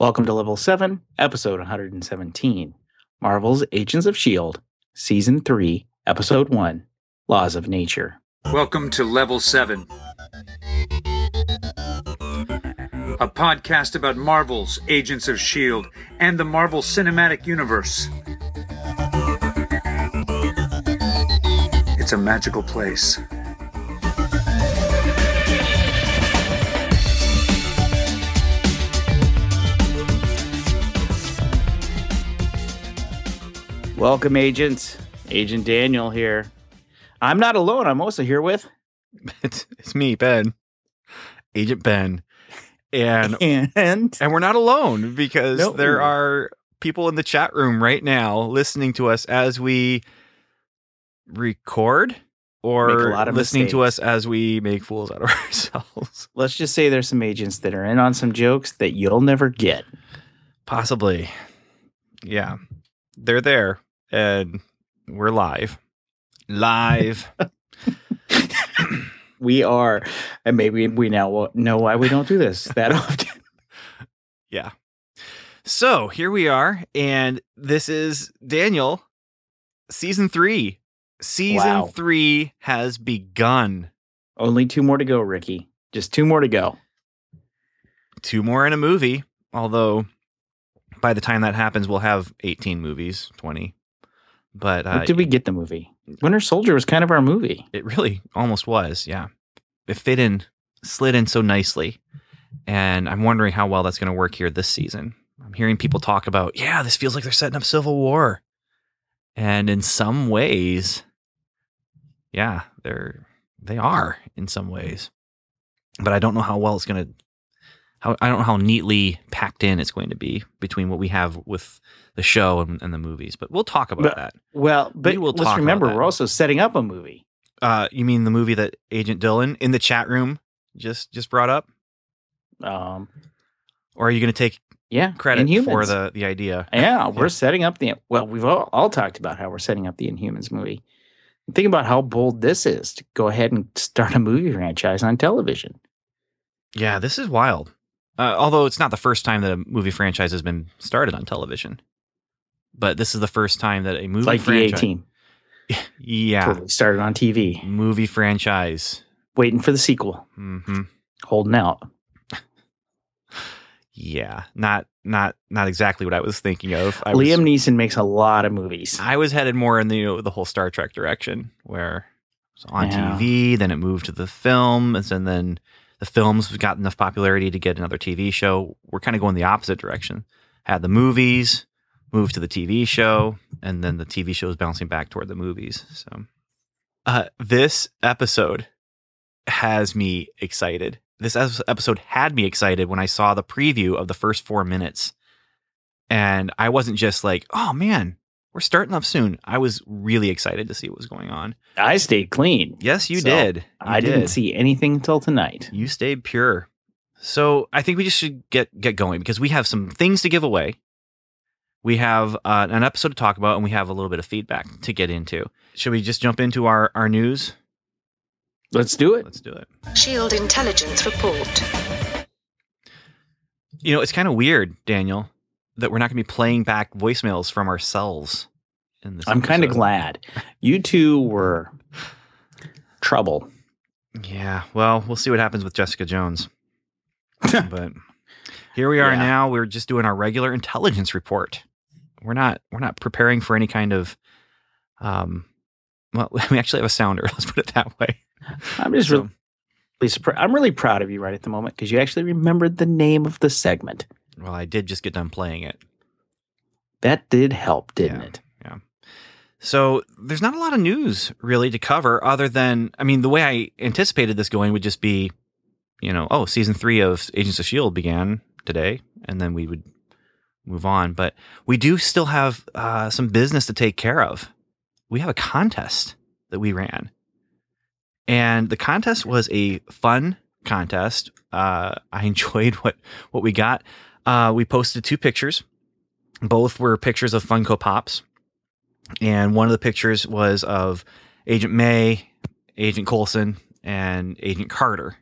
Welcome to Level 7, Episode 117 Marvel's Agents of S.H.I.E.L.D., Season 3, Episode 1 Laws of Nature. Welcome to Level 7, a podcast about Marvel's Agents of S.H.I.E.L.D. and the Marvel Cinematic Universe. It's a magical place. Welcome, agents. Agent Daniel here. I'm not alone. I'm also here with. It's it's me, Ben, Agent Ben, and And. and we're not alone because No. there are people in the chat room right now listening to us as we record or a lot of listening to us as we make fools out of ourselves. Let's just say there's some agents that are in on some jokes that you'll never get. Possibly, yeah, they're there, and we're live, live. We are. And maybe we now know why we don't do this that often. Yeah. So here we are, and this is Daniel, season three. Season Wow. three has begun. Only two more to go, Ricky. Just two more to go. Two more in a movie, although by the time that happens, we'll have 18 movies, 20. But uh, did we get the movie? Winter Soldier was kind of our movie. it really almost was, yeah. It fit in, slid in so nicely. And I'm wondering how well that's going to work here this season. I'm hearing people talk about, yeah, this feels like they're setting up Civil War. And in some ways, yeah, they're they are in some ways. But I don't know how well it's going to how I don't know how neatly packed in it's going to be between what we have with the show and, and the movies. But we'll talk about But- that. Well, but will let's remember, we're also setting up a movie. Uh, you mean the movie that Agent Dylan in the chat room just just brought up? Um, Or are you going to take yeah, credit Inhumans. for the the idea? Yeah, we're setting up the. Well, we've all, all talked about how we're setting up the Inhumans movie. Think about how bold this is to go ahead and start a movie franchise on television. Yeah, this is wild. Uh, although it's not the first time that a movie franchise has been started on television, but this is the first time that a movie It's like the A franchise, Team, yeah, totally started on TV, movie franchise. waiting for the sequel, hmm holding out. Yeah, not not not exactly what I was thinking of. I Liam was, Neeson makes a lot of movies. I was headed more in the you know, the whole Star Trek direction, where it's on Yeah. TV, then it moved to the films, and then the films have got enough popularity to get another TV show. We're kind of going the opposite direction. Had the movies, moved to the TV show, and then the TV show is bouncing back toward the movies. So, uh, this episode has me excited. This episode had me excited when I saw the preview of the first four minutes. And I wasn't just like, oh man, we're starting up soon. I was really excited to see what was going on. I stayed clean. Yes, you So, did. You I didn't see anything until tonight. You stayed pure. So I think we just should get get going because we have some things to give away. We have uh, an episode to talk about, and we have a little bit of feedback to get into. Should we just jump into our our news? Let's do it. Let's do it. Shield intelligence report. You know, it's kind of weird, Daniel, that we're not going to be playing back voicemails from ourselves in this. I'm kind of glad. You two were trouble. Yeah, well, we'll see what happens with Jessica Jones. but here we are Yeah. now. We're just doing our regular intelligence report. We're not we're not preparing for any kind of um well, we actually have a sounder. Let's put it that way. I'm just So, really. I'm really proud of you right at the moment because you actually remembered the name of the segment. Well, I did just get done playing it. That did help, didn't Yeah. it? Yeah. So there's not a lot of news really to cover other than I mean the way I anticipated this going would just be, you know, oh, season three of Agents of Shield began today, and then we would move on. But we do still have uh, some business to take care of. We have a contest that we ran, and the contest was a fun contest. Uh, I enjoyed what what we got. Uh, we posted two pictures. Both were pictures of Funko Pops and one of the pictures was of Agent May, Agent Coulson, and Agent Carter.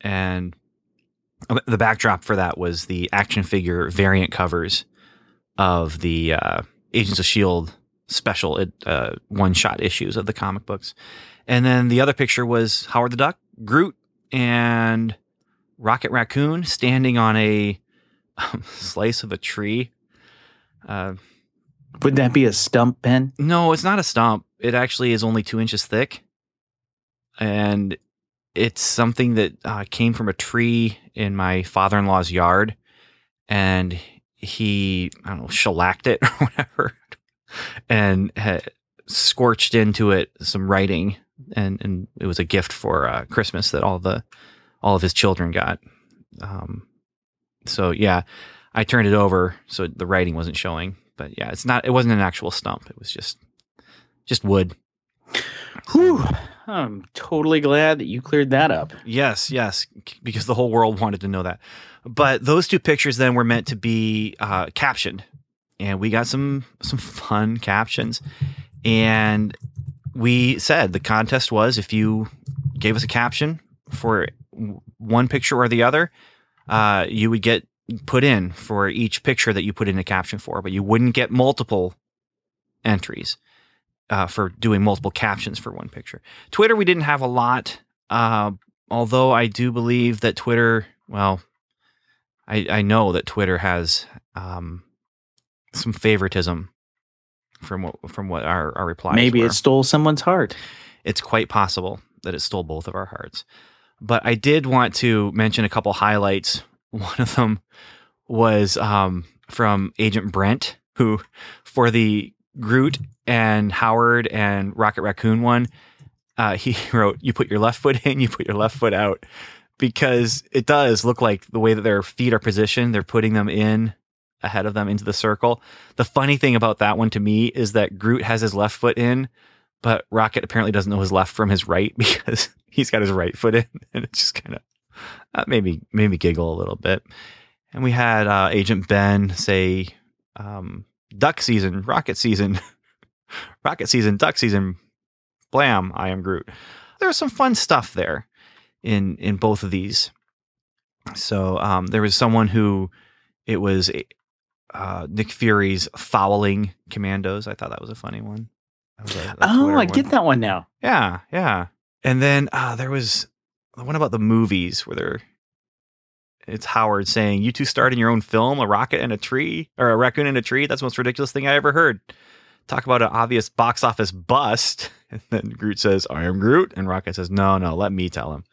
And The backdrop for that was the action figure variant covers of the uh, Agents of Shield special uh, one shot issues of the comic books, and then the other picture was Howard the Duck, Groot, and Rocket Raccoon standing on a slice of a tree. Uh, Would that be a stump, Ben? no, it's not a stump. It actually is only two inches thick, and it's something that uh, came from a tree in my father-in-law's yard, and he I don't know shellacked it or whatever, and scorched into it some writing, and and it was a gift for uh, Christmas that all the all of his children got. Um, so yeah, I turned it over so the writing wasn't showing. But yeah, it's not. It wasn't an actual stump. It was just just wood. Whew. I'm totally glad that you cleared that up. Yes, yes, because the whole world wanted to know that. But those two pictures then were meant to be uh, captioned, and we got some some fun captions. And we said the contest was if you gave us a caption for one picture or the other, uh, you would get put in for each picture that you put in a caption for, but you wouldn't get multiple entries uh, for doing multiple captions for one picture. Twitter, we didn't have a lot, uh, although I do believe that Twitter, well, I, I know that Twitter has um, some favoritism from what from what our, our replies Maybe were it stole someone's heart. it's quite possible that it stole both of our hearts. But I did want to mention a couple highlights. One of them was um, from Agent Brent, who, for the Groot and Howard and Rocket Raccoon one, uh, he wrote, You put your left foot in, you put your left foot out. Because it does look like the way that their feet are positioned, they're putting them in ahead of them into the circle. The funny thing about that one to me is that Groot has his left foot in, but Rocket apparently doesn't know his left from his right because he's got his right foot in, and it's just kind of that made me made me giggle a little bit. And we had uh, Agent Ben say, um, "Duck season, rocket season, rocket season, duck season, blam! I am Groot." There was some fun stuff there in in both of these. So um, there was someone who it was uh, Nick Fury's fouling commandos. I thought that was a funny one. That was a- a Oh, I get one. that one now. Yeah, yeah. And then uh, there was the one about the movies where they're it's Howard saying, "You two starred in your own film, a rocket and a tree, or a raccoon and a tree." That's the most ridiculous thing I ever heard. Talk about an obvious box office bust. And then Groot says, "I am Groot," and Rocket says, "No, no, let me tell him."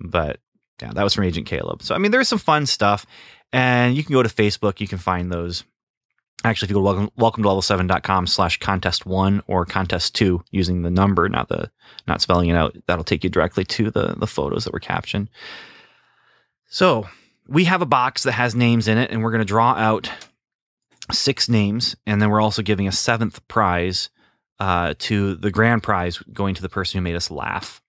But yeah, that was from Agent Caleb. So I mean, there's some fun stuff, and you can go to Facebook. You can find those. Actually, if you go to welcome, welcome to level7.com slash contest one or contest two using the number, not the not spelling it out, that'll take you directly to the the photos that were captioned. So we have a box that has names in it, and we're going to draw out six names, and then we're also giving a seventh prize uh, to the grand prize going to the person who made us laugh.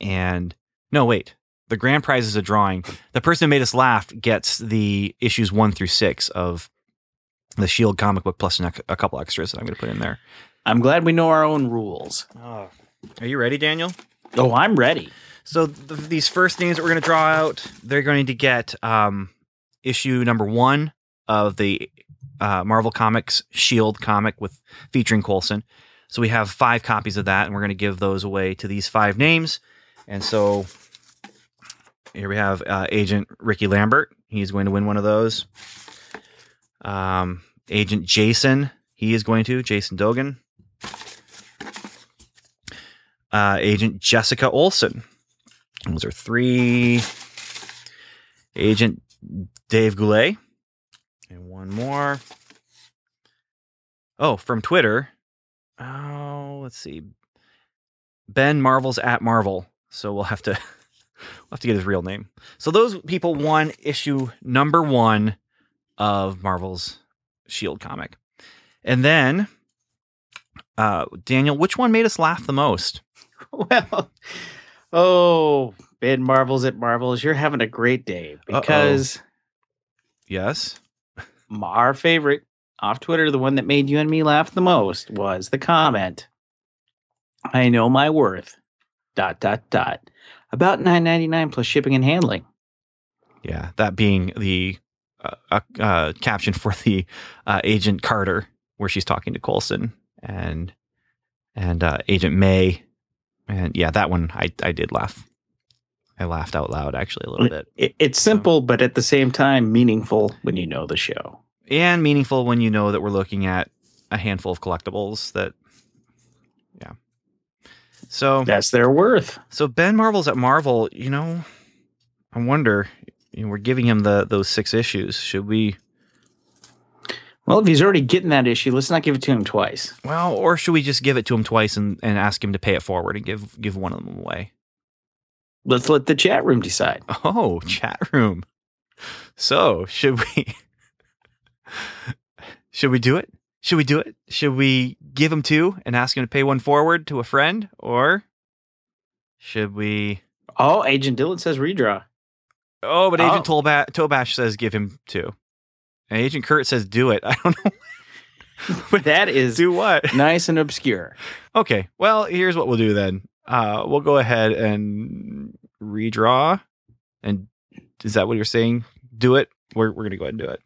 And no, wait, the grand prize is a drawing. The person who made us laugh gets the issues one through six of the Shield comic book plus an, a couple extras that I'm going to put in there. I'm glad we know our own rules. Are you ready, Daniel? Oh, I'm ready. So th- these first names that we're going to draw out, they're going to get um, issue number one of the uh, Marvel Comics Shield comic with featuring Coulson. So we have five copies of that, and we're going to give those away to these five names. And so here we have uh, Agent Ricky Lambert. He's going to win one of those. Um, Agent Jason. He is going to Jason Dogan. Uh, Agent Jessica Olson. Those are three. Agent Dave Goulet. And one more. Oh, from Twitter. Oh, let's see. Ben Marvel's at Marvel. So we'll have to we'll have to get his real name. So those people won issue number one of Marvel's Shield comic. And then uh Daniel, which one made us laugh the most? Well, oh, Ben Marvels at Marvels, you're having a great day because Yes. our favorite off Twitter, the one that made you and me laugh the most, was the comment. I know my worth. Dot dot dot. About nine ninety nine plus shipping and handling. Yeah, that being the uh, uh, caption for the uh, Agent Carter, where she's talking to Coulson and and uh, Agent May, and yeah, that one I I did laugh. I laughed out loud actually a little bit, It, it's simple, but at the same time meaningful when you know the show. and meaningful when you know that we're looking at a handful of collectibles that, yeah. So That's their worth. So Ben Marvel's at Marvel, you know, I wonder, you know, we're giving him the those six issues. Should we Well, if he's already getting that issue, let's not give it to him twice. well, or should we just give it to him twice and, and ask him to pay it forward and give give one of them away? Let's let the chat room decide. Oh, chat room. So, should we Should we do it? Should we do it? Should we give him two and ask him to pay one forward to a friend or should we Oh, Agent Dylan says redraw. Oh, but Agent Oh. Tolba- Tobash says give him two. And Agent Kurt says do it. I don't know. That is do what? nice and obscure. Okay. Well, here's what we'll do then. Uh, we'll go ahead and redraw. And is that what you're saying? Do it. We're we're gonna go ahead and do it.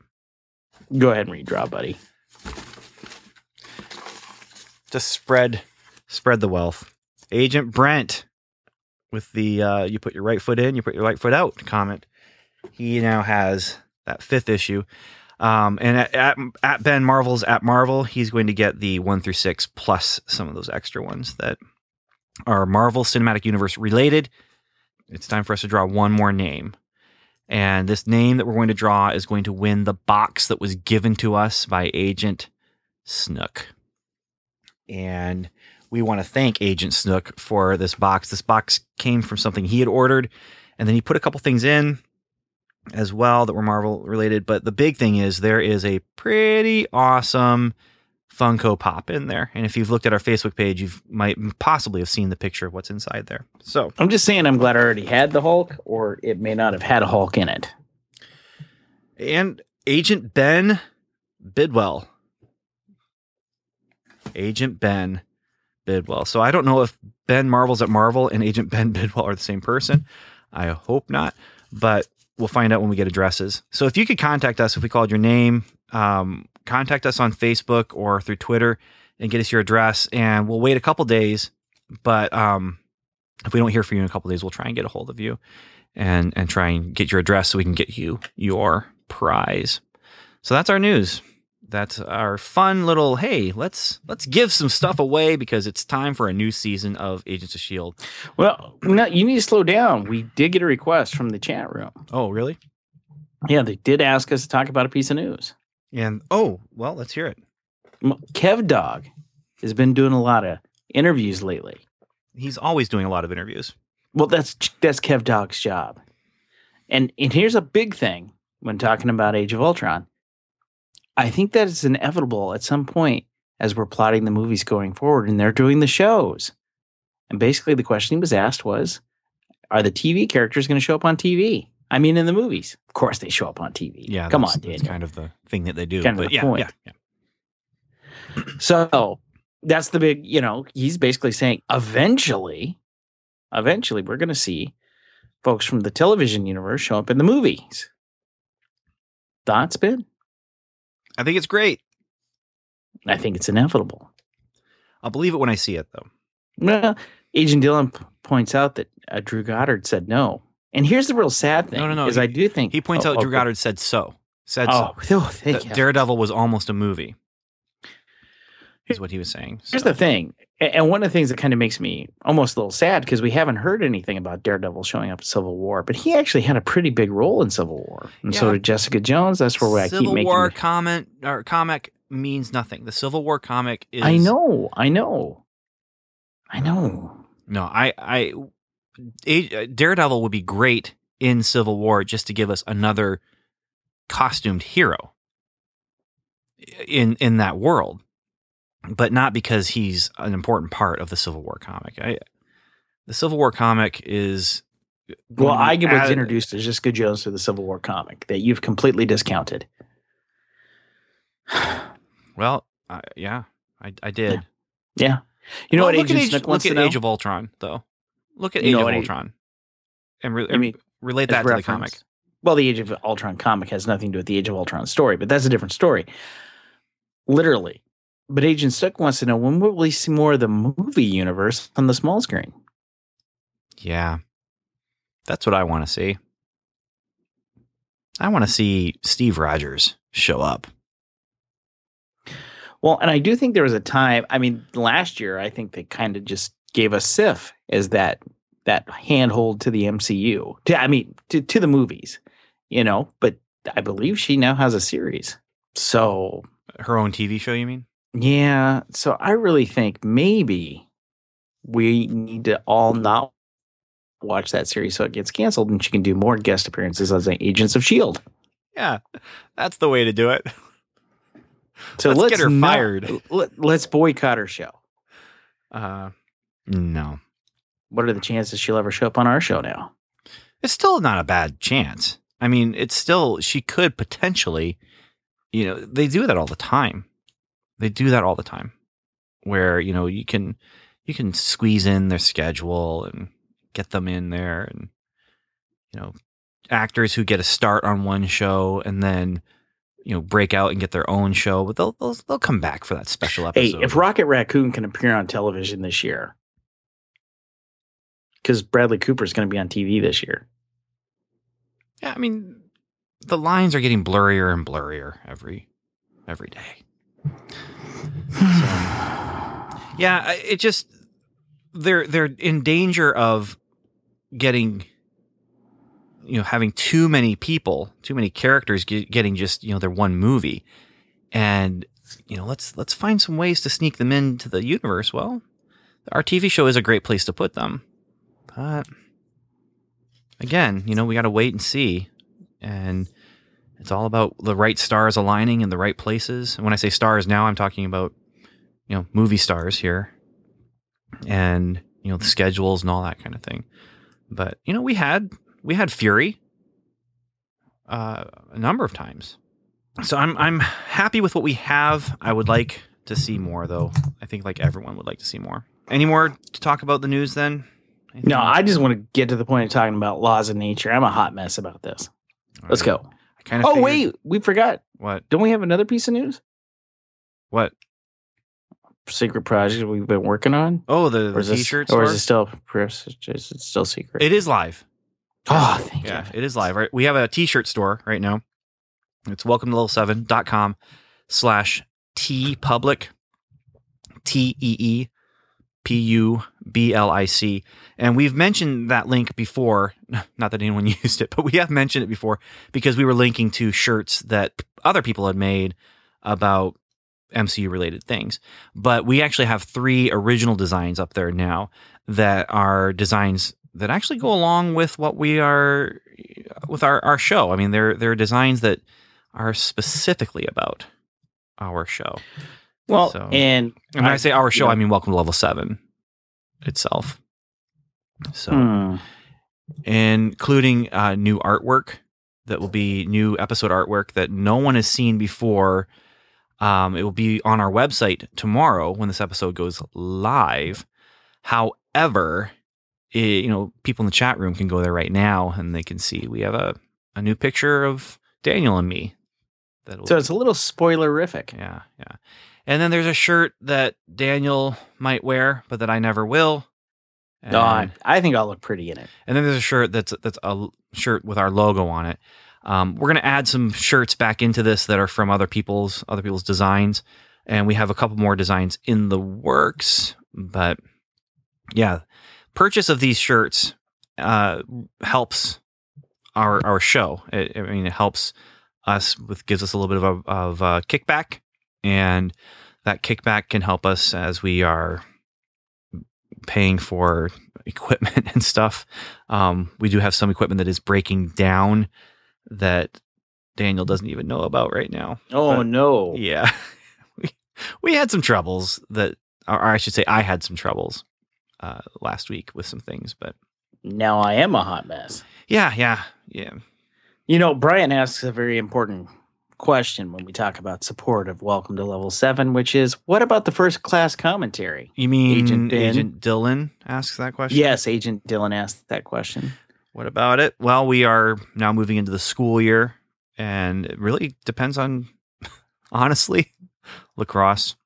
Go ahead and redraw, buddy. Just spread spread the wealth. Agent Brent with the uh, you put your right foot in, you put your right foot out comment. He now has that fifth issue. Um, and at, at, at Ben Marvel's at Marvel, he's going to get the one through six plus some of those extra ones that are Marvel Cinematic Universe related. It's time for us to draw one more name. And this name that we're going to draw is going to win the box that was given to us by Agent Snook. And we want to thank Agent Snook for this box. This box came from something he had ordered, and then he put a couple things in as well that were Marvel related. But the big thing is there is a pretty awesome Funko Pop in there. And if you've looked at our Facebook page, you might possibly have seen the picture of what's inside there. So I'm just saying I'm glad I already had the Hulk, or it may not have had a Hulk in it. and Agent Ben Bidwell. Agent Ben Bidwell. So I don't know if Ben Marvel's at Marvel and Agent Ben Bidwell are the same person. I hope not, but we'll find out when we get addresses. So if you could contact us, if we called your name, um, contact us on Facebook or through Twitter and get us your address, and we'll wait a couple days. But um, if we don't hear from you in a couple days, we'll try and get a hold of you and and try and get your address so we can get you your prize. So that's our news. That's our fun little hey, let's let's give some stuff away because it's time for a new season of Agents of Shield. Well, no, you need to slow down. We did get a request from the chat room. Oh, really? Yeah, they did ask us to talk about a piece of news. And oh, well, let's hear it. Kev Dog has been doing a lot of interviews lately. He's always doing a lot of interviews. Well, that's that's Kev Dog's job. And and here's a big thing when talking about Age of Ultron. I think that it's inevitable at some point as we're plotting the movies going forward and they're doing the shows. And basically the question he was asked was, are the TV characters going to show up on TV? I mean in the movies. Of course they show up on TV. Yeah, Come on, that's Daniel. kind of the thing that they do. Kind of the yeah, point. yeah, yeah. So that's the big, you know, he's basically saying eventually, eventually we're going to see folks from the television universe show up in the movies. Thoughts, Ben? I think it's great. I think it's inevitable. I'll believe it when I see it, though. Well, Agent Dylan p- points out that uh, Drew Goddard said no. And here's the real sad thing. No, no, no, Is he- I do think He points oh, out Drew. Goddard said so. Said Oh, so. oh, thank you. Daredevil was almost a movie. Is what he was saying. Here's the thing, and one of the things that kind of makes me almost a little sad because we haven't heard anything about Daredevil showing up in Civil War, but he actually had a pretty big role in Civil War, and so did Jessica Jones. That's where I Civil keep making. War the- comment or comic means nothing. The Civil War comic is. I know, I know, I know. No, I, I, A- uh, Daredevil would be great in Civil War just to give us another costumed hero in in that world, but not because he's an important part of the Civil War comic. I, the Civil War comic is. Well, I get was introduced to Jessica Jones through the Civil War comic that you've completely discounted. Well, I yeah, I, I did. Yeah, you know Well, what look Agent at Age, Snook look at to? Age of Ultron, though. Look at You Age of Ultron, and, re- I mean, relate that to the comic. well, the Age of Ultron comic has nothing to do with the Age of Ultron story, but that's a different story. Literally. But Agent Stuck wants to know when will we see more of the movie universe on the small screen? Yeah. That's what I want to see. I want to see Steve Rogers show up. Well, and I do think there was a time. I mean, last year I think they kind of just gave us Sif as that that handhold to the MCU. To I mean, to to the movies, you know. But I believe she now has a series. So Her own TV show, you mean? Yeah, so I really think maybe we need to all not watch that series so it gets canceled and she can do more guest appearances as an Agents of Shield. Yeah. That's the way to do it. So Let's let's, get her not- fired. Let, let's boycott her show. Uh no. What are the chances she'll ever show up on our show now? It's still not a bad chance. I mean, it's still she could potentially, you know, they do that all the time. They do that all the time, where you know you can you can squeeze in their schedule and get them in there, and you know, actors who get a start on one show and then you know break out and get their own show, but they'll they'll, they'll come back for that special Hey, episode. if Rocket Raccoon can appear on television this year, because Bradley Cooper is going to be on TV this year. yeah, I mean, the lines are getting blurrier and blurrier every every day. Yeah, it just they're they're in danger of getting you know having too many people, too many characters get, getting just you know their one movie, and you know let's let's find some ways to sneak them into the universe. Well, our TV show is a great place to put them, but again, you know we got to wait and see, and it's all about the right stars aligning in the right places. And when I say stars now, I'm talking about you know movie stars here and you know the schedules and all that kind of thing but you know we had we had fury uh, a number of times so i'm i'm happy with what we have i would like to see more though i think like everyone would like to see more any more to talk about the news then Anything No, else? I just want to get to the point of talking about laws of nature. I'm a hot mess about this. All Let's right. go. Kind of Oh, wait, we forgot. what Don't we have another piece of news? what Secret project we've been working on? oh the, the is, this, t-shirt or is it still is it still secret? it is live oh, thank yeah, you. it is live. Right, we have a T-shirt store right now. It's welcome to level seven dot com slash T public T E E P U B L I C, and we've mentioned that link before. Not that anyone used it, but we have mentioned it before because we were linking to shirts that other people had made about MCU related things. But we actually have three original designs up there now that are designs that actually go along with what we are with our, our show. I mean, they're they're designs that are specifically about our show. Well, So- and And when I, say our show, yeah. I mean Welcome to Level Seven itself. So, Hmm. including uh, new artwork that will be new episode artwork that no one has seen before. Um, it will be on our website tomorrow when this episode goes live. However, i you know, people in the chat room can go there right now and they can see we have a, a new picture of Daniel and me. That'll so it's a little spoilerific. yeah, yeah. And then there's a shirt that Daniel might wear, but that I never will. And, No, I, I think I'll look pretty in it. and then there's a shirt that's that's a shirt with our logo on it. Um, we're gonna add some shirts back into this that are from other people's other people's designs, and we have a couple more designs in the works. But yeah, purchase of these shirts uh, helps our our show. It, I mean, it helps us with gives us a little bit of a of a kickback, and that kickback can help us as we are paying for equipment and stuff. Um, we do have some equipment that is breaking down that Daniel doesn't even know about right now. Oh But- no! Yeah, we we had some troubles that, or I should say, I had some troubles uh, last week with some things, but Now I am a hot mess. yeah, yeah, yeah. You know, Brian asks a very important question when we talk about support of Welcome to Level Seven, which is, what about the first class commentary? You mean Agent Agent, Dylan asks that question? Yes, Agent Dylan asked that question. What about it? Well, we are now moving into the school year, and it really depends on, honestly, lacrosse.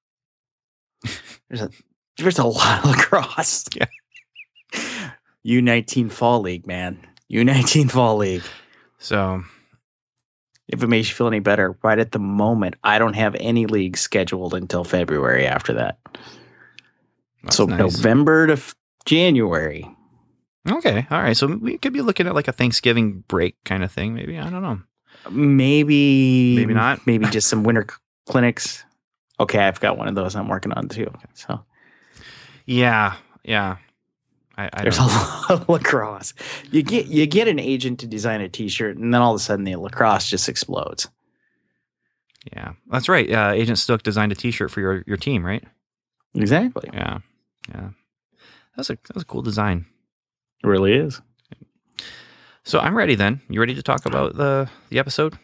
There's a there's a lot of lacrosse. Yeah. U19 Fall League, man. U19 Fall League. So, If it makes you feel any better, right at the moment, I don't have any leagues scheduled until February after that. that's so nice. November to f- January. Okay, all right. So we could be looking at like a Thanksgiving break kind of thing. Maybe I don't know. Maybe Maybe not. Maybe just some winter c- clinics. Okay, I've got one of those I'm working on too. So Yeah, yeah. I, I there's a don't. lot of lacrosse. You get you get an agent to design a T-shirt, and then all of a sudden the lacrosse just explodes. Yeah, that's right. Uh, Agent Stook designed a T-shirt for your your team, right? Exactly, Yeah, yeah. That's a that's a cool design. it really is. So I'm ready. Then you ready to talk about the the episode?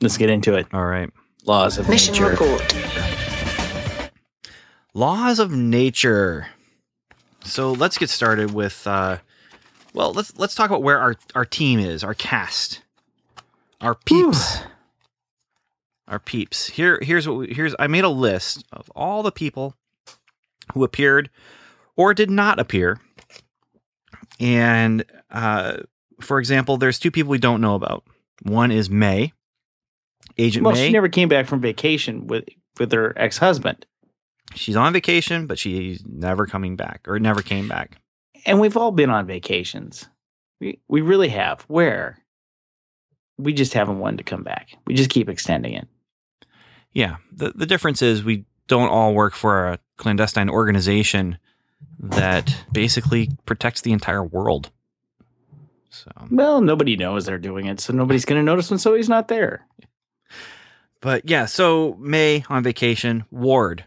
Let's get into it. All right. Laws of Mission nature. report. Laws of nature. So let's get started with uh well, let's let's talk about where our our team is, our cast. Our peeps. Our peeps. Here here's what we, here's I made a list of all the people who appeared or did not appear. And uh for example, there's two people we don't know about. One is May. Agent Well, May. she never came back from vacation with with her ex husband, She's on vacation, but she's never coming back or never came back. and we've all been on vacations. We we really have. Where we just haven't wanted to come back. We just keep extending it. Yeah. The the difference is we don't all work for a clandestine organization that basically protects the entire world. So, Well, nobody knows they're doing it, so nobody's going to notice when somebody's not there. but yeah, so May on vacation, Ward.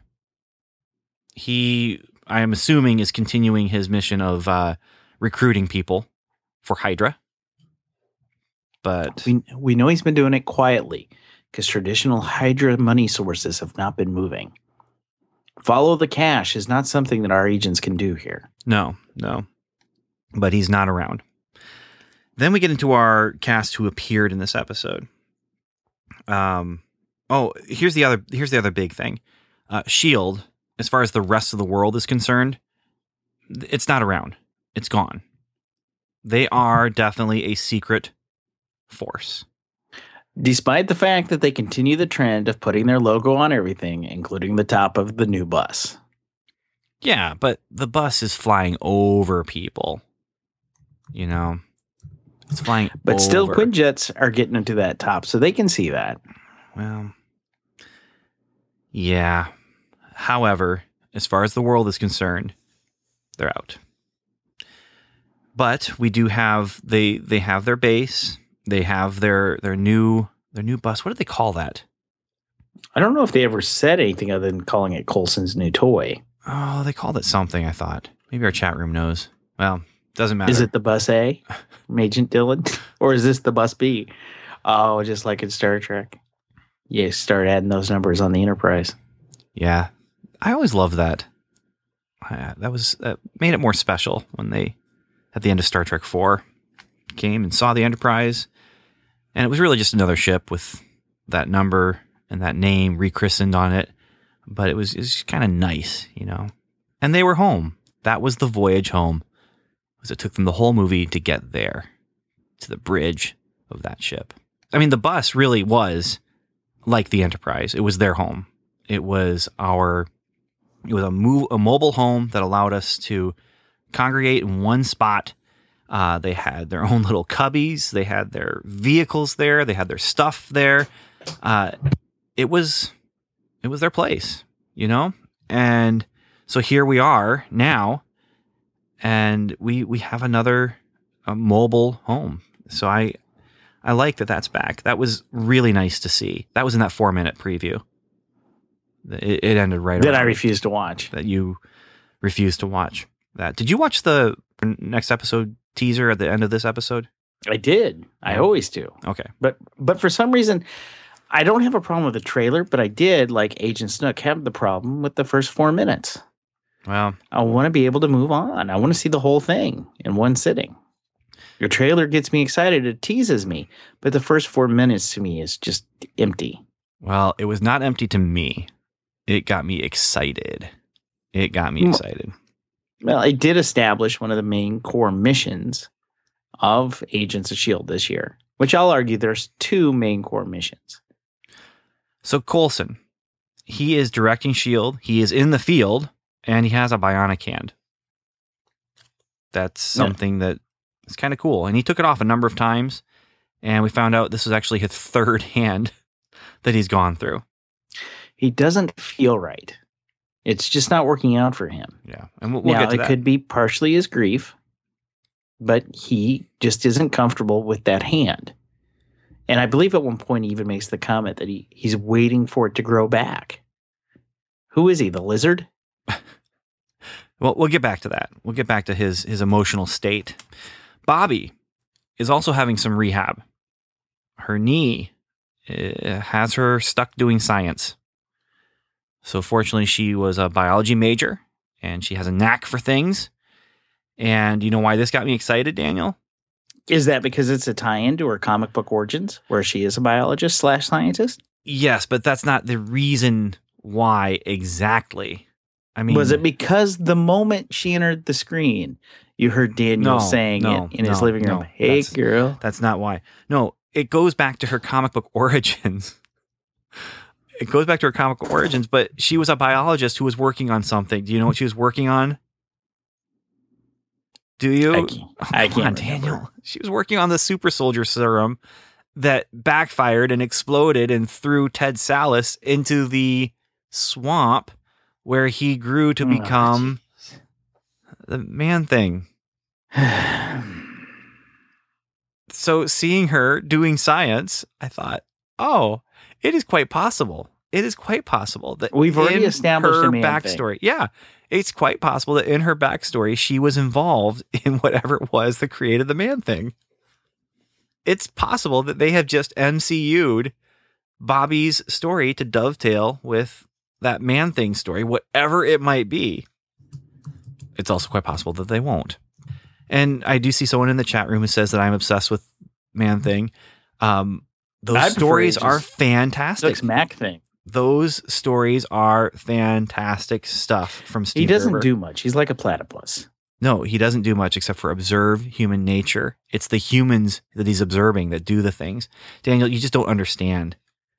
He I am assuming is continuing his mission of uh recruiting people for Hydra. But We we know he's been doing it quietly because traditional Hydra money sources have not been moving. Follow the cash is not something that our agents can do here. No, no. But he's not around. Then we get into our cast who appeared in this episode. Um oh, here's the other here's the other big thing. Uh Shield, as far as the rest of the world is concerned, it's not around. It's gone. They mm-hmm. are definitely a secret force. Despite the fact that they continue the trend of putting their logo on everything, including the top of the new bus. Yeah, but the bus is flying over people. You know. It's flying But still, over. Quinjets are getting into that top, so they can see that. Well, yeah. However, as far as the world is concerned, they're out. But we do have they they have their base. They have their their new their new bus. What do they call that? I don't know if they ever said anything other than calling it Coulson's new toy. Oh, they called it something. I thought maybe our chat room knows. Well, doesn't matter. Is it the bus A from Agent Dylan? or is this the bus B? Oh, just like in Star Trek. You start adding those numbers on the Enterprise. Yeah, I always loved that. Uh, that was that made it more special when they at the end of Star Trek Four came and saw the Enterprise, and it was really just another ship with that number and that name rechristened on it. But it was it was kind of nice, you know. And they were home. That was the voyage home. Was it took them the whole movie to get there to the bridge of that ship. I mean, the bus really was like the Enterprise. It was their home. It was our it was a move a mobile home that allowed us to congregate in one spot. Uh, they had their own little cubbies. They had their vehicles there. They had their stuff there. Uh, it was it was their place, you know. And so here we are now, and we we have another mobile home. So I I like that that's back. That was really nice to see. That was in that four minute preview. It, it ended right That I around refuse to watch. that you refused to watch that. Did you watch the next episode teaser at the end of this episode? I did. I Yeah. always do. Okay. But but for some reason, I don't have a problem with the trailer, but I did, like Agent Snook, have the problem with the first four minutes. Well, I want to be able to move on. I want to see the whole thing in one sitting. Your trailer gets me excited. It teases me, but the first four minutes to me is just empty. Well, it was not empty to me. It got me excited. It got me excited. Well, it did establish one of the main core missions of Agents of S.H.I.E.L.D. This year, which I'll argue there's two main core missions. So Coulson, he is directing Shield. He is in the field, and he has a bionic hand. That's Yeah. something that is kind of cool. And he took it off a number of times, and we found out this was actually his third hand that he's gone through. He doesn't feel right. It's just not working out for him. Yeah, and we'll, we'll now, it that. could be partially his grief, but he just isn't comfortable with that hand. And I believe at one point he even makes the comment that he, he's waiting for it to grow back. Who is he? The lizard? Well, we'll get back to that. We'll get back to his his emotional state. Bobbi is also having some rehab. Her knee uh, has her stuck doing science. So fortunately, she was a biology major and she has a knack for things. And you know why this got me excited, Daniel? Is that because it's a tie-in to her comic book origins, where she is a biologist slash scientist? Yes, but that's not the reason why exactly. I mean, was it because the moment she entered the screen, you heard Daniel No, saying no, it in his living room? no, hey, that's- girl. That's not why. No, it goes back to her comic book origins. It goes back to her comic origins, but she was a biologist who was working on something. Do you know what she was working on? Do you? I can't, Oh, I can't Daniel. She was working on the super soldier serum that backfired and exploded and threw Ted Sallis into the swamp where he grew to Oh, become the man thing. so seeing her doing science, I thought, oh, it is quite possible. It is quite possible that We've already in established her a man thing. backstory. Yeah, it's quite possible that in her backstory she was involved in whatever it was that created the man thing. It's possible that they have just MCU'd Bobbi's story to dovetail with that man thing story, whatever it might be. It's also quite possible that they won't. And I do see someone in the chat room who says that I'm obsessed with Man Thing. Um, those I prefer stories are fantastic. Looks Mac thing. Those stories are fantastic stuff from Steve. He doesn't Gerber. do much. He's like a platypus. No, he doesn't do much except for observe human nature. It's the humans that he's observing that do the things. Daniel, you just don't understand.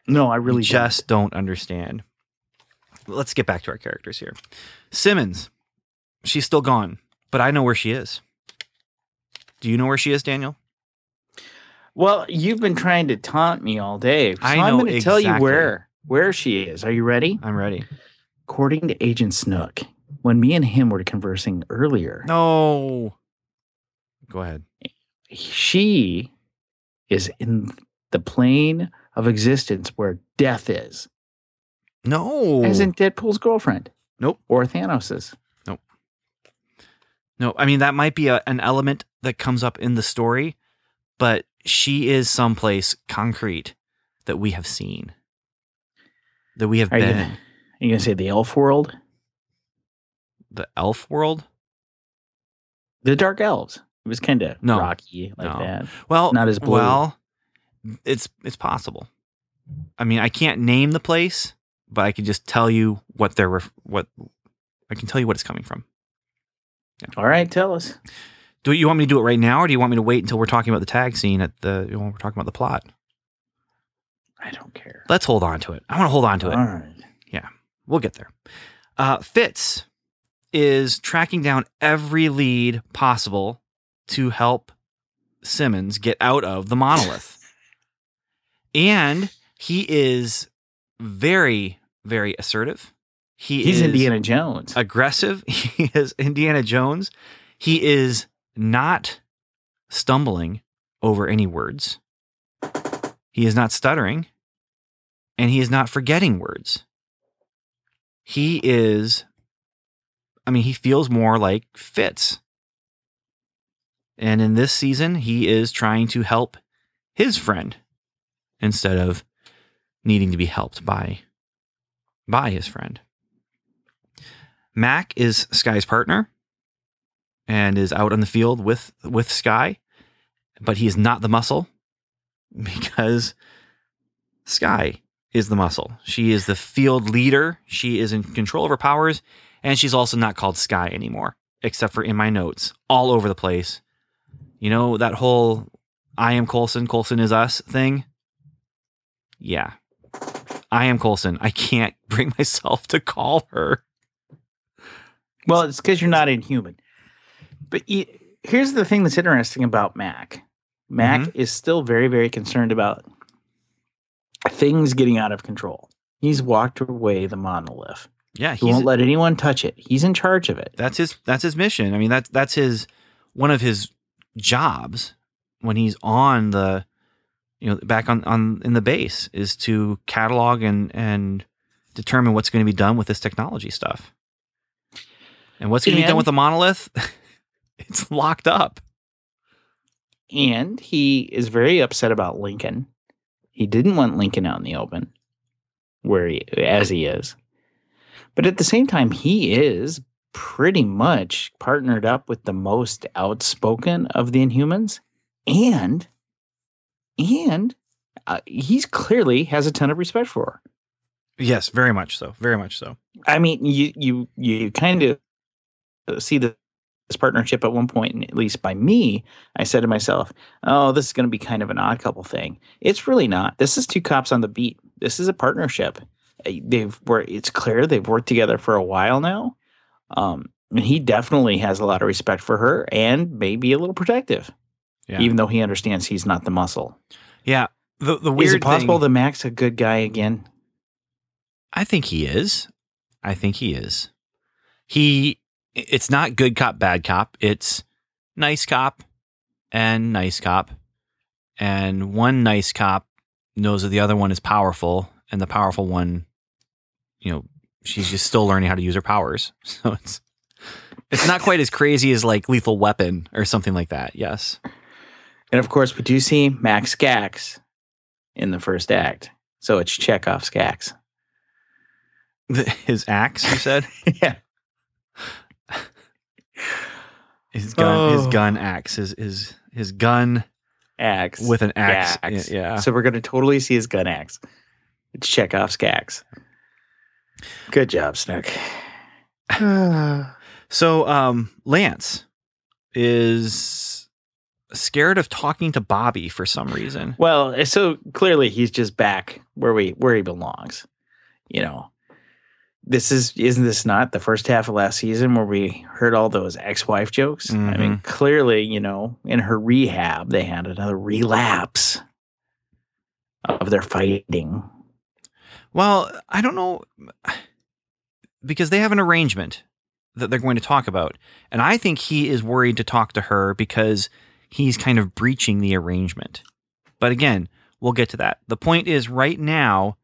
No, I really you just don't understand. Let's get back to our characters here. Simmons, she's still gone, but I know where she is. Do you know where she is, Daniel? Well, you've been trying to taunt me all day. So I I'm going to tell you where where she is. Are you ready? I'm ready. According to Agent Snook, when me and him were conversing earlier, No. Go ahead. she is in the plane of existence where death is, No. as in Deadpool's girlfriend. Nope. Or Thanos's. Nope. No, I mean that might be a, an element that comes up in the story, but she is someplace concrete that we have seen, that we have Are you been. gonna, are you gonna say the elf world? The elf world. The dark elves. It was kind of No. rocky like No. that. Well, Not as blue. well. It's it's possible. I mean, I can't name the place, but I can just tell you what they're ref- what I can tell you what it's coming from. All right, tell us. Do you want me to do it right now, or do you want me to wait until we're talking about the tag scene at the when we're talking about the plot? I don't care. Let's hold on to it. I want to hold on to it. All right. Yeah, we'll get there. Uh, Fitz is tracking down every lead possible to help Simmons get out of the monolith. and he is very, very assertive. He He's is Indiana Jones. aggressive. He is Indiana Jones. He is not stumbling over any words. He is not stuttering. And he is not forgetting words. He is, I mean, he feels more like Fitz. And in this season, he is trying to help his friend instead of needing to be helped by by his friend. Mac is Skye's partner and is out on the field with with Skye. but he is not the muscle because Skye is the muscle. She is the field leader. She is in control of her powers, and she's also not called Skye anymore, except for in my notes all over the place. You know that whole "I am Coulson, Coulson is us" thing. Yeah, I am Coulson. I can't bring myself to call her. Well, it's because you're not inhuman. But here's the thing that's interesting about Mack. Mack Mm-hmm. is still very, very concerned about things getting out of control. He's walked away the monolith. Yeah, He won't let anyone touch it. He's in charge of it. that's his that's his mission. I mean that's that's his one of his jobs when he's on the you know back on on in the base is to catalog and and determine what's going to be done with this technology stuff. And what's going to be done with the monolith? it's locked up. And he is very upset about Lincoln. He didn't want Lincoln out in the open, where he, as he is. But at the same time, he is pretty much partnered up with the most outspoken of the Inhumans, and and uh, he's clearly has a ton of respect for her. Yes, very much so. Very much so. I mean, you you you kind of see the, this partnership at one point, and at least by me, I said to myself, "Oh, this is going to be kind of an odd couple thing." It's really not. This is two cops on the beat. This is a partnership. They've were it's clear they've worked together for a while now, um, and he definitely has a lot of respect for her, and maybe a little protective, Yeah. even though he understands he's not the muscle. yeah. The the weird is it possible thing, that Mack's a good guy again? I think he is. I think he is. He it's not good cop bad cop. It's nice cop and nice cop. And one nice cop knows that the other one is powerful and the powerful one you know, she's just still learning how to use her powers. So it's it's not quite as crazy as like Lethal Weapon or something like that. Yes. And of course, we do see Mack's Gax in the first act. So it's Chekhov's Gax. The- His axe, you said? yeah. His gun his Oh. gun axe. His his his gun Axe. with an axe. Gax. Yeah. So we're going to totally see his gun axe. It's Chekhov's Gax. Good job, Snook. So um Lance is scared of talking to Bobbi for some reason. well, so clearly he's just back where we where he belongs. You know, this is isn't this not the first half of last season where we heard all those ex-wife jokes? I mean, mm-hmm. clearly, you know, in her rehab, they had another relapse of their fighting. Well, I don't know because they have an arrangement that they're going to talk about. And I think he is worried to talk to her because he's kind of breaching the arrangement. But again, we'll get to that. The point is right now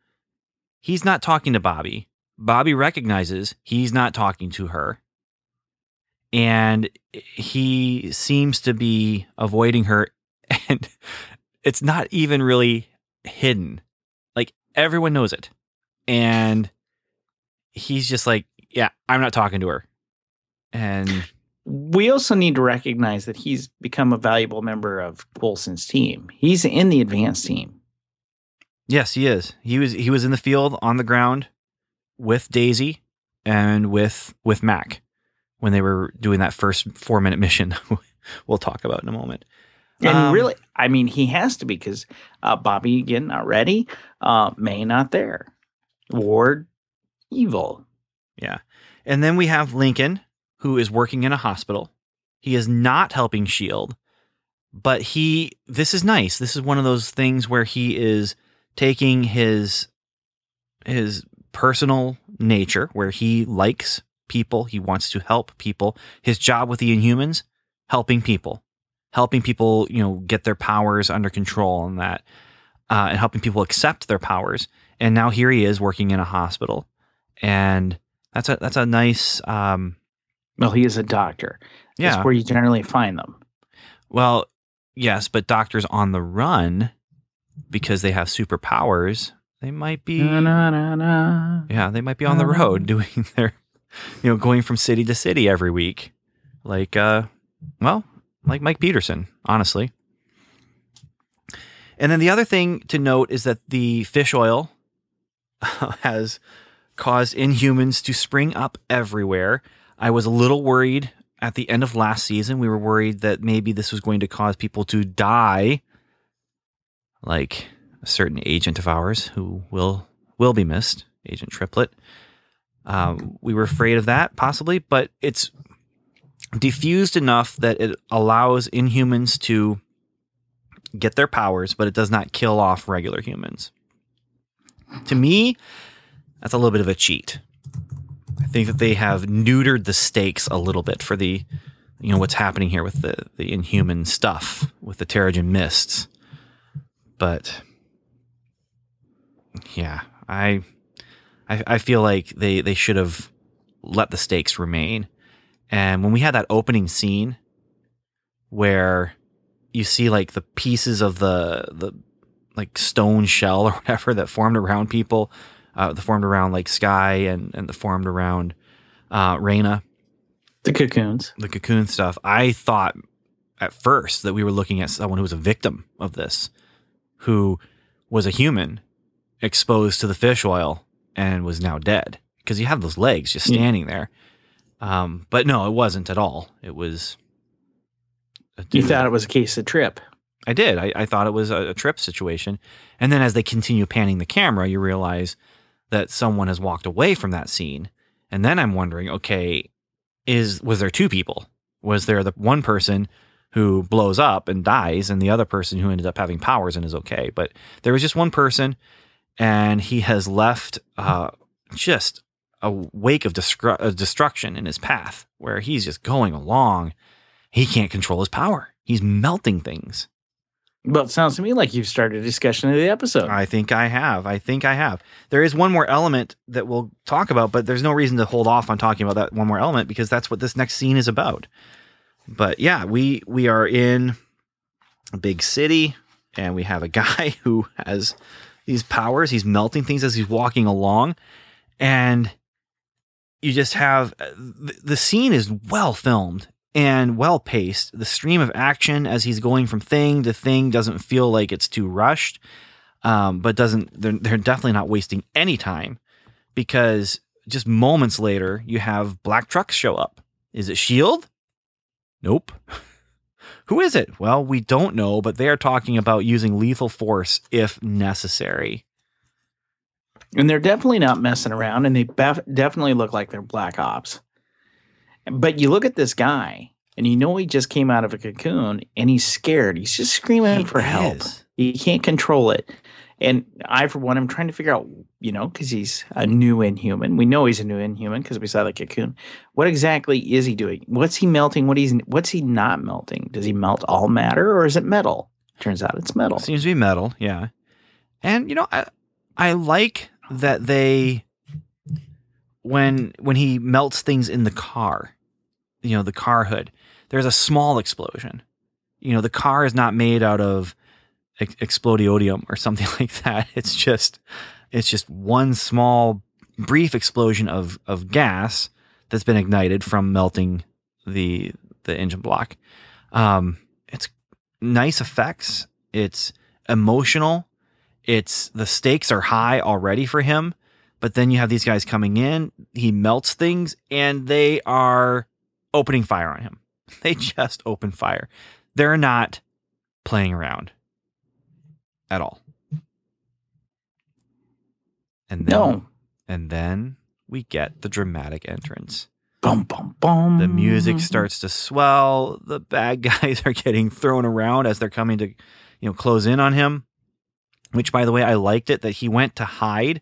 he's not talking to Bobbi. Bobbi recognizes he's not talking to her. And he seems to be avoiding her and it's not even really hidden. Like everyone knows it. And he's just like, yeah, I'm not talking to her. And We also need to recognize that he's become a valuable member of Coulson's team. He's in the advanced team. yes, he is. He was he was in the field on the ground with Daisy and with with Mack when they were doing that first 4-minute mission we'll talk about in a moment. And Um, really, I mean, he has to be because uh, Bobbi, again, not ready. Uh, May, not there. Ward, evil. Yeah. And then we have Lincoln, who is working in a hospital. He is not helping Shield, but he this is nice. This is one of those things where he is taking his his personal nature where he likes people, he wants to help people. His job with the Inhumans, helping people. Helping people, you know, get their powers under control and that uh, and helping people accept their powers. And now here he is working in a hospital. And that's a that's a nice um Well, he is a doctor. yeah. That's where you generally find them. Well, yes, but doctors on the run because they have superpowers, they might be Na, na, na, yeah, they might be on the road doing their you know, going from city to city every week. Like uh well, like Mike Peterson, honestly. And then the other thing to note is that the fish oil has caused inhumans to spring up everywhere. I was a little worried at the end of last season. We were worried that maybe this was going to cause people to die, like a certain agent of ours who will will be missed, Agent Triplett. Um, we were afraid of that possibly, but it's diffused enough that it allows inhumans to get their powers, but it does not kill off regular humans. To me, that's a little bit of a cheat. I think that they have neutered the stakes a little bit for the, you know, what's happening here with the the inhuman stuff with the Terrigen mists. But yeah, I, I, I feel like they they should have let the stakes remain. And when we had that opening scene where you see like the pieces of the the like stone shell or whatever that formed around people, uh, that formed around like Skye and and the formed around uh, The cocoons. the cocoon stuff. I thought at first that we were looking at someone who was a victim of this, who was a human exposed to the fish oil and was now dead because you have those legs just Yeah. standing there. Um, but no, it wasn't at all. It was. a You thought it was a case of trip. I did. I, I thought it was a, a trip situation. And then as they continue panning the camera, you realize that someone has walked away from that scene. And then I'm wondering, okay, is was there two people? Was there the one person who blows up and dies and the other person who ended up having powers and is okay? But there was just one person and he has left uh, just a wake of destru- uh, destruction in his path where he's just going along. He can't control his power. He's melting things. Well, it sounds to me like you've started a discussion of the episode. I think I have. I think I have. There is one more element that we'll talk about, but there's no reason to hold off on talking about that one more element because that's what this next scene is about. But yeah, we we are in a big city and we have a guy who has these powers. He's melting things as he's walking along and you just have the, the scene is well filmed and well paced. The stream of action as he's going from thing to thing doesn't feel like it's too rushed, um, but doesn't they're, they're definitely not wasting any time because just moments later you have black trucks show up. Is it Shield? Nope. Who is it? Well, we don't know, but they are talking about using lethal force if necessary. and they're definitely not messing around, and they bef- definitely look like they're black ops. But you look at this guy, and you know he just came out of a cocoon, and he's scared. He's just screaming He for help. He can't control it. And I, for one, I'm trying to figure out, you know, because he's a new inhuman. We know he's a new inhuman because we saw the cocoon. What exactly is he doing? What's he melting? What he's what's he not melting? Does he melt all matter or is it metal? Turns out it's metal. Seems to be metal, yeah. And you know, I I like that they when when he melts things in the car, you know, the car hood, there's a small explosion. You know, the car is not made out of explodiodium or something like that. It's just it's just one small brief explosion of of gas that's been ignited from melting the the engine block. Um, it's nice effects. It's emotional. It's the stakes are high already for him, but then you have these guys coming in. He melts things, and they are opening fire on him. They just open fire. They're not playing around at all. And then, No. and then we get the dramatic entrance. Bum bum bum. The music starts to swell. The bad guys are getting thrown around as they're coming to, you know, close in on him. Which, by the way, I liked it that he went to hide,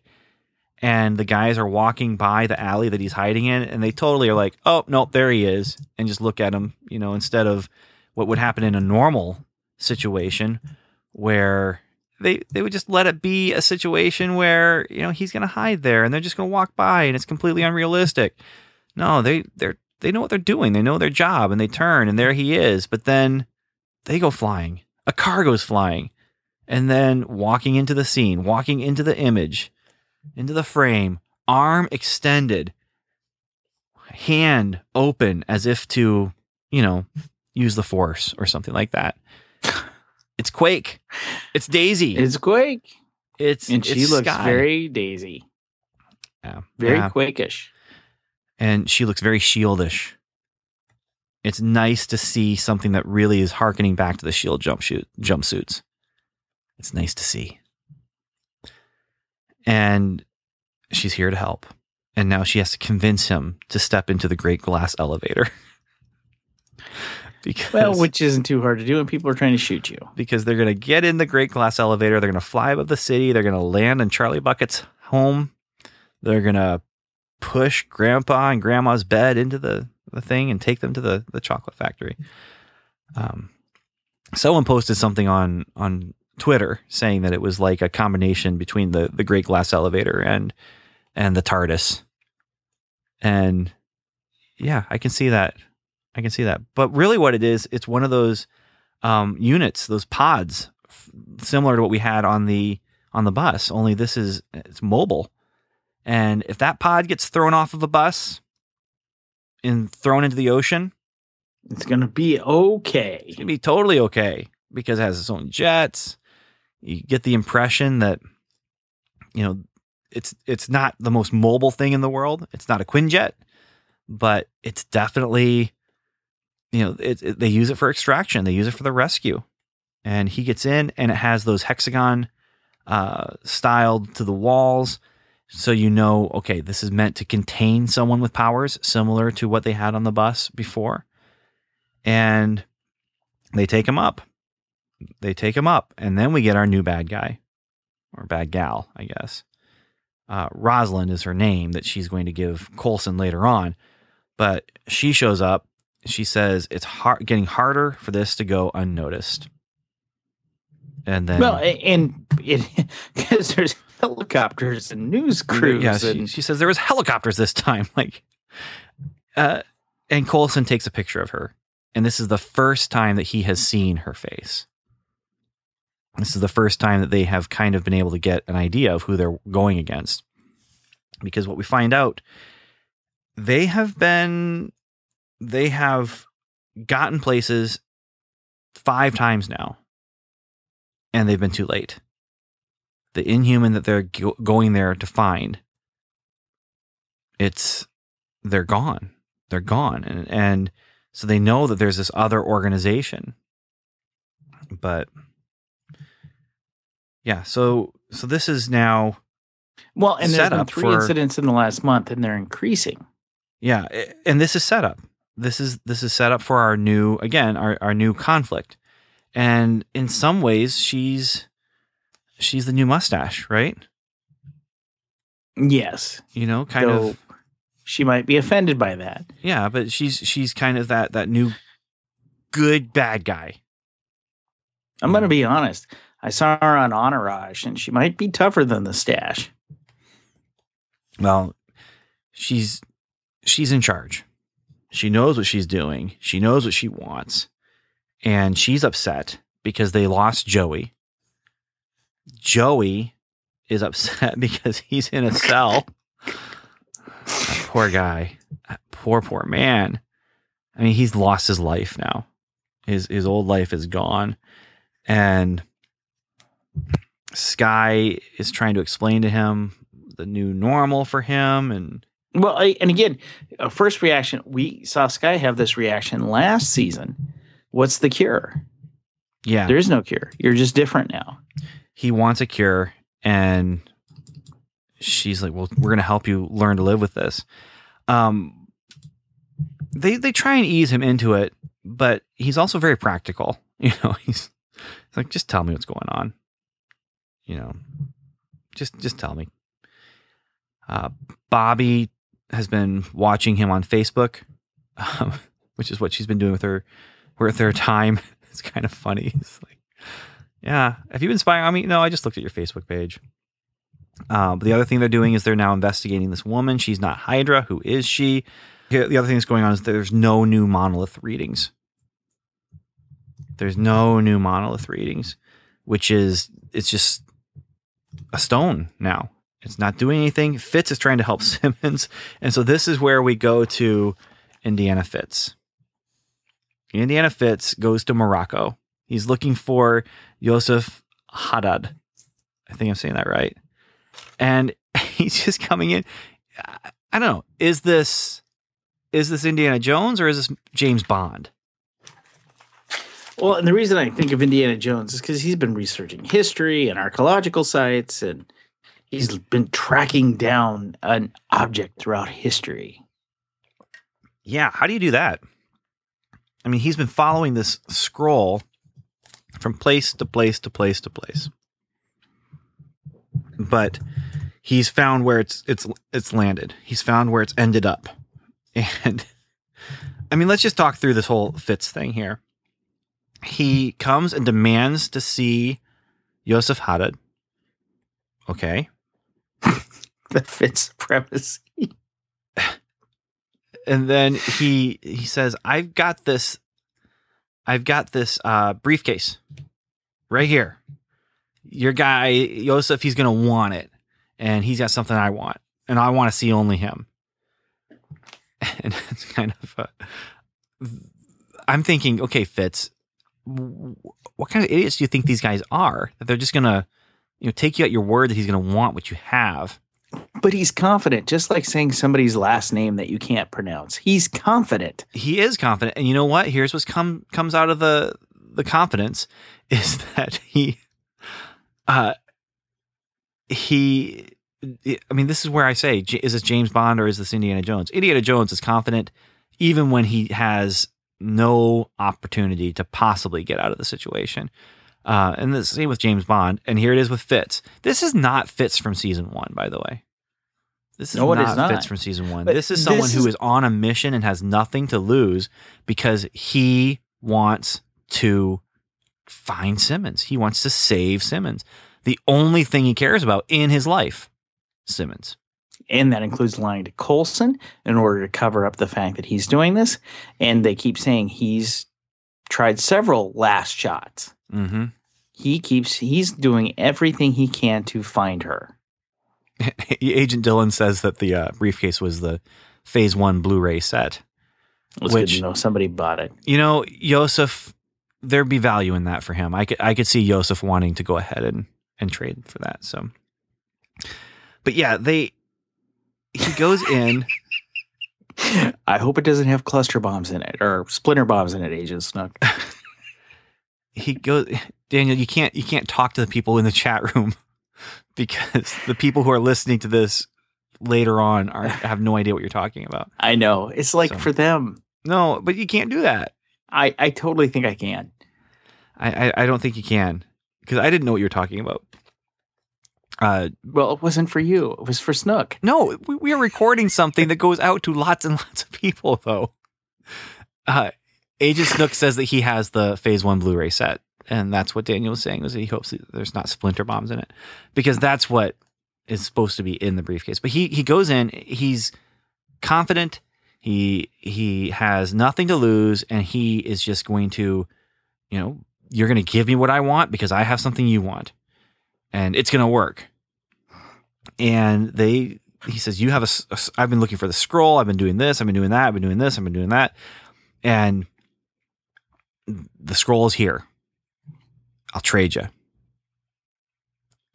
and the guys are walking by the alley that he's hiding in, and they totally are like, "Oh, nope, there he is," and just look at him, you know, instead of what would happen in a normal situation where they they would just let it be a situation where you know he's going to hide there, and they're just going to walk by, and it's completely unrealistic. No, they they're they know what they're doing. They know their job and they turn and there he is. But then they go flying. A car goes flying. And then walking into the scene, walking into the image, into the frame, arm extended, hand open as if to, you know, use the force or something like that. It's Quake. It's Daisy. It's Quake, it's and she it's looks Skye. very Daisy, yeah. very Yeah. Quakish. and she looks very shieldish. It's nice to see something that really is harkening back to the shield jumpsuit jumpsuits. It's nice to see. And she's here to help. And now she has to convince him to step into the great glass elevator. because Well, which isn't too hard to do, and people are trying to shoot you. because they're going to get in the great glass elevator. They're going to fly above the city. They're going to land in Charlie Bucket's home. They're going to push grandpa and grandma's bed into the, the thing and take them to the, the chocolate factory. Um, someone posted something on, on Twitter saying that it was like a combination between the, the great glass elevator and, and the TARDIS. And yeah, I can see that. I can see that. But really what it is, it's one of those um, units, those pods, f- similar to what we had on the on the bus. Only this is it's mobile, and if that pod gets thrown off of a bus and thrown into the ocean, It's gonna be okay. it's gonna be totally okay because it has its own jets. You get the impression that you know it's it's not the most mobile thing in the world. It's not a Quinjet, but it's definitely you know it, it- they use it for extraction. They use it for the rescue, and he gets in, and it has those hexagon uh, styled to the walls. So you know, okay, this is meant to contain someone with powers similar to what they had on the bus before and they take him up. They take him up, and then we get our new bad guy or bad gal, I guess. Uh, Rosalind is her name that she's going to give Coulson later on, but she shows up. She says it's hard, getting harder for this to go unnoticed. And then, Well, and it because there's helicopters and news crews yeah, she, and she says there was helicopters this time. Like, uh, and Coulson takes a picture of her, and this is the first time that he has seen her face. This is the first time that they have kind of been able to get an idea of who they're going against, because what we find out, they have been, they have gotten places five times now, and they've been too late. The inhuman that they're go- going there to find it's they're gone. They're gone and and so they know that there's this other organization. But yeah so so this is now well, and there's been three for- incidents in the last month, and they're increasing. yeah and this is set up this is this is set up for our new again our, our new conflict and in some ways she's she's the new mustache right Yes, you know kind though of she might be offended by that. Yeah, but she's she's kind of that that new good bad guy. I'm gonna be honest. I saw her on Entourage, and she might be tougher than the stash. Well, she's she's in charge. She knows what she's doing. She knows what she wants. And she's upset because they lost Joey. Joey is upset because he's in a cell. Poor guy. Poor poor man. I mean, he's lost his life now. His his old life is gone. And Skye is trying to explain to him the new normal for him and Well, I, and again, a first reaction. We saw Skye have this reaction last season. What's the cure? yeah There is no cure. You're just different now. he wants a cure and she's like well we're going to help you learn to live with this um they they try and ease him into it but he's also very practical you know he's, he's like just tell me what's going on you know just just tell me uh bobbi has been watching him on facebook um, which is what she's been doing with her with her time it's kind of funny it's like yeah. Have you been spying on me? No, I just looked at your Facebook page. Uh, but the other thing they're doing is they're now investigating this woman. She's not Hydra. Who is she? The the other thing that's going on is there's no new monolith readings. There's no new monolith readings, which is it's just a stone now. It's not doing anything. Fitz is trying to help Simmons, and so this is where we go to Indiana Fitz. Indiana Fitz goes to Morocco He's looking for Yosef Haddad. I think I'm saying that right. And he's just coming in. I- don't know. Is this is this Indiana Jones or is this James Bond? Well, and the reason I think of Indiana Jones is because he's been researching history and archaeological sites, and he's been tracking down an object throughout history. Yeah, how do you do that? I mean, he's been following this scroll from place to place to place to place. But he's found where it's it's it's landed. He's found where it's ended up. And I mean, let's just talk through this whole Fitz thing here. He comes and demands to see Yosef Haddad. Okay. That fits premise. and then he he says i've got this i've got this uh briefcase right here your guy Yosef, he's gonna want it and he's got something i want and i want to see only him and it's kind of uh, i'm thinking okay fitz what kind of idiots do you think these guys are that they're just gonna you know take you at your word that he's gonna want what you have But he's confident, just like saying somebody's last name that you can't pronounce. He's confident. he is confident and you know what here's what come comes out of the the confidence is that he uh he i mean this is where i say is this james bond or is this indiana jones indiana jones is confident even when he has no opportunity to possibly get out of the situation uh, and the same with James Bond. And here it is with Fitz. This is not Fitz from season one, by the way. This is No, not, is not. Fitz from season one. But this is someone this who is- is on a mission and has nothing to lose because he wants to find Simmons. He wants to save Simmons. The only thing he cares about in his life, Simmons. And that includes lying to Coulson in order to cover up the fact that he's doing this. And they keep saying he's tried several last shots. Mm-hmm. He keeps, he's doing everything he can to find her. Agent Dylan says that the uh, briefcase was the Phase One Blu-ray set. It was good Which- know somebody bought it. You know, Yosef, there'd be value in that for him. I could I could see Yosef wanting to go ahead and and trade for that. So, but yeah, they he goes in. I hope it doesn't have cluster bombs in it or splinter bombs in it, Agent Snook. He goes. Daniel, you can't you can't talk to the people in the chat room because the people who are listening to this later on are have no idea what you're talking about. I know. It's like So- for them. No, but you can't do that. I, I totally think I can. I I, I don't think you can because I didn't know what you were talking about. Uh, Well, it wasn't for you. It was for Snook. No, we, we are recording something that goes out to lots and lots of people, though. Uh, Agent Snook says that he has the Phase One Blu-ray set, and that's what Daniel was saying was that he hopes that there's not splinter bombs in it because that's what is supposed to be in the briefcase. But he he goes in, he's confident, he he has nothing to lose, and he is just going to, you know, you're going to give me what I want because I have something you want, and it's going to work. And they he says you have a, a I've been looking for the scroll i've been doing this i've been doing that i've been doing this i've been doing that and the scroll is here. I'll trade you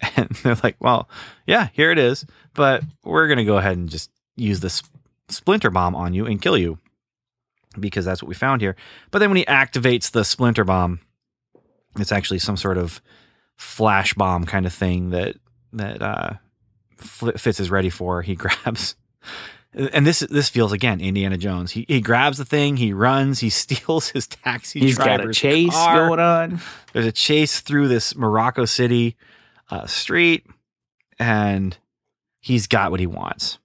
and they're like well yeah here it is but we're going to go ahead and just use this splinter bomb on you and kill you because that's what we found here. But then when he activates the splinter bomb it's actually some sort of flash bomb kind of thing that that uh Fitz is ready for. He grabs, and this this feels again Indiana Jones. He he grabs the thing, he runs, he steals his taxi. He's got a chase car. going on. There's a chase through this Morocco City uh, street, and he's got what he wants.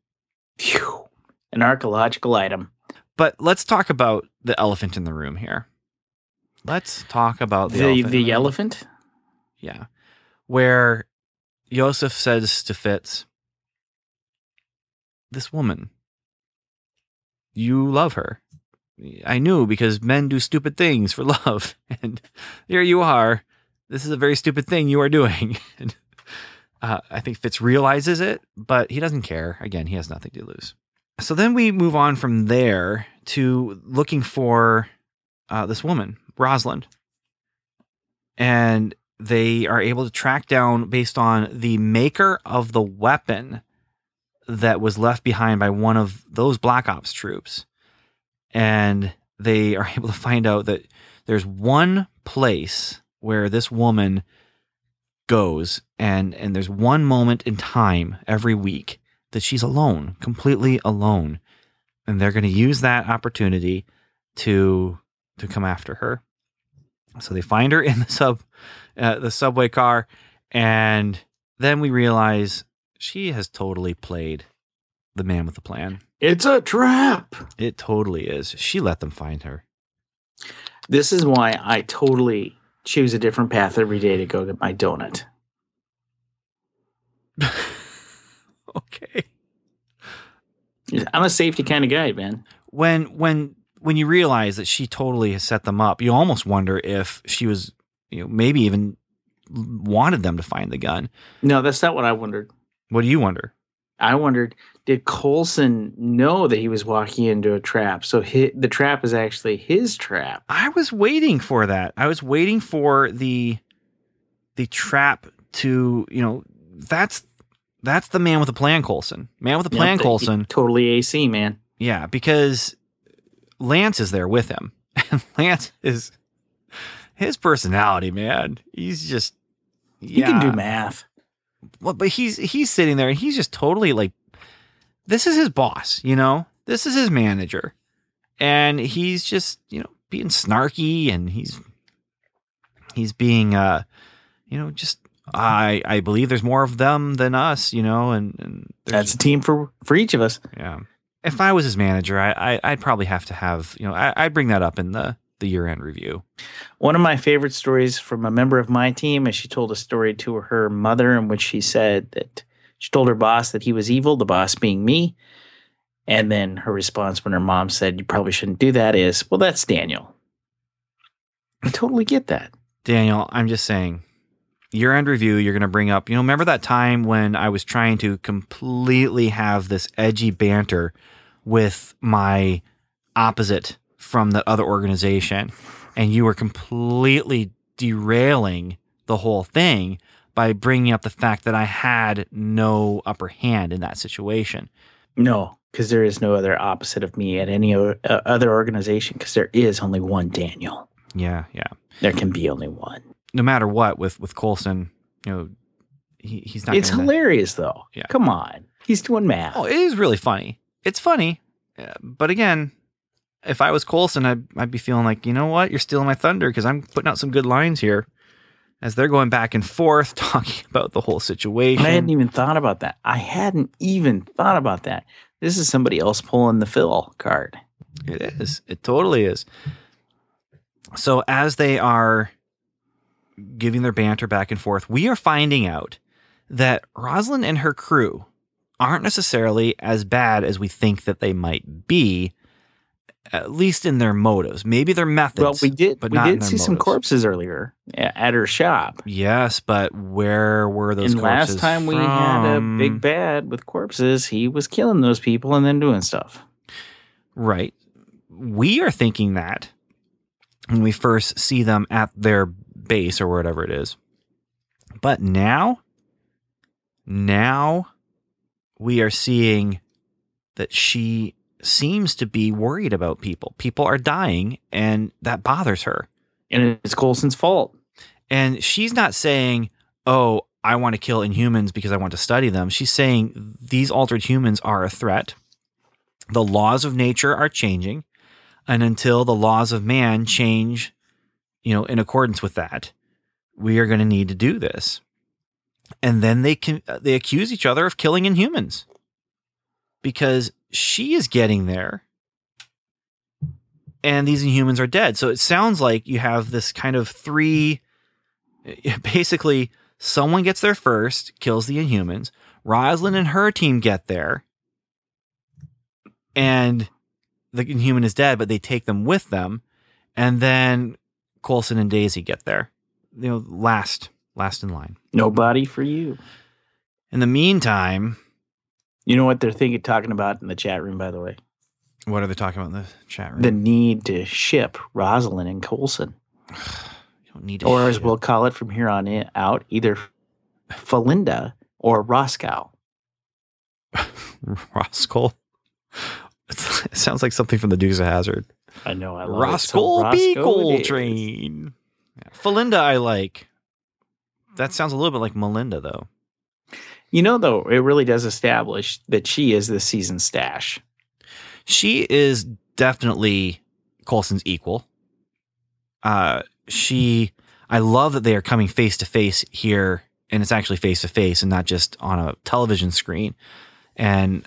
Phew. An archaeological item. But let's talk about the elephant in the room here. Let's talk about the The elephant. in the elephant? Yeah. Where Joseph says to Fitz, This woman, you love her. I knew because men do stupid things for love. And here you are. This is a very stupid thing you are doing. And uh, I think Fitz realizes it, but he doesn't care. Again, he has nothing to lose. So then we move on from there to looking for uh, this woman, Rosalind. and they are able to track down based on the maker of the weapon that was left behind by one of those black ops troops. And they are able to find out that there's one place where this woman goes and and there's one moment in time every week that she's alone completely alone. And they're going to use that opportunity to to come after her. So they find her in the sub uh, the subway car and then we realize she has totally played the man with the plan It's a trap. it totally is she let them find her This is why I totally choose a different path every day to go get my donut. okay I'm a safety kind of guy, man. when when when you realize that she totally has set them up, you almost wonder if she was, you know, maybe even wanted them to find the gun. No, that's not what I wondered. What do you wonder? I wondered, did Coulson know that he was walking into a trap? So the trap is actually his trap. I was waiting for that. I was waiting for the the trap to, you know, that's that's the man with the plan, Coulson. Man with the plan, Yep, Coulson. Totally AC, man. Yeah, because Lance is there with him. And Lance is his personality, man. He's just He can do math. Well, but he's he's sitting there and he's just totally like this is his boss, you know? This is his manager. And he's just, you know, being snarky and he's he's being uh you know, just I I believe there's more of them than us, you know, and, and That's a team for for each of us. yeah. If I was his manager, I, I I'd probably have to have, you know, I, I'd bring that up in the the year end review. One of my favorite stories from a member of my team is she told a story to her mother in which she said that she told her boss that he was evil, the boss being me. And then her response when her mom said, You probably shouldn't do that is, Well, that's Daniel. I totally get that. Daniel, I'm just saying, year end review, you're going to bring up, you know, remember that time when I was trying to completely have this edgy banter with my opposite from the other organization, and you were completely derailing the whole thing by bringing up the fact that I had no upper hand in that situation. No, because there is no other opposite of me at any o- uh, other organization because there is only one Daniel. Yeah, yeah. There can be only one. No matter what, with with Coulson, you know, he, he's not. It's hilarious, though. Yeah. Come on. He's doing math. Oh, it is really funny. It's funny, uh, but again, if I was Coulson, I'd, I'd be feeling like, you know what, you're stealing my thunder because I'm putting out some good lines here, as they're going back and forth talking about the whole situation. I hadn't even thought about that. I hadn't even thought about that. This is somebody else pulling the fill card. It is. It totally is. So as they are giving their banter back and forth, we are finding out that Rosalind and her crew aren't necessarily as bad as we think that they might be, at least in their motives. Maybe their methods. well, we did. but we did see some corpses earlier at her shop. Yes, but where were those and corpses last time we had a big bad with corpses, he was killing those people and then doing stuff. Right. We are thinking that when we first see them at their base or whatever it is. But now, now we are seeing that she seems to be worried about people. People are dying and that bothers her. And it's Coulson's fault. And she's not saying, oh, I want to kill inhumans because I want to study them. She's saying these altered humans are a threat. The laws of nature are changing. And until the laws of man change, you know, in accordance with that, we are going to need to do this. And then they can they accuse each other of killing inhumans because she is getting there and these inhumans are dead. So it sounds like you have this kind of three basically someone gets there first, kills the inhumans. Rosalind and her team get there, and the inhuman is dead, but they take them with them, and then Coulson and Daisy get there. You know, last last in line. Nobody for you. In the meantime, You know what they're thinking, talking about in the chat room, by the way? what are they talking about in the chat room? The need to ship Rosalind and Coulson. don't need to. or as ship. we'll call it from here on in, out, either Felinda or Roscoe. Roscoe. It sounds like something from the Dukes of Hazzard. I know I love it. Roscoe So Roscoe Beagle. Train. Yeah. Felinda, I like. That sounds a little bit like Melinda, though. You know, though, it really does establish that she is the season stash. She is definitely Coulson's equal. Uh, she, I love that they are coming face to face here, and it's actually face to face and not just on a television screen. And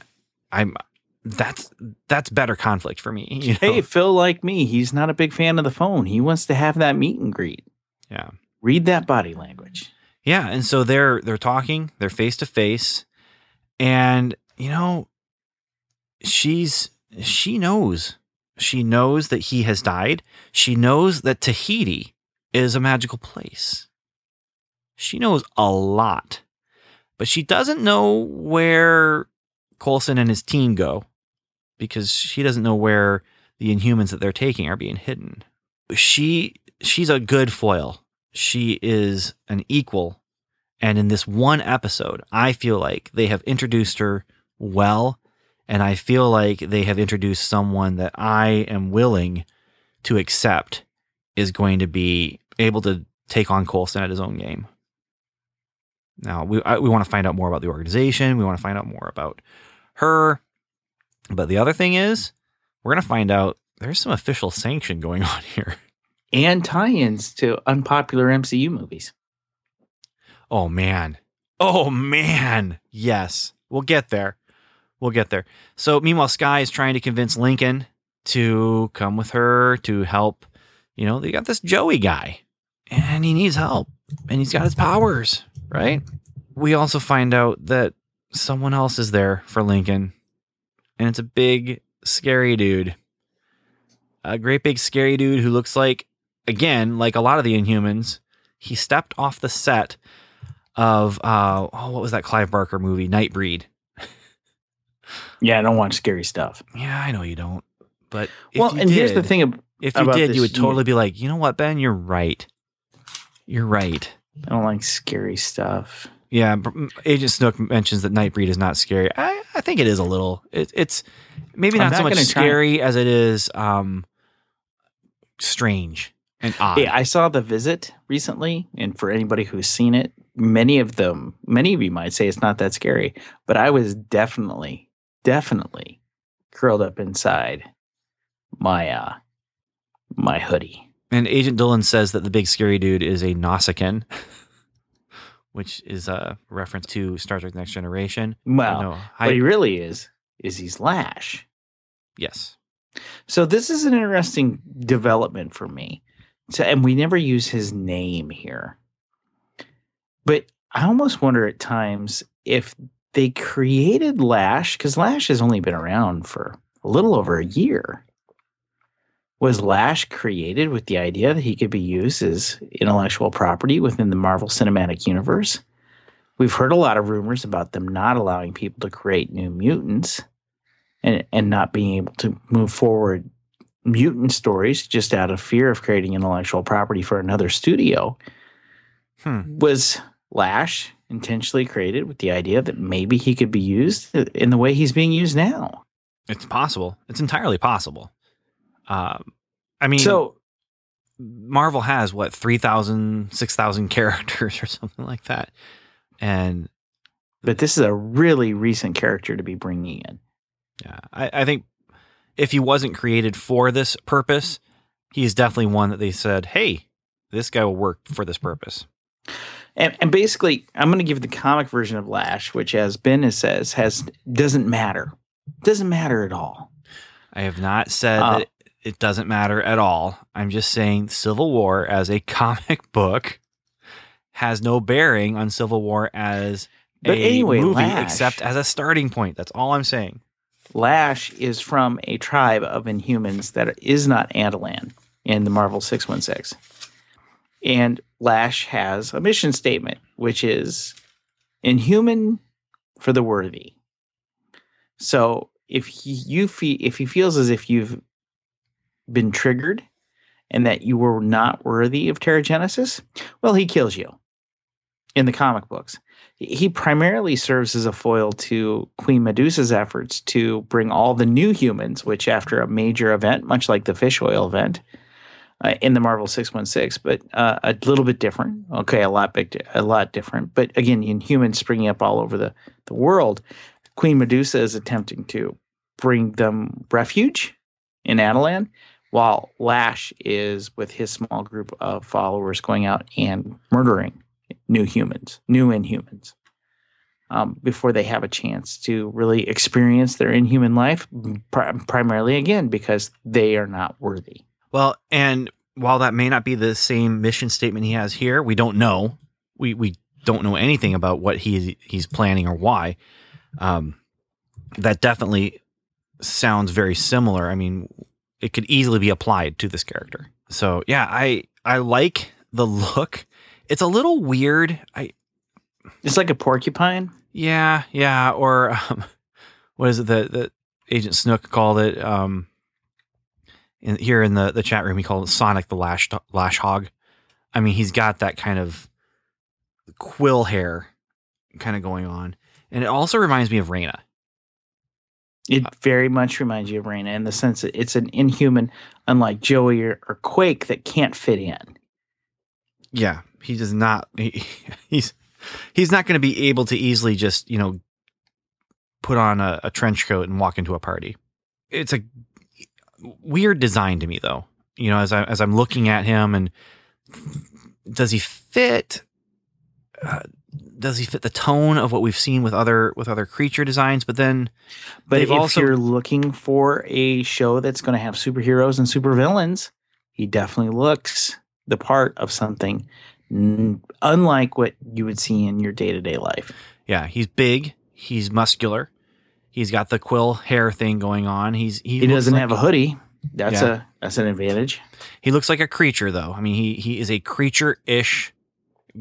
I'm that's that's better conflict for me. You know? Hey, Phil, like me, he's not a big fan of the phone. He wants to have that meet and greet. yeah. Read that body language. Yeah, and so they're they're talking, they're face to face, and you know, she's she knows. She knows that he has died. She knows that Tahiti is a magical place. She knows a lot. But she doesn't know where Coulson and his team go because she doesn't know where the inhumans that they're taking are being hidden. She she's a good foil. She is an equal. And in this one episode, I feel like they have introduced her well. And I feel like they have introduced someone that I am willing to accept is going to be able to take on Coulson at his own game. Now, we, I, we want to find out more about the organization. We want to find out more about her. But the other thing is, we're going to find out there's some official sanction going on here. And tie ins to unpopular MCU movies. Oh man. Oh man. Yes. We'll get there. We'll get there. So meanwhile, Skye is trying to convince Lincoln to come with her to help. You know, they got this Joey guy and he needs help and he's got his powers, right? We also find out that someone else is there for Lincoln and it's a big, scary dude. A great big, scary dude who looks like, again, like a lot of the Inhumans, he stepped off the set of uh oh what was that Clive Barker movie Nightbreed. Yeah, I don't watch scary stuff. Yeah, I know you don't. But if well, you and here's the thing ab- if you did, you would year. totally be like, you know what, Ben, you're right. You're right. I don't like scary stuff. Yeah, Agent Snook mentions that Nightbreed is not scary. I, I think it is a little. It, it's maybe I'm not so much gonna try- scary as it is um strange and odd. Yeah, I saw The Visit recently, and for anybody who's seen it, many of them, many of you might say it's not that scary, but I was definitely, definitely curled up inside my uh my hoodie. And Agent Dylan says that the big scary dude is a Nausicaan, which is a reference to Star Trek Next Generation. Well, no, what he really is is he's Lash. yes. So this is an interesting development for me. So, and we never use his name here. But I almost wonder at times if they created Lash, because Lash has only been around for a little over a year. Was Lash created with the idea that he could be used as intellectual property within the Marvel Cinematic Universe? We've heard a lot of rumors about them not allowing people to create new mutants and and not being able to move forward mutant stories just out of fear of creating intellectual property for another studio Hmm. was Lash intentionally created with the idea that maybe he could be used in the way he's being used now. It's possible. It's entirely possible. Um, I mean, so Marvel has what 3,000, 6,000 characters or something like that, and but this is a really recent character to be bringing in. yeah, I, I think if he wasn't created for this purpose, he is definitely one that they said, "Hey, this guy will work for this purpose." And, and basically, I'm going to give the comic version of Lash, which, as Ben says, has doesn't matter, doesn't matter at all. I have not said Uh, that it doesn't matter at all. I'm just saying Civil War as a comic book has no bearing on Civil War as But a anyway, movie, Lash- except as a starting point. That's all I'm saying. Lash is from a tribe of Inhumans that is not Attilan in the Marvel 616. And Lash has a mission statement, which is inhuman for the worthy. So if he, you feel if he feels as if you've been triggered and that you were not worthy of Terrigenesis, well, he kills you in the comic books. He primarily serves as a foil to Queen Medusa's efforts to bring all the new humans, which after a major event, much like the fish oil event uh, in the Marvel 616, but uh, a little bit different. Okay, a lot big, a lot different. But again, in humans springing up all over the, the world, Queen Medusa is attempting to bring them refuge in Attilan, while Lash is with his small group of followers going out and murdering new humans, new inhumans, um, before they have a chance to really experience their inhuman life, pri- primarily again because they are not worthy. Well, and while that may not be the same mission statement he has here, we don't know. We we don't know anything about what he he's planning or why. Um, that definitely sounds very similar. I mean, it could easily be applied to this character. So yeah, I I like the look. It's a little weird. I It's like a porcupine. yeah yeah or um, what is it that that Agent Snook called it? Um, in, here in the the chat room, he called it Sonic the Lash Lash Hog. I mean, he's got that kind of quill hair kind of going on, and it also reminds me of Raina. It very much reminds you of Raina in the sense that it's an inhuman, unlike Joey or, or Quake, that can't fit in. Yeah, he does not. He, he's he's not going to be able to easily just you know put on a, a trench coat and walk into a party. It's a weird design to me, though. You know, as I as I'm looking at him, and does he fit? Uh, does he fit the tone of what we've seen with other with other creature designs? But then, But if also- you're looking for a show that's going to have superheroes and supervillains, he definitely looks the part of something unlike what you would see in your day to day life. yeah, he's big, he's muscular, he's got the quill hair thing going on. He's he, He, doesn't like- have a hoodie. That's Yeah. a that's an advantage. He looks like a creature, though. I mean, he he is a creature-ish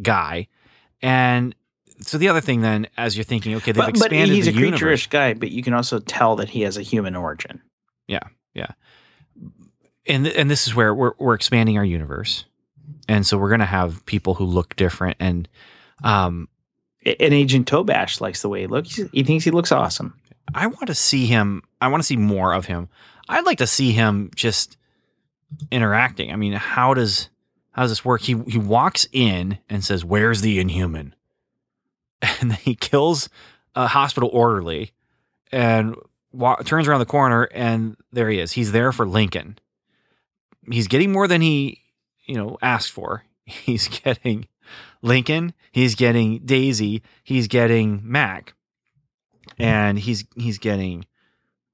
guy, and so the other thing, then, as you're thinking, okay, they've But, but expanded he's the a universe. creature-ish guy, but you can also tell that he has a human origin. Yeah, yeah, and and this is where we're we're expanding our universe, and so we're gonna have people who look different, and um, And Agent Tobash likes the way he looks. He thinks he looks awesome. I want to see him. I want to see more of him. I'd like to see him just interacting. I mean, how does how does this work? He he walks in and says, "Where's the Inhuman?" And then he kills a hospital orderly and wa- turns around the corner, and there he is. He's there for Lincoln. He's getting more than he you know asked for. He's getting Lincoln. He's getting Daisy. He's getting Mack and he's he's getting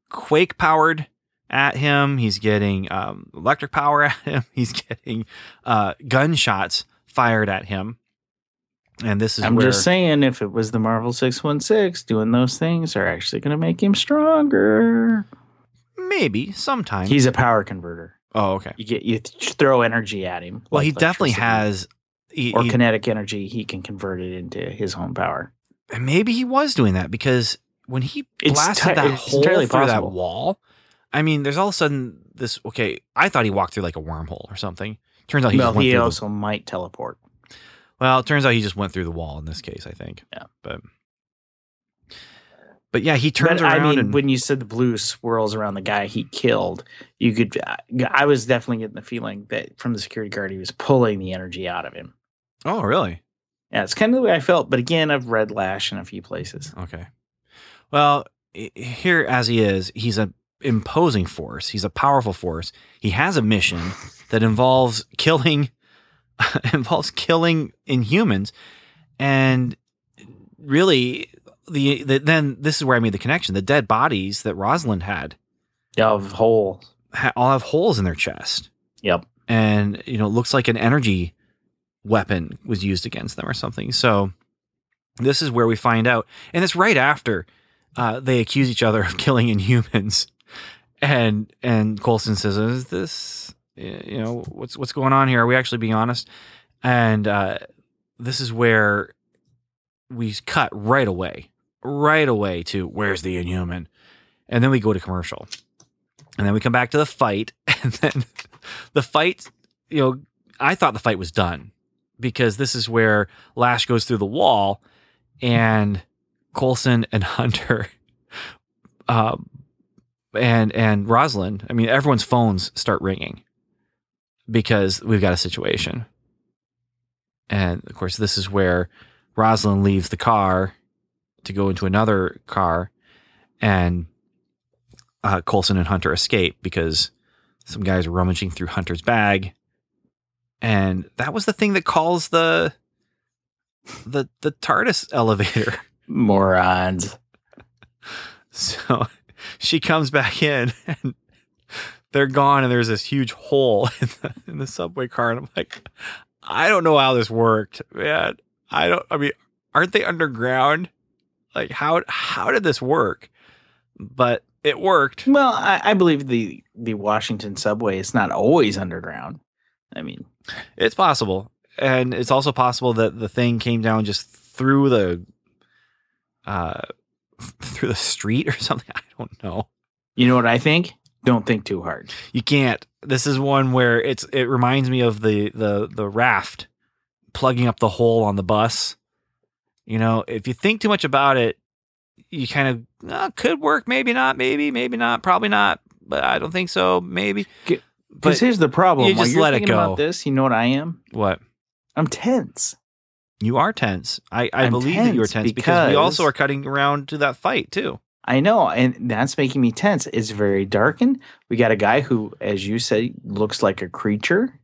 quake powered at him. He's getting um, electric power at him. He's getting uh, gunshots fired at him. And this is I'm where just saying, if it was the Marvel 616, doing those things are actually going to make him stronger. maybe sometime. He's a power converter. Oh, okay. You get you throw energy at him. Well, like he definitely has. He, or he- kinetic energy. He can convert it into his own power. and maybe he was doing that because when he It's blasted ti- that hole through that wall, I mean, there's all of a sudden this. Okay, I thought he walked through like a wormhole or something. Turns out he went he through the- also might teleport. Well, it turns out he just went through the wall in this case, I think. Yeah. But but yeah, he turns but around I mean, and when you said the blue swirls around the guy he killed, you could. I was definitely getting the feeling that from the security guard he was pulling the energy out of him. Oh, really? Yeah, it's kind of the way I felt. But again, I've read Lash in a few places. Okay. Well, here as he is, he's a imposing force. He's a powerful force. He has a mission that involves killing involves killing inhumans and really the, the then this is where I made the connection. The dead bodies that Rosalind had Of whole. ha- all have holes in their chest. Yep. and you know it looks like an energy weapon was used against them or something so this is where we find out and it's right after uh, they accuse each other of killing inhumans and and Coulson says is this you know what's what's going on here are we actually being honest and uh, this is where we cut right away right away to where's the inhuman? And then we go to commercial. And then we come back to the fight. And then the fight you know, I thought the fight was done because this is where Lash goes through the wall and Coulson and Hunter uh, and and Rosalind, I mean everyone's phones start ringing because we've got a situation. And of course this is where Rosalind leaves the car to go into another car and uh, Coulson and Hunter escape because some guys are rummaging through Hunter's bag and that was the thing that calls the the the TARDIS elevator. Morons. So she comes back in and they're gone and there's this huge hole in the, in the subway car and I'm like I don't know how this worked. Man, I don't I mean aren't they underground? Like how how did this work? But it worked. Well, I, I believe the the Washington subway is not always underground. I mean, It's possible. And it's also possible that the thing came down just through the uh through the street or something. I don't know. you know what I think? Don't think too hard. You can't. This is one where it's it reminds me of the the the raft plugging up the hole on the bus. You know, if you think too much about it, you kind of uh, could work, maybe not, maybe, maybe not, probably not, but I don't think so, maybe. Because here's the problem. you just you're let it go. about this, you know what I am? what? I'm tense. You are tense. I, I I'm believe that you are tense tense because, we also are cutting around to that fight too. I know, and that's making me tense. It's very darkened. We got a guy who, as you say, looks like a creature.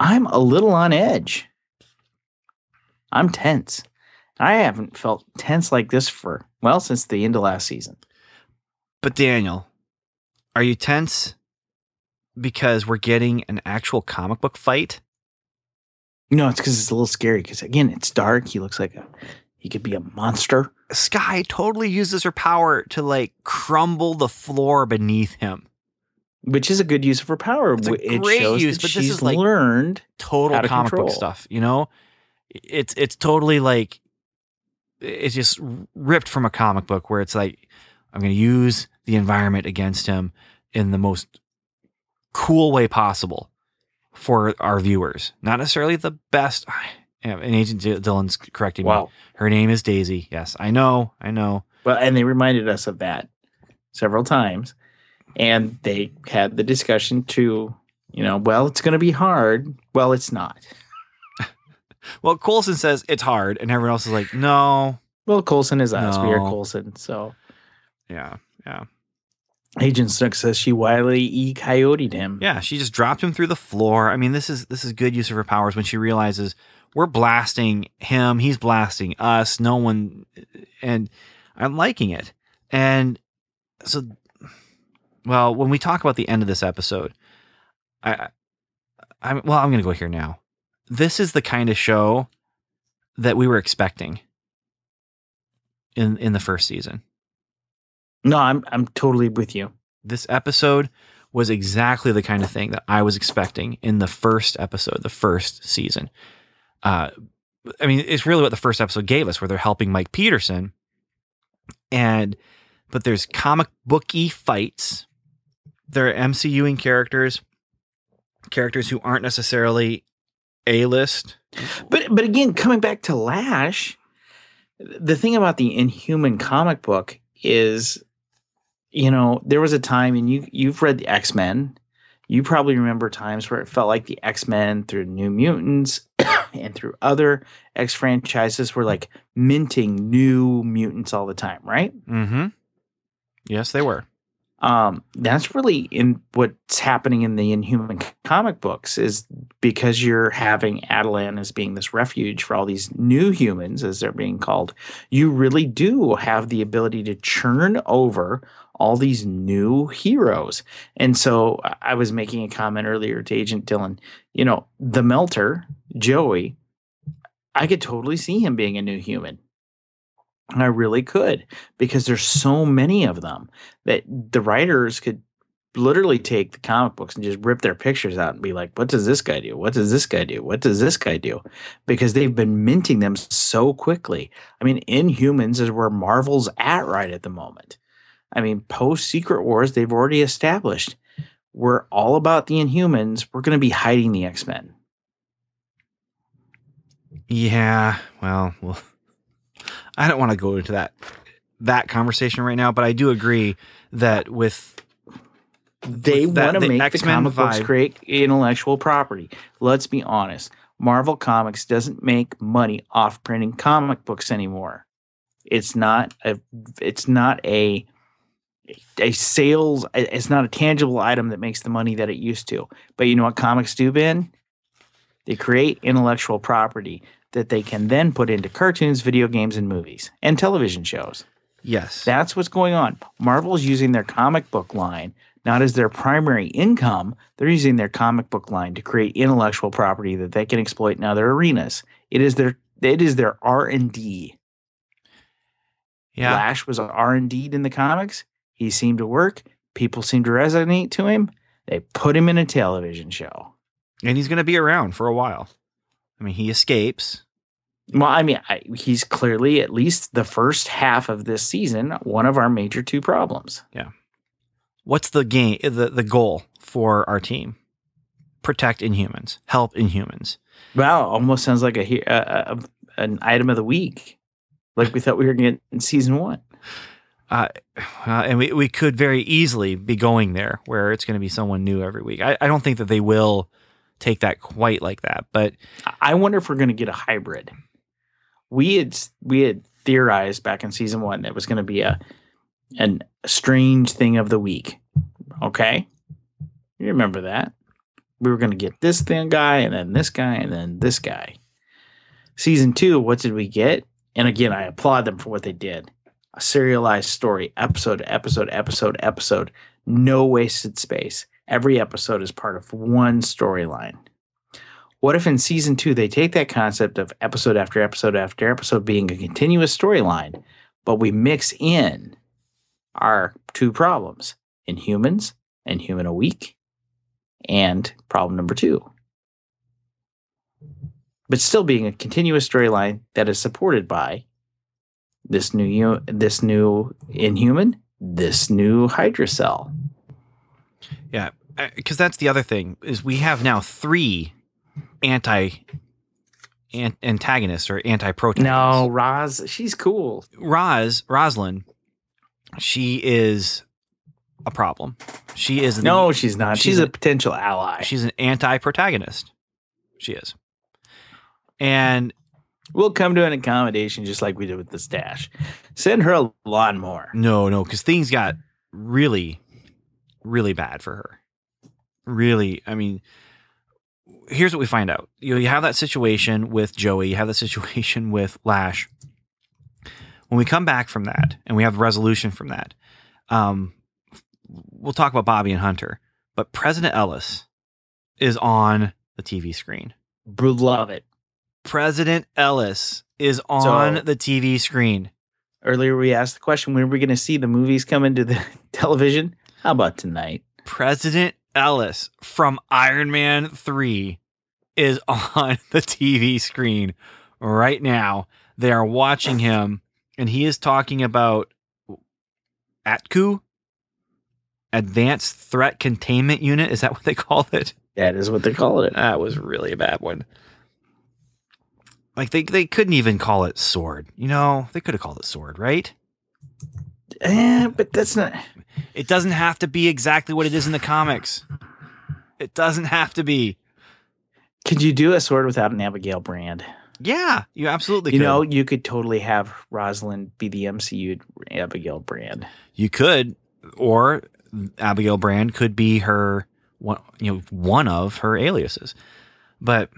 I'm a little on edge. I'm tense. I haven't felt tense like this for well since the end of last season. But Daniel, are you tense because we're getting an actual comic book fight? No, it's because it's a little scary. Because again, it's dark. He looks like a he could be a monster. Skye totally uses her power to like crumble the floor beneath him. which is a good use of her power. It's a it great shows use, but this she's is like- learned. Total comic control. book stuff, you know? It's it's totally like it's just ripped from a comic book where it's like I'm going to use the environment against him in the most cool way possible for our viewers. Not necessarily the best. And Agent Dylan's correcting me. Her name is Daisy. Yes, I know. I know. Well, and they reminded us of that several times, and they had the discussion to, you know, well, it's going to be hard. Well, it's not. Well, Coulson says it's hard, and everyone else is like, no. Well, Coulson is us. We are Coulson. So Yeah, yeah, Agent Snook says she wily e coyoted him. yeah. She just dropped him through the floor. I mean, this is this is good use of her powers when she realizes we're blasting him, he's blasting us. No one, and I'm liking it. And so, well, when we talk about the end of this episode, I, I, well, I'm going to go here now. This is the kind of show that we were expecting in in the first season. No, I'm I'm totally with you. This episode was exactly the kind of thing that I was expecting in the first episode, the first season. Uh, I mean, it's really what the first episode gave us, where they're helping Mike Peterson, and but there's comic booky fights. There are MCUing characters, characters who aren't necessarily a list. But but again, coming back to Lash, the thing about the Inhuman comic book is, you know, there was a time, and you you've read the X Men. You probably remember times where it felt like the X Men through New Mutants and through other X franchises were like minting new mutants all the time, right? Mm-hmm. Yes, they were. Um, that's really in what's happening in the Inhuman comic books is because you're having Attilan as being this refuge for all these new humans, as they're being called. You really do have the ability to churn over all these new heroes. And so I- I was making a comment earlier to Agent Dylan. You know, the Melter, Joey, I could totally see him being a new human. I really could because there's so many of them that the writers could literally take the comic books and just rip their pictures out and be like, what does this guy do? What does this guy do? What does this guy do? Because they've been minting them so quickly. I mean, Inhumans is where Marvel's at right at the moment. I mean, post Secret Wars, they've already established we're all about the Inhumans. We're going to be hiding the X Men. Yeah, well, well, I don't want to go into that that conversation right now, but I do agree that with They want to the make X-Men comic books create intellectual property. Let's be honest. Marvel Comics doesn't make money off printing comic books anymore. It's not a it's not a a sales it's not a tangible item that makes the money that it used to. But you know what comics do, Ben? They create intellectual property that they can then put into cartoons, video games, and movies and television shows. yes, That's what's going on. Marvel's using their comic book line not as their primary income. They're using their comic book line to create intellectual property that they can exploit in other arenas. It is their it is their R and D. yeah, Lash was R and D in the comics. He seemed to work. People seemed to resonate to him. They put him in a television show. and he's going to be around for a while. I mean, he escapes. Well, I mean, I, he's clearly at least the first half of this season one of our major two problems. Yeah. What's the game? The the goal for our team? Protect Inhumans, help Inhumans. Wow, almost sounds like a, a, a an item of the week, like we thought we were going to get in season one. Uh, and we, we could very easily be going there where it's going to be someone new every week. I, I don't think that they will take that quite like that, but I- wonder if we're going to get a hybrid. We had we had theorized back in season one that it was going to be a an strange thing of the week. Okay, you remember that we were going to get this thing guy and then this guy and then this guy. Season two, what did we get? And again, I applaud them for what they did. A serialized story, episode, episode, episode, episode. No wasted space. Every episode is part of one storyline. What if in season two they take that concept of episode after episode after episode being a continuous storyline, but we mix in our two problems Inhumans and Human a Week, and problem number two. But still being a continuous storyline that is supported by this new this new Inhuman, this new Hydra cell. yeah, Uh, because that's the other thing is we have now three anti an- antagonists or anti protagonists. No, Roz, she's cool. Roz Roslyn, she is a problem. She is the- No, she's not. she's She's, a an- potential ally. she's an anti protagonist. She is, and We'll come to an accommodation just like we did with the stash. Send her a lawnmower. No, no, because things got really, really bad for her. Really, I mean, here's what we find out. You know, you have that situation with Joey, you have the situation with Lash. When we come back from that and we have resolution from that, um, we'll talk about Bobbi and Hunter. But President Ellis is on the TV screen. Love it. President Ellis is on So- the TV screen. Earlier we asked the question when are we going to see the movies come into the television? How about tonight? President Ellis from Iron Man 3 is on the TV screen right now. They are watching him, and he is talking about ATCU, Advanced Threat Containment Unit. Is that what they call it? That is what they call it. That was really a bad one. Like they, they couldn't even call it sword. You know, they could have called it S.W.O.R.D., right? Eh, but that's not. It doesn't have to be exactly what it is in the comics. It doesn't have to be. Could you do a S.W.O.R.D. without an Abigail Brand? Yeah, you absolutely could. you could. know, you could totally have Rosalind be the MCU Abigail Brand. you could, or Abigail Brand could be her one, you know, one of her aliases. But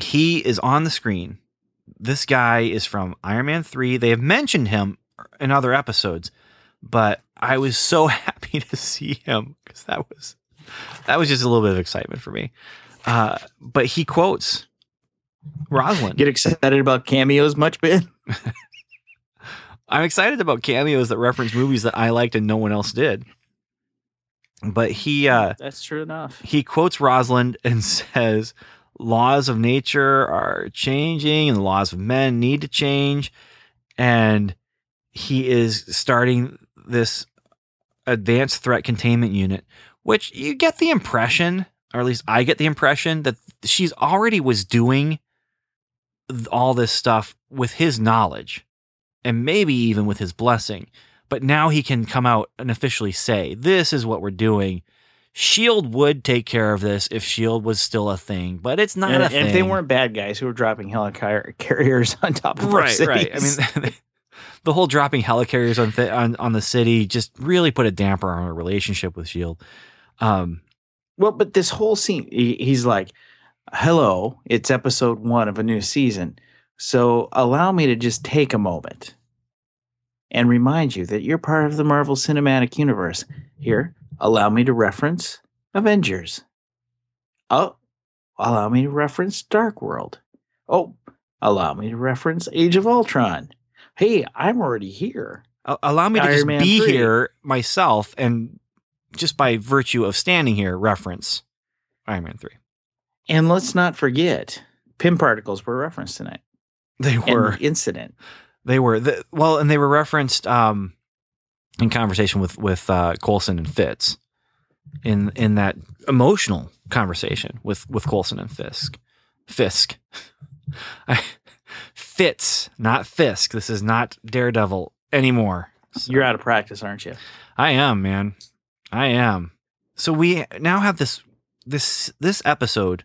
he is on the screen. This guy is from Iron Man 3. They have mentioned him in other episodes, but I was so happy to see him because that was that was just a little bit of excitement for me. Uh, but he quotes Rosalind. Get excited about cameos much, Ben? I'm excited about cameos that reference movies that I liked and no one else did. But he uh, That's true enough. he quotes Rosalind and says, "Laws of nature are changing, and the laws of men need to change." And he is starting this advanced threat containment unit, which you get the impression, or at least I get the impression that she's already was doing all this stuff with his knowledge and maybe even with his blessing. But now he can come out and officially say, This is what we're doing. Shield would take care of this if Shield was still a thing, but it's not and, a and thing. if they weren't bad guys who were dropping helicarriers on top of right, right. I mean, the whole dropping helicarriers on, thi- on on the city just really put a damper on our relationship with Shield. Um, Well, but this whole scene, he, he's like, "Hello, it's episode one of a new season, so allow me to just take a moment and remind you that you're part of the Marvel Cinematic Universe. Here, allow me to reference Avengers. Oh, allow me to reference Dark World. Oh, allow me to reference Age of Ultron. Hey, I'm already here. allow me to just Man be 3. here myself, and just by virtue of standing here, reference Iron Man three. And let's not forget, Pym particles were referenced tonight. They were the incident. They were the, well, and they were referenced um, in conversation with with uh, Coulson and Fitz in in that emotional conversation with with Coulson and Fisk. Fisk, I, Fitz, not Fisk. This is not Daredevil anymore. So- You're out of practice, aren't you? I am, man. I am. So we now have this this this episode.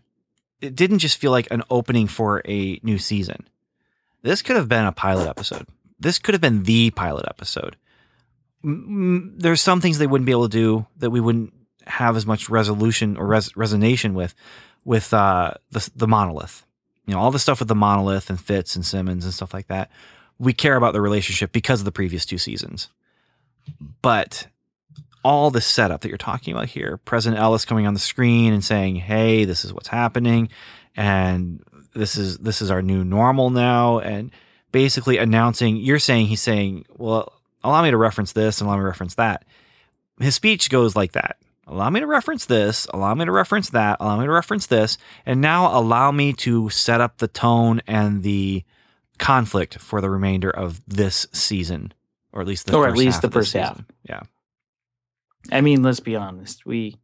It didn't just feel like an opening for a new season. This could have been a pilot episode. This could have been the pilot episode. There's some things they wouldn't be able to do that we wouldn't have as much resolution or res- resonation with with uh, the the monolith. You know, all the stuff with the monolith and Fitz and Simmons and stuff like that. We care about the relationship because of the previous two seasons. But all the setup that you're talking about here, President Ellis coming on the screen and saying, "Hey, this is what's happening, and this is this is our new normal now," and basically announcing. You're saying he's saying, "Well, allow me to reference this and allow me to reference that." His speech goes like that. Allow me to reference this, allow me to reference that, allow me to reference this, and now allow me to set up the tone and the conflict for the remainder of this season, or at least the Or first at least half the first half. season. Yeah. I mean, let's be honest. We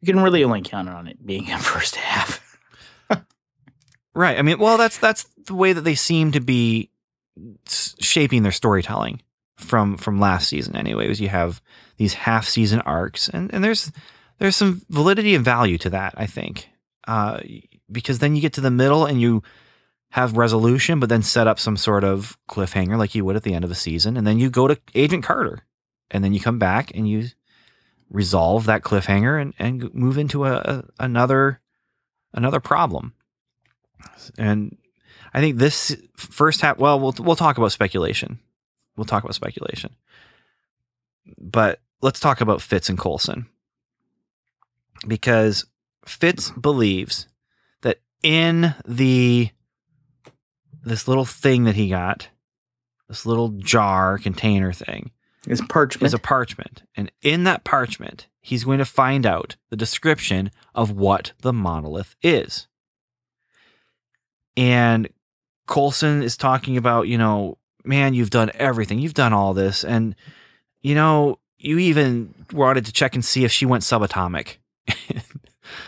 we can really only count on it being a first half. Right. I mean, well, that's that's the way that they seem to be shaping their storytelling from from last season. Anyways, you have these half season arcs, and and there's there's some validity and value to that. I think, uh, because then you get to the middle and you have resolution, but then set up some sort of cliffhanger like you would at the end of a season, and then you go to Agent Carter, and then you come back and you resolve that cliffhanger and and move into a, a another another problem. And I think this first half. Well, we'll we'll talk about speculation. We'll talk about speculation. But let's talk about Fitz and Coulson because Fitz believes that in the this little thing that he got, this little jar container thing, It's parchment. is a parchment. And in that parchment, he's going to find out the description of what the monolith is. And Coulson is talking about, you know, man, you've done everything. You've done all this. And, you know, you even wanted to check and see if she went subatomic,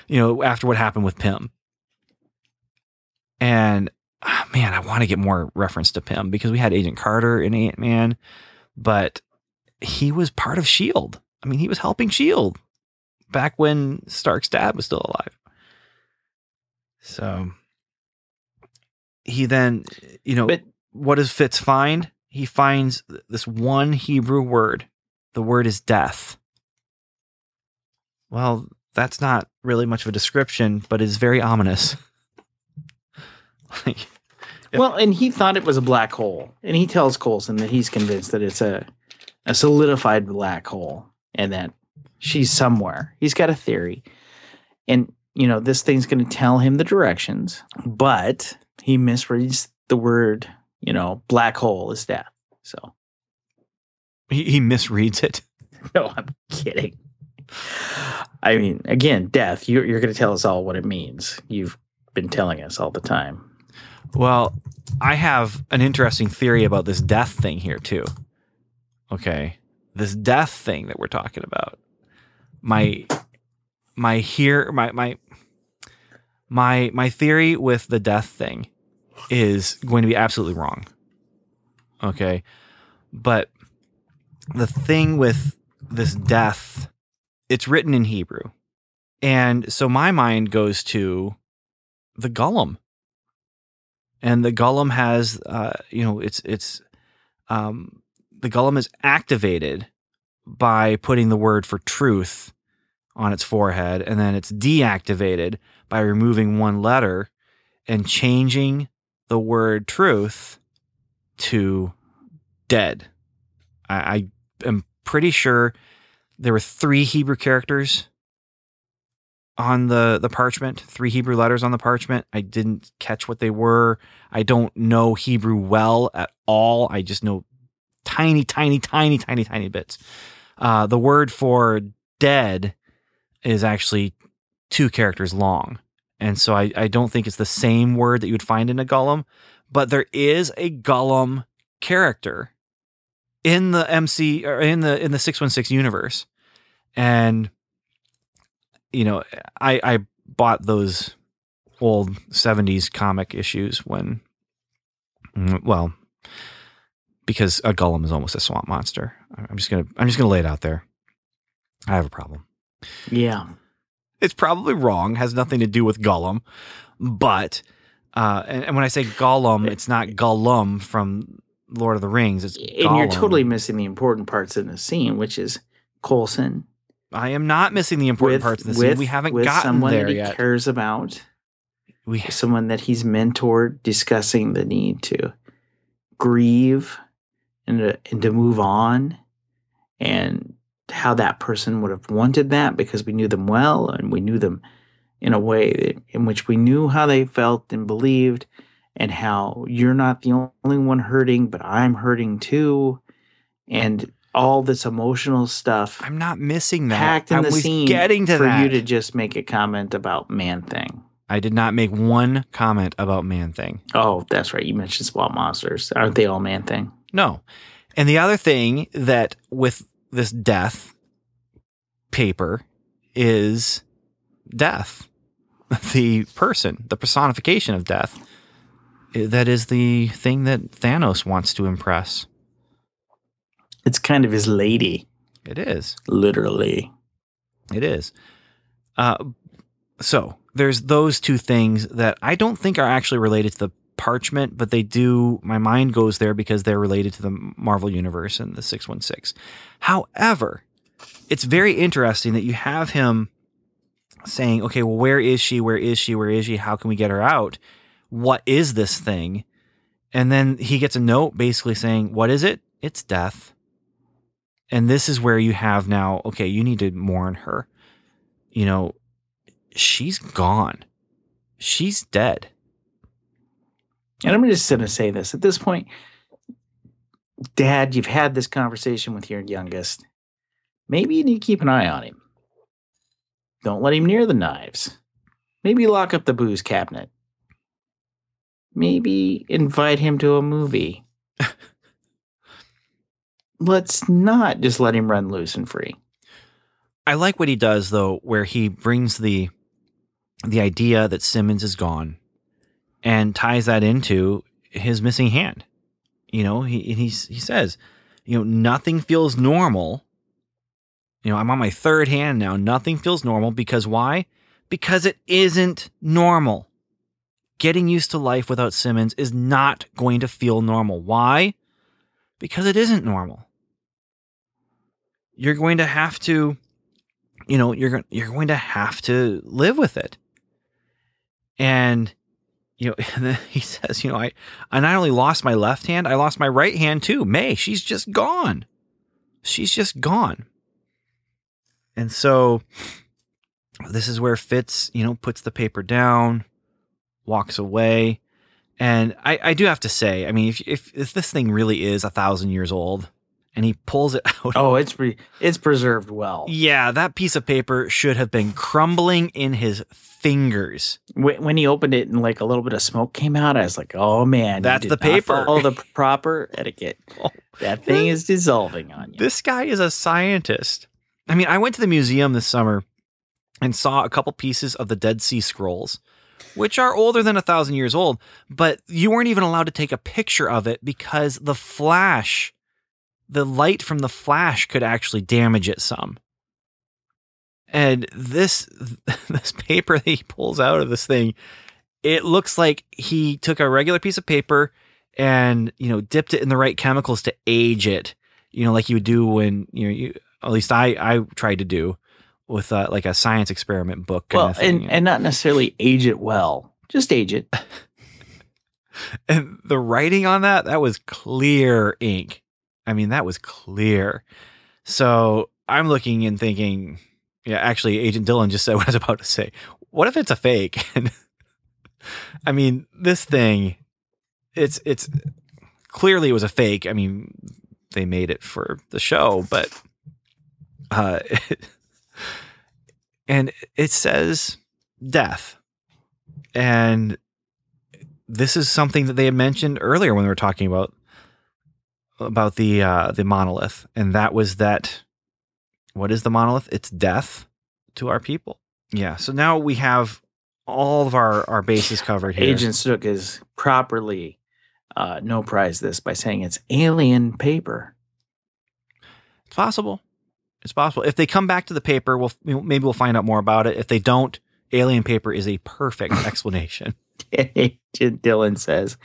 you know, after what happened with Pym. And ah, man, I want to get more reference to Pym because we had Agent Carter in Ant Man, but he was part of S.H.I.E.L.D. I mean, he was helping S.H.I.E.L.D. back when Stark's dad was still alive. So he then, you know, But- what does Fitz find? He finds this one Hebrew word. The word is death. Well, that's not really much of a description, but it's very ominous. like, well, and he thought it was a black hole, and he tells Coulson that he's convinced that it's a a solidified black hole, and that she's somewhere. He's got a theory, and you know this thing's going to tell him the directions, but he misreads the word. You know, black hole is death. So he, he misreads it. no, I'm kidding. I mean, again, death. You're, you're going to tell us all what it means. You've been telling us all the time. Well, I have an interesting theory about this death thing here too. Okay. This death thing that we're talking about. my my here my my my my theory with the death thing is going to be absolutely wrong. Okay. But the thing with this death, it's written in Hebrew. And so my mind goes to the Golem. And the Golem has uh, you know, it's it's um the Golem is activated by putting the word for truth on its forehead, and then it's deactivated by removing one letter and changing the word truth to dead. I, I am pretty sure there were three Hebrew characters on the the parchment, three Hebrew letters on the parchment. I didn't catch what they were. I don't know Hebrew well at all. I just know tiny, tiny, tiny, tiny, tiny bits. Uh, the word for dead is actually two characters long. And so I, I don't think it's the same word that you would find in a Golem, but there is a Golem character in the MC or in the in the 616 universe. And you know, I I bought those old 70s comic issues when mm, well, because a Golem is almost a swamp monster. I'm just gonna I'm just gonna lay it out there. I have a problem. Yeah. It's probably wrong. Has nothing to do with Golem, but uh, and, and when I say Golem, it's not Gollum from Lord of the Rings. It's And Golem. you're totally missing the important parts in the scene, which is Coulson I am not missing the important with, parts of the with, scene. We haven't with gotten someone there that he yet. cares about, We someone that he's mentored, discussing the need to grieve and to, and to move on, and how that person would have wanted that because we knew them well and we knew them in a way in which we knew how they felt and believed, and how you're not the only one hurting, but I'm hurting too, and all this emotional stuff I'm not missing that. packed in I the was scene getting to for that. you to just make a comment about man thing. I did not make one comment about Man Thing. Oh, that's right. You mentioned swamp monsters. Aren't they all man thing? No. And the other thing that with this death paper is death. The person, the personification of death. That is the thing that Thanos wants to impress. It's kind of his lady, It is. literally. It is. Uh, so there's those two things that I don't think are actually related to the parchment, but they do. My mind goes there because they're related to the Marvel Universe and the 616. However, it's very interesting that you have him saying, okay, well, where is she? Where is she? Where is she? How can we get her out? What is this thing? And then he gets a note basically saying, what is it? It's death. And this is where you have now, okay, you need to mourn her. You know, she's gone. She's dead. And I'm just going to say this at this point, Dad, you've had this conversation with your youngest. Maybe you need to keep an eye on him. Don't let him near the knives. Maybe lock up the booze cabinet. Maybe invite him to a movie. Let's not just let him run loose and free. I like what he does though, where he brings the the idea that Simmons is gone and ties that into his missing hand. You know, he he says, you know, nothing feels normal. You know, I'm on my third hand now. Nothing feels normal because why? Because it isn't normal. Getting used to life without Simmons is not going to feel normal. Why? Because it isn't normal. You're going to have to you know you're you're going to have to live with it and you know he says you know i i not only lost my left hand i lost my right hand too. May she's just gone. She's just gone. And so this is where fitz you know puts the paper down walks away. And i i do have to say i mean if if, if this thing really is a thousand years old and he pulls it out Oh, it's pre- it's preserved well. yeah, that piece of paper should have been crumbling in his fingers. When, when he opened it and like a little bit of smoke came out, I was like, "Oh man, That's the paper." Follow the proper etiquette. Oh. That thing is dissolving on you." This guy is a scientist I mean, I went to the museum this summer and saw a couple pieces of the Dead Sea Scrolls, which are older than a thousand years old, but you weren't even allowed to take a picture of it because the flash, the light from the flash could actually damage it some. And this this paper that he pulls out of this thing, it looks like he took a regular piece of paper and you know dipped it in the right chemicals to age it. You know, like you would do when you know you at least I I tried to do with uh, like a science experiment book. Kind Well, of thing. and and not necessarily age it well. Just age it. and the writing on that that was clear ink. I mean, that was clear. So I'm looking and thinking, yeah, actually, Agent Dylan just said what I was about to say. What if it's a fake? I mean, this thing, it's it's clearly it was a fake. I mean, they made it for the show, but uh, and it says death, and this is something that they had mentioned earlier when they were talking about about the uh, the monolith, and that was that. What is the monolith? It's death to our people. Yeah. So now we have all of our our bases covered here. Agent Snook is properly uh, no prize this by saying it's alien paper. It's possible. It's possible. If they come back to the paper, we'll maybe we'll find out more about it. If they don't, alien paper is a perfect explanation. Agent Dylan says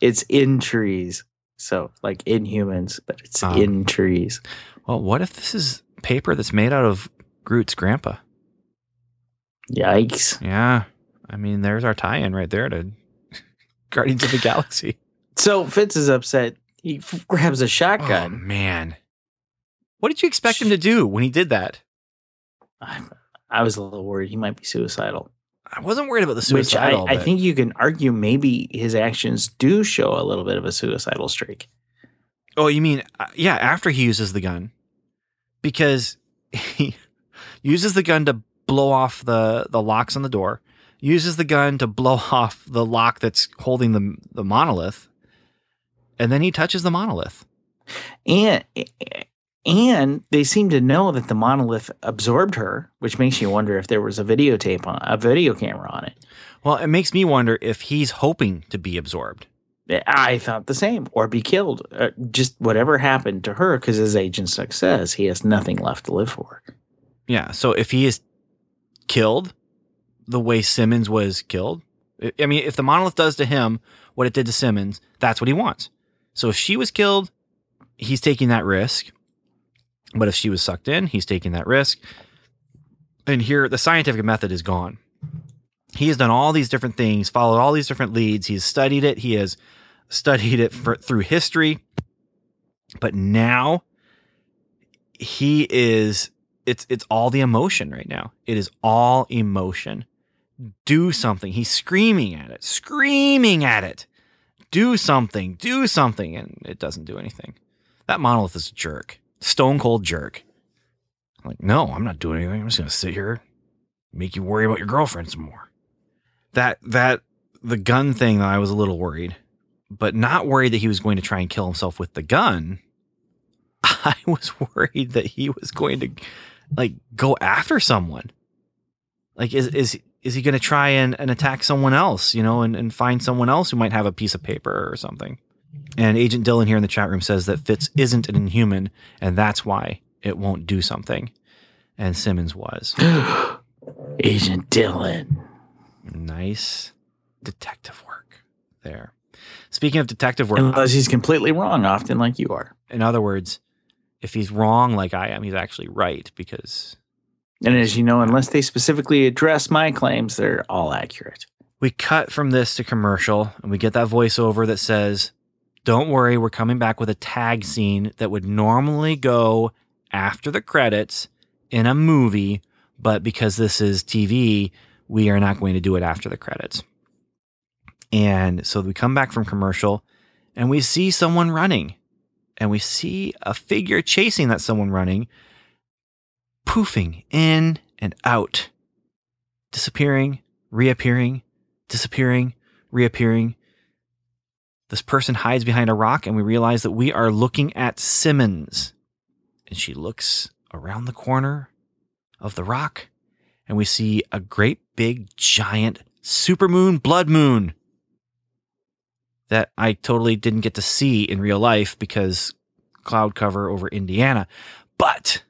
it's in trees. So like in humans, but it's Ah. in trees. Well, what if this is paper that's made out of Groot's grandpa? Yikes. Yeah. I mean, there's our tie-in right there to Guardians of the Galaxy. So Fitz is upset. He f- grabs a Oh shotgun. man. What did you expect him to do when he did that? I, I was a little worried he might be suicidal. I wasn't worried about the Which I, suicidal. I think you can argue maybe his actions do show a little bit of a suicidal streak. Oh, you mean uh, yeah? After he uses the gun, because he uses the gun to blow off the the locks on the door, uses the gun to blow off the lock that's holding the the monolith, and then he touches the monolith. And and they seem to know that the monolith absorbed her, which makes you wonder if there was a videotape on a video camera on it. Well, it makes me wonder if he's hoping to be absorbed. I thought the same, or be killed. Uh, just whatever happened to her, because as Agent Snook says, he has nothing left to live for. Yeah. So if he is killed the way Simmons was killed, I mean, if the monolith does to him what it did to Simmons, that's what he wants. So if she was killed, he's taking that risk. But if she was sucked in, he's taking that risk. And here, the scientific method is gone. He has done all these different things, followed all these different leads. He's studied it. He has studied it for, through history. But now he is it's it's all the emotion right now. It is all emotion. Do something. He's screaming at it, screaming at it. Do something, do something, and it doesn't do anything. That monolith is a jerk, stone cold jerk. I'm like, no, I'm not doing anything. I'm just gonna sit here, make you worry about your girlfriend some more. That that the gun thing, I was a little worried, but not worried that he was going to try and kill himself with the gun. I was worried that he was going to like go after someone. Like is is is he going to try and, and attack someone else, you know, and, and find someone else who might have a piece of paper or something? And Agent Dylan here in the chat room says that Fitz isn't an inhuman, and that's why it won't do something. And Simmons was. Agent Dylan. Nice detective work there. Speaking of detective work, Unless he's completely wrong, often like you are. in other words, if he's wrong like I am, he's actually right because And as you know, unless they specifically address my claims, they're all accurate. we cut from this to commercial and we get that voiceover that says, Don't worry, we're coming back with a tag scene that would normally go after the credits in a movie, but because this is TV, we are not going to do it after the credits. And so we come back from commercial and we see someone running and we see a figure chasing that someone running, poofing in and out, disappearing, reappearing, disappearing, reappearing. This person hides behind a rock, and we realize that we are looking at Simmons. And she looks around the corner of the rock, and we see a great big giant supermoon, blood moon that I totally didn't get to see in real life because cloud cover over Indiana. But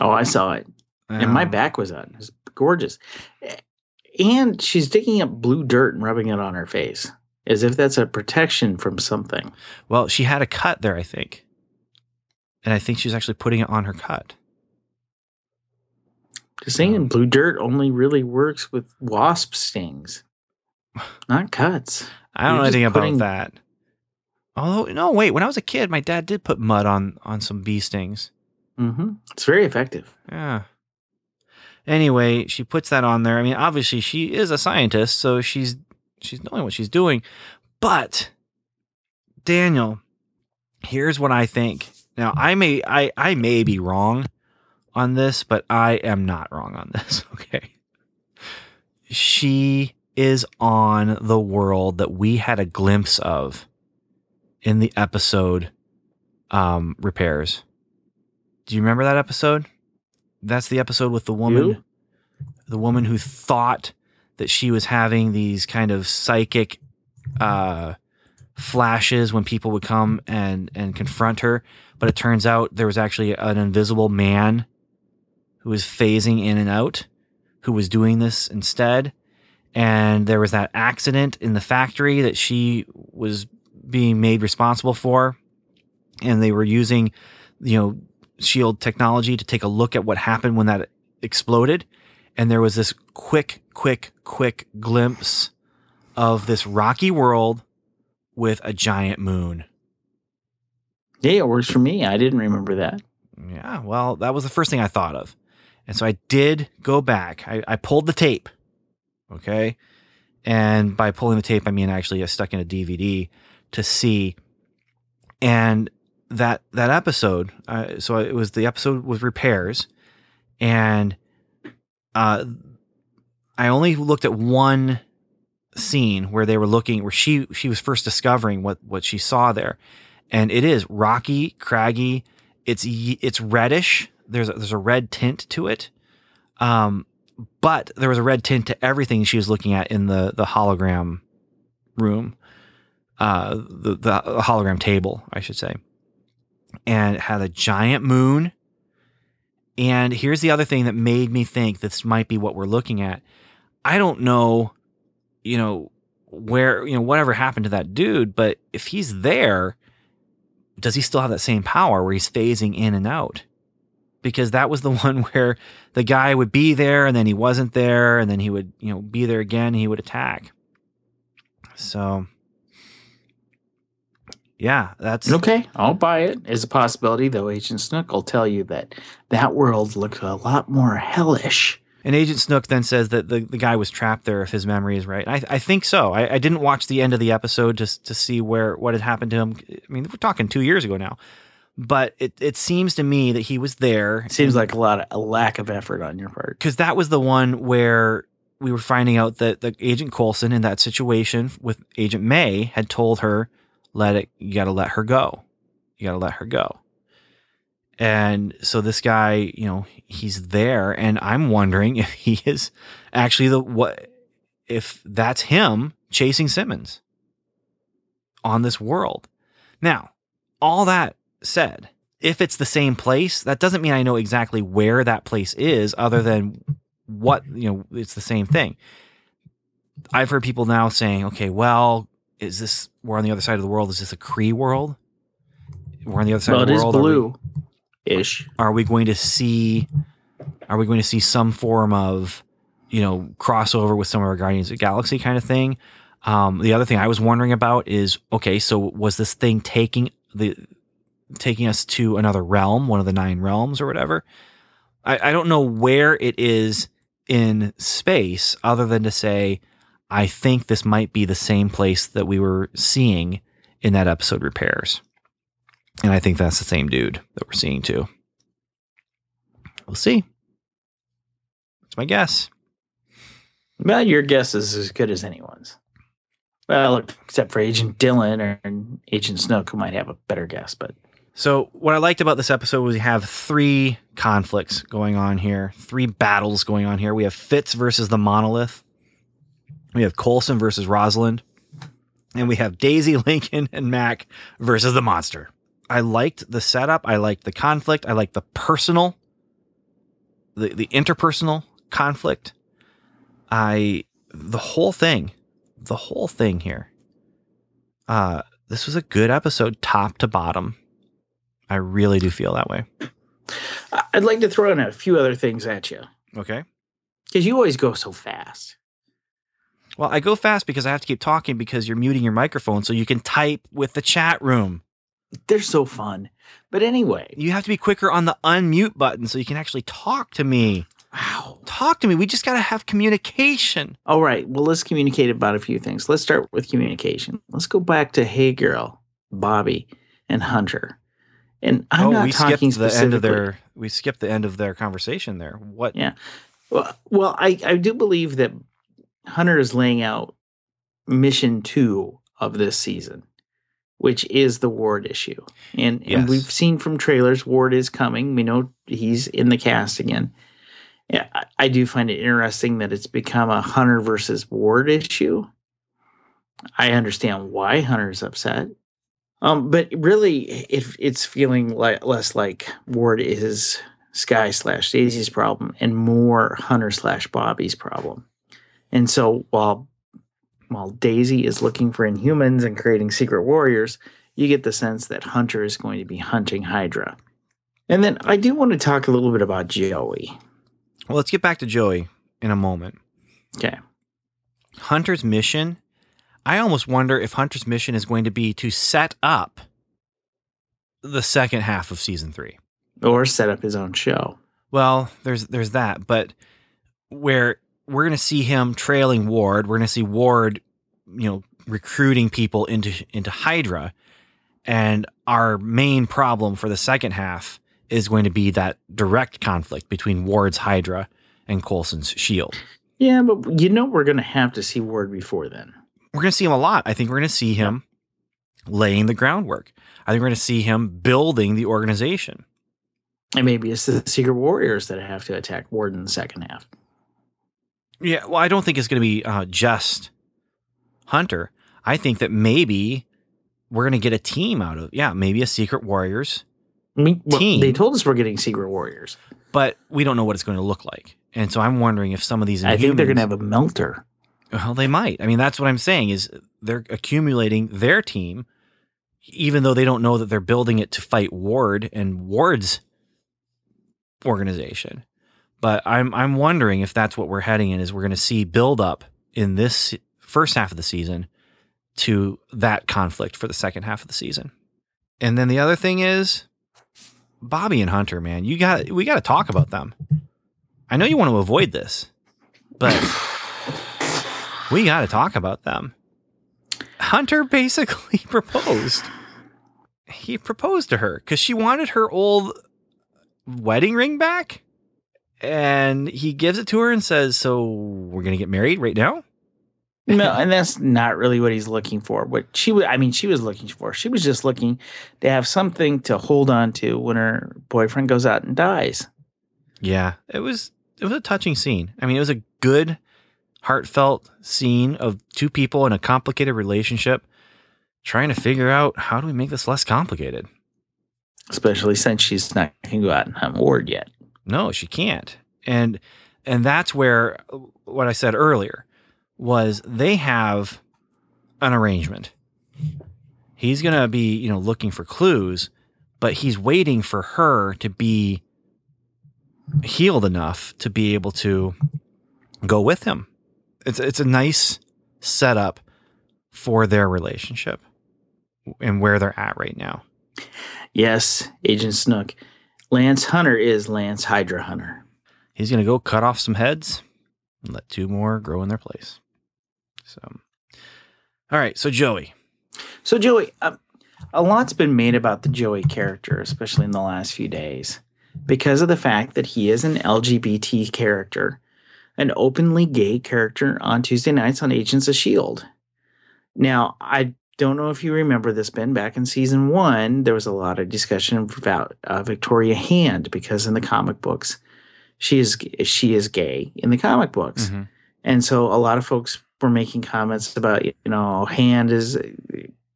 Oh, I saw it. and my um, back was on. It was gorgeous. And she's digging up blue dirt and rubbing it on her face as if that's a protection from something. Well, she had a cut there, I think. And I think she's actually putting it on her cut. Just saying, blue dirt only really works with wasp stings, not cuts. I don't You're know anything about that. Although, no, wait. When I was a kid, my dad did put mud on on some bee stings. Mm-hmm. It's very effective. Yeah. Anyway, she puts that on there. I mean, obviously, she is a scientist, so she's she's knowing what she's doing. But Daniel, here's what I think. Now, I may I I may be wrong on this, but I am not wrong on this. Okay. She is on the world that we had a glimpse of in the episode um repairs. Do you remember that episode? That's the episode with the woman You? the woman who thought that she was having these kind of psychic uh flashes when people would come and and confront her, but it turns out there was actually an invisible man who was phasing in and out who was doing this instead. And there was that accident in the factory that she was being made responsible for. And they were using, you know, shield technology to take a look at what happened when that exploded. And there was this quick, quick, quick glimpse of this rocky world with a giant moon. Yeah, it works for me. I didn't remember that. Yeah, well, that was the first thing I thought of. And so I did go back. I, I pulled the tape. Okay. And by pulling the tape, I mean actually I stuck in a DVD to see. And that that episode, uh, so it was the episode with repairs, and uh, I only looked at one scene where they were looking where she she was first discovering what what she saw there, and it is rocky, craggy. It's it's reddish. There's a, there's a red tint to it, um, but there was a red tint to everything she was looking at in the the hologram room, uh, the the hologram table, I should say, and it had a giant moon. And here's the other thing that made me think this might be what we're looking at. I don't know, you know, where, you know, whatever happened to that dude, but if he's there, does he still have that same power where he's phasing in and out? Because that was the one where the guy would be there and then he wasn't there and then he would, you know, be there again and he would attack. So, yeah, that's Okay, I'll buy it as a possibility, though Agent Snook will tell you that that world looks a lot more hellish. And Agent Snook then says that the, the guy was trapped there, if his memory is right. I, I think so. I, I didn't watch the end of the episode just to see where what had happened to him. I mean, we're talking two years ago now, but it, it seems to me that he was there. Seems like a lot of a lack of effort on your part. because that was the one where we were finding out that the Agent Coulson in that situation with Agent May had told her, "Let it. You got to let her go. You got to let her go." And so this guy, you know, he's there, and I'm wondering if he is actually the what, if that's him chasing Simmons on this world. Now, all that said, if it's the same place, that doesn't mean I know exactly where that place is, other than what you know. It's the same thing. I've heard people now saying, "Okay, well, is this we're on the other side of the world? Is this a Kree world? We're on the other side Well, of the is world. Are we- blue ish. are we going to see are we going to see some form of you know crossover with some of our guardians of the galaxy kind of thing um, the other thing i was wondering about is okay so was this thing taking the taking us to another realm one of the nine realms or whatever i, I don't know where it is in space other than to say i think this might be the same place that we were seeing in that episode repairs and I think that's the same dude that we're seeing too. We'll see. That's my guess. Well, your guess is as good as anyone's. Well, except for Agent Dylan or Agent Snook, who might have a better guess. But So, what I liked about this episode was we have three conflicts going on here, three battles going on here. We have Fitz versus the Monolith, we have Coulson versus Rosalind, and we have Daisy, Lincoln, and Mack versus the monster. I liked the setup. I liked the conflict. I liked the personal, the, the interpersonal conflict. I, the whole thing, the whole thing here. Uh, this was a good episode, top to bottom. I really do feel that way. I'd like to throw in a few other things at you Okay. because you always go so fast. Well, I go fast because I have to keep talking because you're muting your microphone so you can type with the chat room. They're so fun. But anyway, You have to be quicker on the unmute button so you can actually talk to me. wow. Talk to me. We just got to have communication. All right. Well, let's communicate about a few things. Let's start with communication. Let's go back to Hey Girl, Bobbi, and Hunter. And I'm oh, not we skipped talking the end of their we skipped the end of their conversation there. What? Yeah. Well, well, I, I do believe that Hunter is laying out mission two of this season, which is the Ward issue. And, Yes. and we've seen from trailers Ward is coming. We know he's in the cast again. Yeah, I, I do find it interesting that it's become a Hunter versus Ward issue. I understand why Hunter's upset. Um, but really, it, it's feeling like less like Ward is Skye slash Daisy's problem and more Hunter slash Bobbi's problem. And so while while Daisy is looking for Inhumans and creating secret warriors, you get the sense that Hunter is going to be hunting Hydra. And then I do want to talk a little bit about Joey. Well, let's get back to Joey in a moment. Okay. Hunter's mission. I almost wonder if Hunter's mission is going to be to set up the second half of season three. Or set up his own show. Well, there's there's that, but where we're going to see him trailing Ward, we're going to see Ward, you know, recruiting people into into Hydra, and our main problem for the second half is going to be that direct conflict between Ward's Hydra and Coulson's Shield. Yeah, but you know we're going to have to see Ward before then. We're going to see him a lot. I think we're going to see him laying the groundwork. I think we're going to see him building the organization. And maybe it's the Secret Warriors that have to attack Ward in the second half. Yeah, well, I don't think it's going to be uh, just Hunter. I think that maybe we're going to get a team out of yeah, maybe a Secret Warriors, I mean, well, Team. they told us we're getting Secret Warriors. but we don't know what it's going to look like. And so I'm wondering if some of these I think they're going to have a melter. Well, they might. I mean, that's what I'm saying is they're accumulating their team, even though they don't know that they're building it to fight Ward and Ward's organization. But I'm I'm wondering if that's what we're heading in is we're going to see build up in this first half of the season to that conflict for the second half of the season. And then the other thing is Bobbi and Hunter, man, you got we got to talk about them. I know you want to avoid this, but we got to talk about them. Hunter basically proposed. He proposed to her because she wanted her old wedding ring back. And he gives it to her and says, So we're going to get married right now? no, and that's not really what he's looking for. What she was, I mean, she was looking for. She was just looking to have something to hold on to when her boyfriend goes out and dies. Yeah, it was it was a touching scene. I mean, it was a good, heartfelt scene of two people in a complicated relationship trying to figure out how do we make this less complicated. Especially since she's not going to go out and have a Ward yet. No, she can't. And and that's where what I said earlier was they have an arrangement. He's going to be, you know, looking for clues, but he's waiting for her to be healed enough to be able to go with him. It's it's a nice setup for their relationship and where they're at right now. Yes, Agent Snook. Lance Hunter is Lance Hydra Hunter. he's going to go cut off some heads and let two more grow in their place. So, all right. So, Joey, So, Joey, um, a lot's been made about the Joey character, especially in the last few days, because of the fact that he is an LGBT character, an openly gay character on Tuesday nights on Agents of S.H.I.E.L.D. Now, I don't know if you remember this, Ben. Back in season one, there was a lot of discussion about uh, Victoria Hand because in the comic books, she is she is gay in the comic books, Mm-hmm. and so a lot of folks were making comments about you know Hand is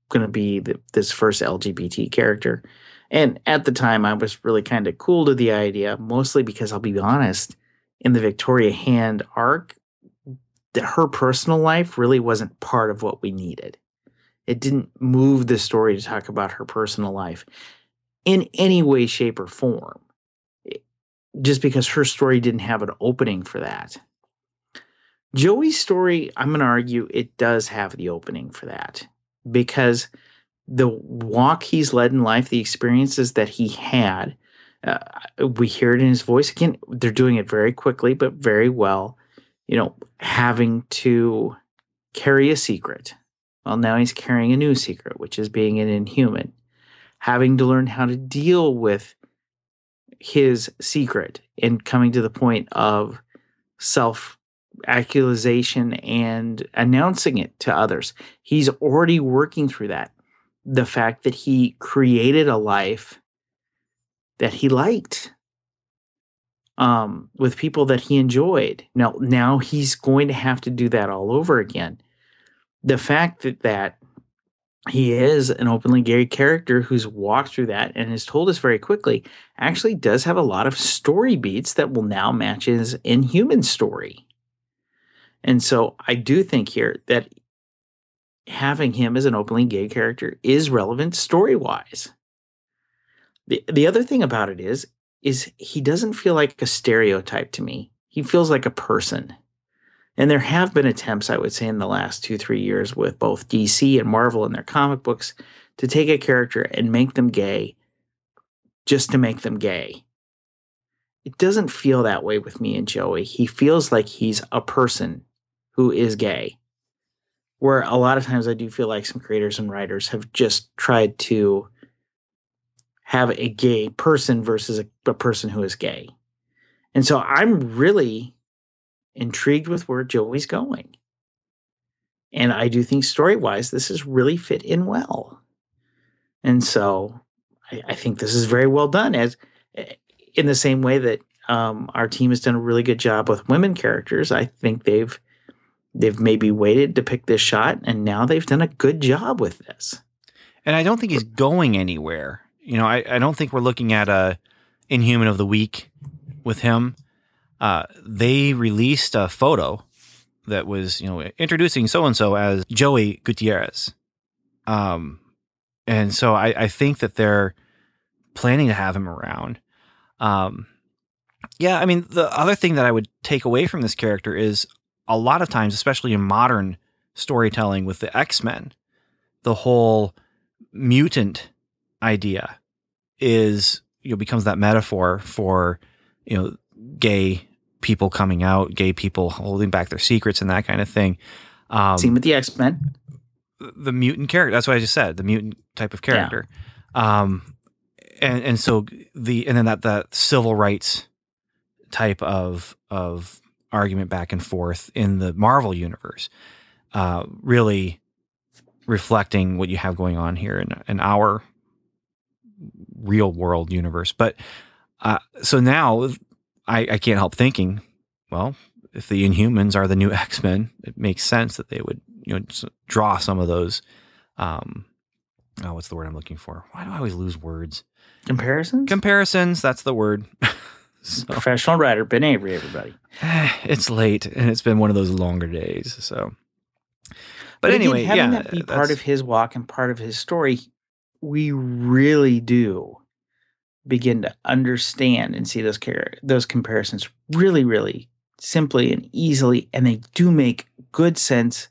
going to be the, this first LGBT character, and at the time I was really kind of cool to the idea, mostly because I'll be honest, in the Victoria Hand arc, that her personal life really wasn't part of what we needed it didn't move the story to talk about her personal life in any way, shape, or form. Just because her story didn't have an opening for that. Joey's story, I'm going to argue, it does have the opening for that because the walk he's led in life, the experiences that he had, uh, we hear it in his voice. Again, they're doing it very quickly, but very well. You know, having to carry a secret well, now he's carrying a new secret, which is being an inhuman, having to learn how to deal with his secret and coming to the point of self actualization and announcing it to others. He's already working through that. The fact that he created a life that he liked um, with people that he enjoyed. Now, now he's going to have to do that all over again the fact that that he is an openly gay character who's walked through that and has told us very quickly actually does have a lot of story beats that will now match his inhuman story. And so i do think here that having him as an openly gay character is relevant story wise the, the other thing about it is is he doesn't feel like a stereotype to me. He feels like a person and there have been attempts, I would say, in the last two, three years with both DC and Marvel in their comic books to take a character and make them gay just to make them gay. It doesn't feel that way with me and Joey. He feels like he's a person who is gay. Where a lot of times I do feel like some creators and writers have just tried to have a gay person versus a, a person who is gay. And so I'm really intrigued with where Joey's going. And I do think story wise, this has really fit in well. And so I, I, think this is very well done, as eh, in the same way that um, our team has done a really good job with women characters. I think they've they've maybe waited to pick this shot, and now they've done a good job with this. And I don't think he's going anywhere. You know, I, I don't think we're looking at a Inhuman of the Week with him uh, they released a photo that was, you know, introducing so and so as Joey Gutierrez. Um, and so I, I, think that they're planning to have him around. Um, yeah, I mean, the other thing that I would take away from this character is a lot of times, especially in modern storytelling with the X Men, the whole mutant idea is, you know, becomes that metaphor for, you know, gay people coming out, gay people holding back their secrets, and that kind of thing. Um, Same with the X Men. The mutant character. That's what I just said. The mutant type of character. Yeah. Um, and and so the and then that that civil rights type of of argument back and forth in the Marvel universe, uh, really reflecting what you have going on here in in our real world universe. But uh, so now I, I can't help thinking, well, if the Inhumans are the new X Men, it makes sense that they would, you know, draw some of those. Um, oh, what's the word I'm looking for? Why do I always lose words? Comparisons. Comparisons. That's the word. so, Professional writer Ben Avery, everybody. It's late, and it's been one of those longer days. So, but, but anyway, again, having yeah, that be part of his walk and part of his story, we really do begin to understand and see those those comparisons really really simply and easily and they do make good sense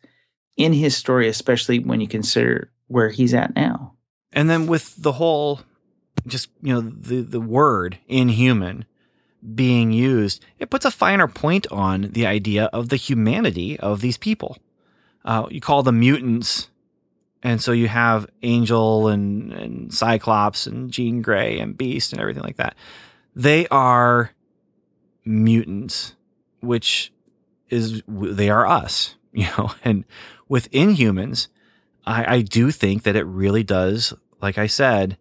in his story especially when you consider where he's at now. And then with the whole just you know the the word inhuman being used it puts a finer point on the idea of the humanity of these people. Uh, you call them mutants and so you have Angel and, and Cyclops and Jean Grey and Beast and everything like that. They are mutants, which is they are us, you know. And with Inhumans, I, I do think that it really does, like I said,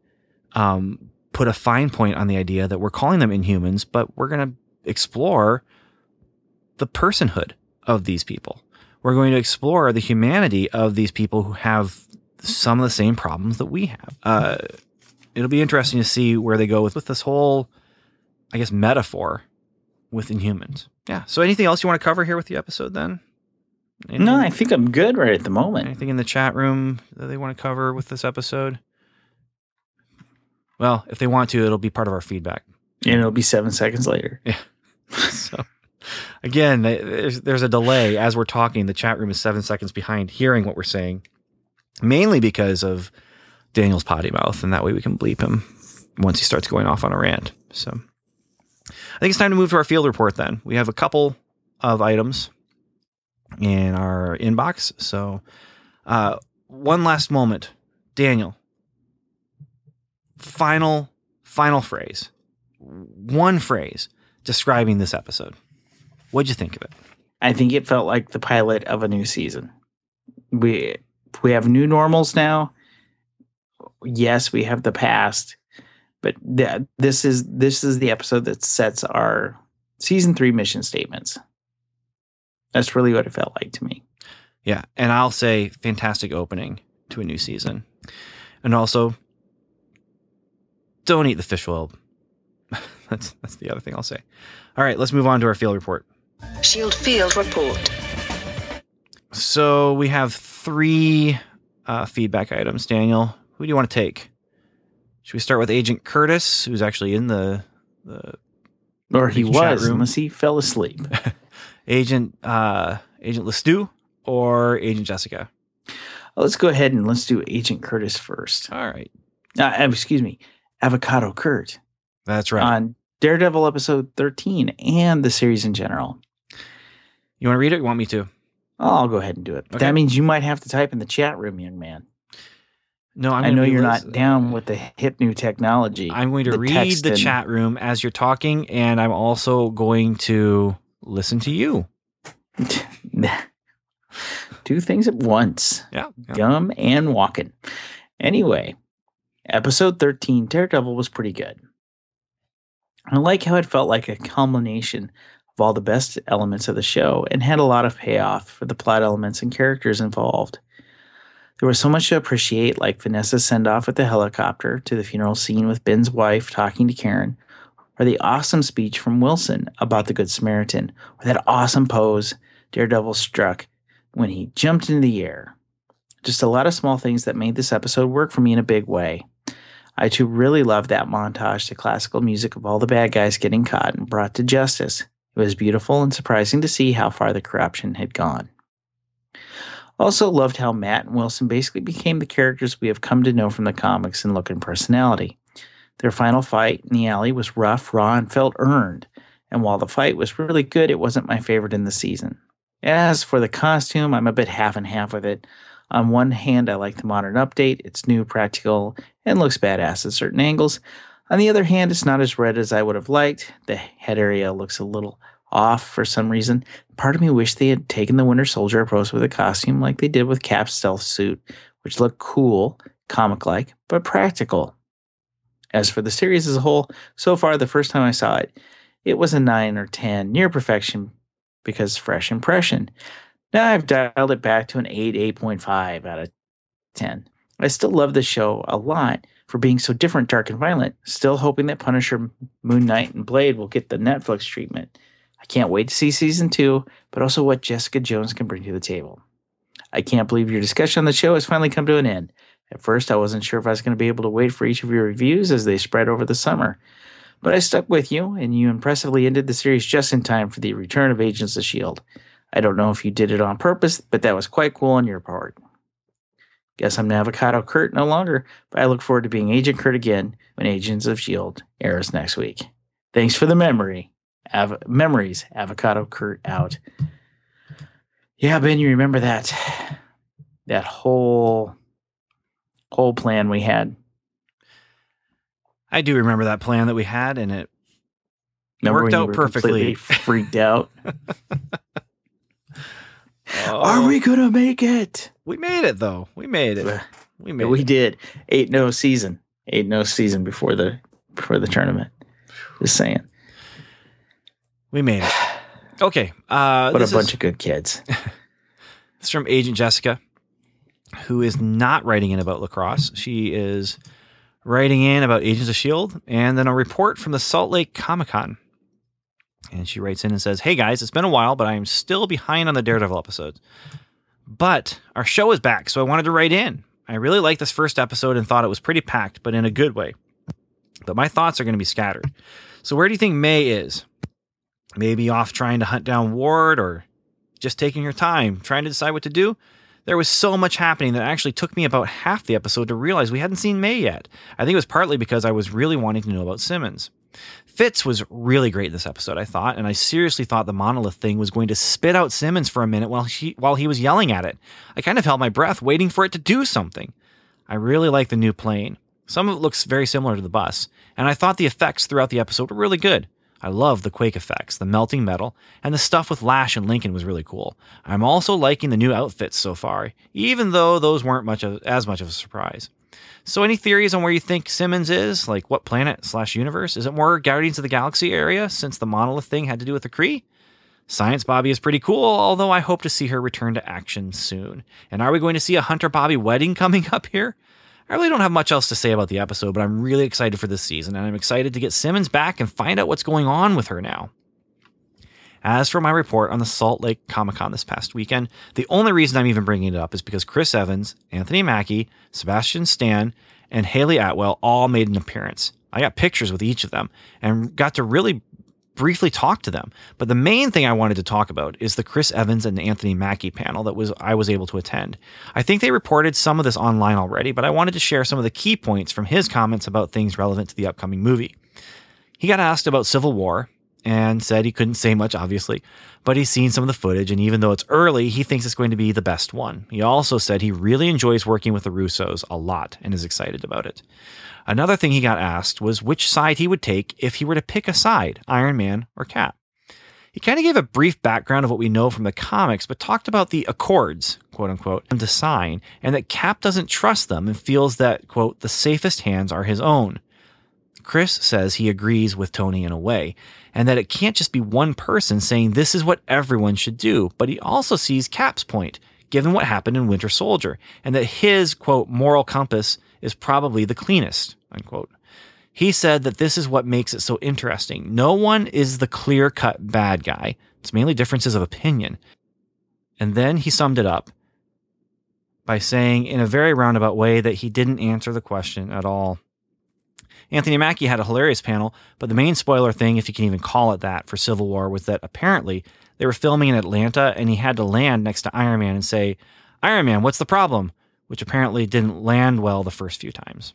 um, put a fine point on the idea that we're calling them inhumans, but we're going to explore the personhood of these people. We're going to explore the humanity of these people who have some of the same problems that we have. Uh, it'll be interesting to see where they go with, with this whole, I guess, metaphor with Inhumans. Yeah. So, anything else you want to cover here with the episode then? Anything, No, I think I'm good right at the moment. anything in the chat room that they want to cover with this episode? Well, if they want to, it'll be part of our feedback. And it'll be seven seconds later. Yeah. so, again, there's, there's a delay as we're talking. The chat room is seven seconds behind hearing what we're saying, mainly because of Daniel's potty mouth, and that way we can bleep him once he starts going off on a rant. So, I think it's time to move to our field report then. We have a couple of items in our inbox. So, uh, one last moment. Daniel, final, final phrase. One phrase describing this episode. What'd you think of it? I think it felt like the pilot of a new season. We we have new normals now. Yes, we have the past, but th- this is this is the episode that sets our season three mission statements. That's really what it felt like to me. Yeah, and I'll say fantastic opening to a new season. And also don't eat the fish oil. that's that's the other thing I'll say. All right, let's move on to our field report. Shield Field Report. So we have three uh, feedback items. Daniel, who do you want to take? Should we start with Agent Curtis, who's actually in the the Or he was, room. unless he fell asleep. Agent uh, Agent Lestu or Agent Jessica? Let's go ahead and let's do Agent Curtis first. All right, Uh, excuse me, Avocado Kurt that's right. on Daredevil episode 13 and the series in general. you want to read it? Or you want me to? I'll go ahead and do it. But Okay. That means you might have to type in the chat room, young man. No, I'm i know you're not down with the hip new technology. I'm going to the read the and- chat room as you're talking, and I'm also going to listen to you. Two things at once Yeah. yeah. gum and walking. Anyway, episode 13, Daredevil was pretty good. I like how it felt like a culmination all the best elements of the show and had a lot of payoff for the plot elements and characters involved. There was so much to appreciate, like Vanessa's send off with the helicopter to the funeral scene with Ben's wife talking to Karen, or the awesome speech from Wilson about the Good Samaritan, or that awesome pose Daredevil struck when he jumped into the air. Just a lot of small things that made this episode work for me in a big way. I too really loved that montage to classical music of all the bad guys getting caught and brought to justice. It was beautiful and surprising to see how far the corruption had gone. Also loved how Matt and Wilson basically became the characters we have come to know from the comics in look and personality. Their final fight in the alley was rough, raw, and felt earned. And while the fight was really good, it wasn't my favorite in the season. As for the costume, I'm a bit half and half with it. On one hand, I like the modern update. It's new, practical, and looks badass at certain angles. On the other hand, it's not as red as I would have liked. The head area looks a little off for some reason. Part of me wished they had taken the Winter Soldier approach with a costume like they did with Cap's stealth suit, which looked cool, comic like, but practical. As for the series as a whole, so far, the first time I saw it, it was a 9 or 10, near perfection because fresh impression. Now I've dialed it back to an 8, 8.5 out of 10. I still love the show a lot for being so different, dark, and violent. Still hoping that Punisher, Moon Knight, and Blade will get the Netflix treatment. I can't wait to see season two, but also what Jessica Jones can bring to the table. I can't believe your discussion on the show has finally come to an end. At first, I wasn't sure if I was going to be able to wait for each of your reviews as they spread over the summer. But I stuck with you, and you impressively ended the series just in time for the return of Agents of S.H.I.E.L.D. I don't know if you did it on purpose, but that was quite cool on your part. Guess I'm Avocado Kurt no longer, but I look forward to being Agent Kurt again when Agents of S.H.I.E.L.D. Airs next week. Thanks for the memory. Av- memories, Avocado Kurt out. Yeah, Ben, you remember that that whole whole plan we had. I do remember that plan that we had, and it Remember Worked out perfectly. freaked out. Are we oh. gonna make it? We made it though. We made it. We made we it. did. Eight no season. Eight no season before the before the tournament. Just saying. We made it. Okay. Uh, What a bunch is, of good kids. this is from Agent Jessica, who is not writing in about lacrosse. She is writing in about Agents of Shield, and then a report from the Salt Lake Comic Con. And she writes in and says, "Hey guys, it's been a while, but I am still behind on the Daredevil episodes. But our show is back, so I wanted to write in. I really liked this first episode and thought it was pretty packed, but in a good way. But my thoughts are going to be scattered. So where do you think May is? Maybe off trying to hunt down Ward or just taking her time, trying to decide what to do? There was so much happening that actually took me about half the episode to realize we hadn't seen May yet. I think it was partly because I was really wanting to know about Simmons. Fitz was really great in this episode, I thought, and I seriously thought the monolith thing was going to spit out Simmons for a minute while he while he was yelling at it. I kind of held my breath, waiting for it to do something. I really like the new plane. Some of it looks very similar to the bus, and I thought the effects throughout the episode were really good. I love the quake effects, the melting metal, and the stuff with Lash and Lincoln was really cool. I'm also liking the new outfits so far, even though those weren't much of, as much of a surprise. So, any theories on where you think Simmons is? Like what planet slash universe? Is it more Guardians of the Galaxy area since the monolith thing had to do with the Kree? Science Bobbi is pretty cool, although I hope to see her return to action soon. And are we going to see a Hunter Bobbi wedding coming up here? I really don't have much else to say about the episode, but I'm really excited for this season, and I'm excited to get Simmons back and find out what's going on with her now. As for my report on the Salt Lake Comic Con this past weekend, the only reason I'm even bringing it up is because Chris Evans, Anthony Mackie, Sebastian Stan, and Hayley Atwell all made an appearance. I got pictures with each of them and got to really briefly talk to them. But the main thing I wanted to talk about is the Chris Evans and Anthony Mackie panel that was I was able to attend. I think they reported some of this online already, but I wanted to share some of the key points from his comments about things relevant to the upcoming movie. He got asked about Civil War and said he couldn't say much, obviously, but he's seen some of the footage, and even though it's early, he thinks it's going to be the best one. He also said he really enjoys working with the Russos a lot and is excited about it. Another thing he got asked was which side he would take if he were to pick a side, Iron Man or Cap. He kind of gave a brief background of what we know from the comics, but talked about the Accords, quote unquote, and to sign, and that Cap doesn't trust them and feels that, quote, the safest hands are his own. Chris says he agrees with Tony in a way, and that it can't just be one person saying this is what everyone should do, but he also sees Cap's point, given what happened in Winter Soldier, and that his, quote, moral compass is probably the cleanest, unquote. He said that this is what makes it so interesting. No one is the clear cut bad guy, it's mainly differences of opinion. And then he summed it up by saying in a very roundabout way that he didn't answer the question at all. Anthony Mackie had a hilarious panel, but the main spoiler thing, if you can even call it that, for Civil War was that apparently they were filming in Atlanta and he had to land next to Iron Man and say, Iron Man, what's the problem? Which apparently didn't land well the first few times.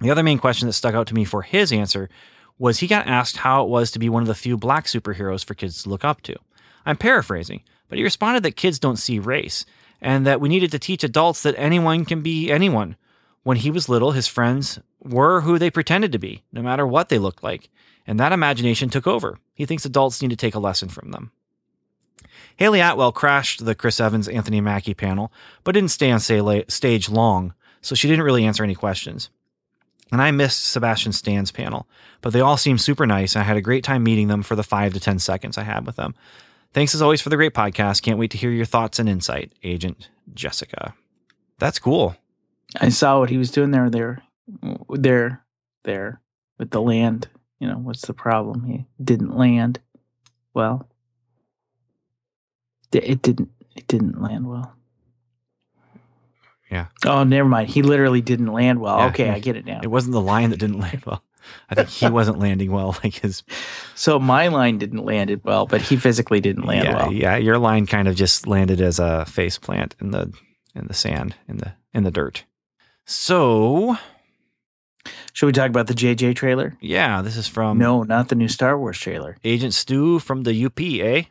The other main question that stuck out to me for his answer was he got asked how it was to be one of the few black superheroes for kids to look up to. I'm paraphrasing, but he responded that kids don't see race and that we needed to teach adults that anyone can be anyone. When he was little, his friends were who they pretended to be, no matter what they looked like, and that imagination took over. He thinks adults need to take a lesson from them. Hayley Atwell crashed the Chris Evans Anthony Mackie panel, but didn't stay on stage long, so she didn't really answer any questions. And I missed Sebastian Stan's panel, but they all seemed super nice, and I had a great time meeting them for the five to 10 seconds I had with them. Thanks as always for the great podcast. Can't wait to hear your thoughts and insight, Agent Jessica. That's cool. I saw what he was doing there, there, there, there with the land. You know, what's the problem? He didn't land well. It didn't. It didn't land well. Yeah. Oh, never mind. He literally didn't land well. Yeah, okay, he- I get it now. It wasn't the line that didn't land well. I think he wasn't landing well, like his. So my line didn't land it well, but he physically didn't land yeah, well. yeah. Your line kind of just landed as a face plant in the in the sand in the in the dirt. So Should we talk about the JJ trailer? yeah, this is from no, not the new Star Wars trailer. Agent Stu from the UP, eh?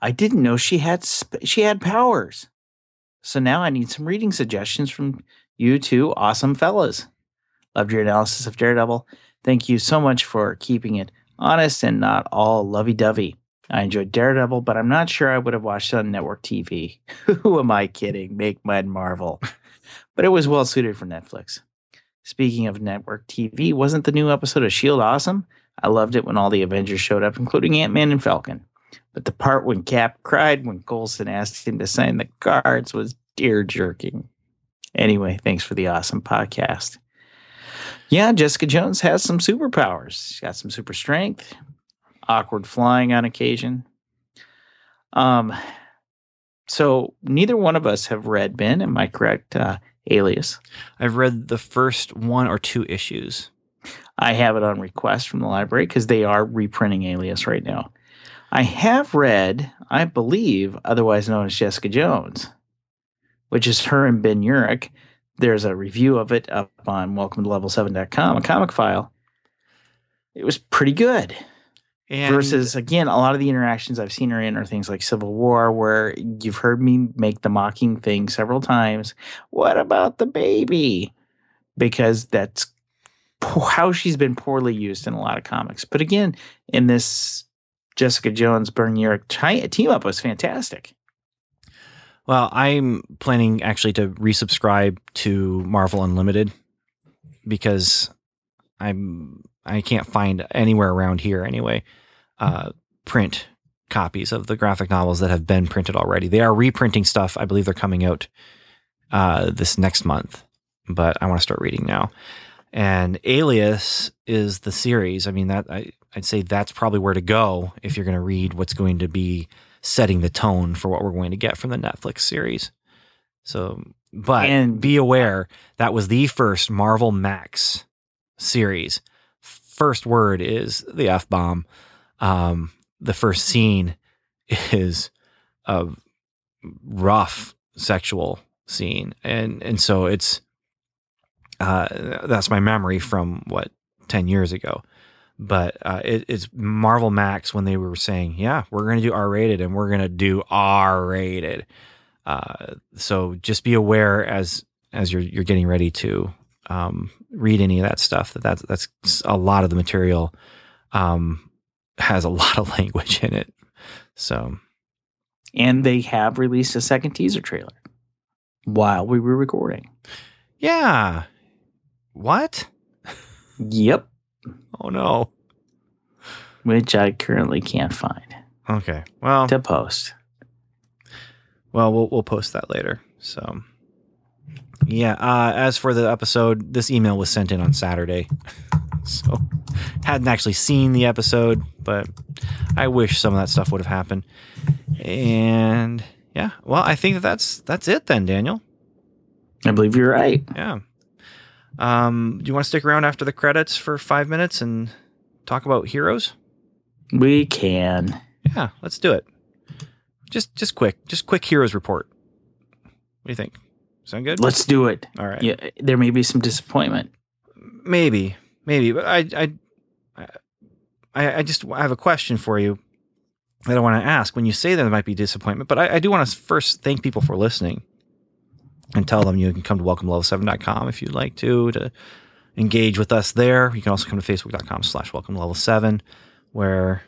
I didn't know she had sp- she had powers. So now I need some reading suggestions from you two awesome fellas. Loved your analysis of Daredevil. Thank you so much for keeping it honest and not all lovey-dovey. I enjoyed Daredevil, but I'm not sure I would have watched it on network TV. Who am I kidding? Make mud Marvel. but it was well suited for Netflix. Speaking of network TV, wasn't the new episode of S.H.I.E.L.D. awesome? I loved it when all the Avengers showed up, including Ant Man and Falcon. But the part when Cap cried when Coulson asked him to sign the cards was tear jerking. Anyway, thanks for the awesome podcast. Yeah, Jessica Jones has some superpowers. She's got some super strength, awkward flying on occasion. Um, so neither one of us have read Ben. Am I correct? Uh, Alias. I've read the first one or two issues. I have it on request from the library because they are reprinting Alias right now. I have read, I believe, otherwise known as Jessica Jones, which is her and Ben Urich. There's a review of it up on welcome to level7.com, a comic file. It was pretty good. And Versus, again, a lot of the interactions I've seen her in are things like Civil War, where you've heard me make the mocking thing several times. What about the baby? Because that's how she's been poorly used in a lot of comics. But again, in this Jessica Jones, Ben Urich ti- team up was fantastic. Well, I'm planning actually to resubscribe to Marvel Unlimited because I'm I can't find anywhere around here anyway uh, print copies of the graphic novels that have been printed already. They are reprinting stuff. I believe they're coming out uh, this next month, but I want to start reading now. And Alias is the series. I mean that I, I'd say that's probably where to go if you're going to read what's going to be setting the tone for what we're going to get from the Netflix series. So, but And- be aware that was the first Marvel Max series. First word is the F bomb. Um, the first scene is a rough sexual scene. And, and so it's, uh, that's my memory from what, 10 years ago but uh, it, it's Marvel Max when they were saying, "Yeah, we're going to do R rated and we're going to do R rated." Uh, so just be aware as as you're you're getting ready to um, read any of that stuff that that's that's a lot of the material um, has a lot of language in it. So And they have released a second teaser trailer while we were recording. yeah, what? Yep. Oh no. Which I currently can't find Okay. Well, to post. Well, we'll we'll post that later. So, yeah. Uh, as for the episode, this email was sent in on Saturday, so hadn't actually seen the episode, but I wish some of that stuff would have happened. And yeah, well, I think that that's that's it then, Daniel. I believe you're right. Yeah. Um, do you want to stick around after the credits for five minutes and talk about heroes? We can. Yeah, let's do it. Just just quick, just quick heroes report. What do you think? Sound good? Let's do it. All right. Yeah, there may be some disappointment. Maybe, maybe, but I, I, I, I just I have a question for you that I want to ask. When you say that there might be disappointment, but I, I do want to first thank people for listening and tell them you can come to welcomelevel7.com if you'd like to to engage with us there. You can also come to facebook.com slash welcome level seven where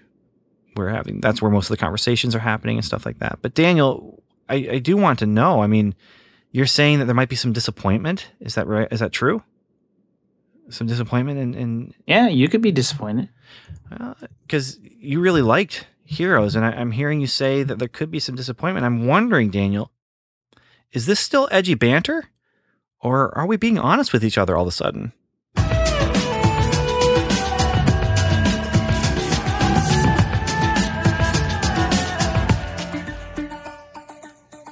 we're having that's where most of the conversations are happening and stuff like that. But Daniel, I, I do want to know. I mean, you're saying that there might be some disappointment. Is that right? Is that true? Some disappointment and, in Yeah, you could be disappointed. because you really liked Heroes, and I, I'm hearing you say that there could be some disappointment. I'm wondering, Daniel, is this still edgy banter, or are we being honest with each other all of a sudden?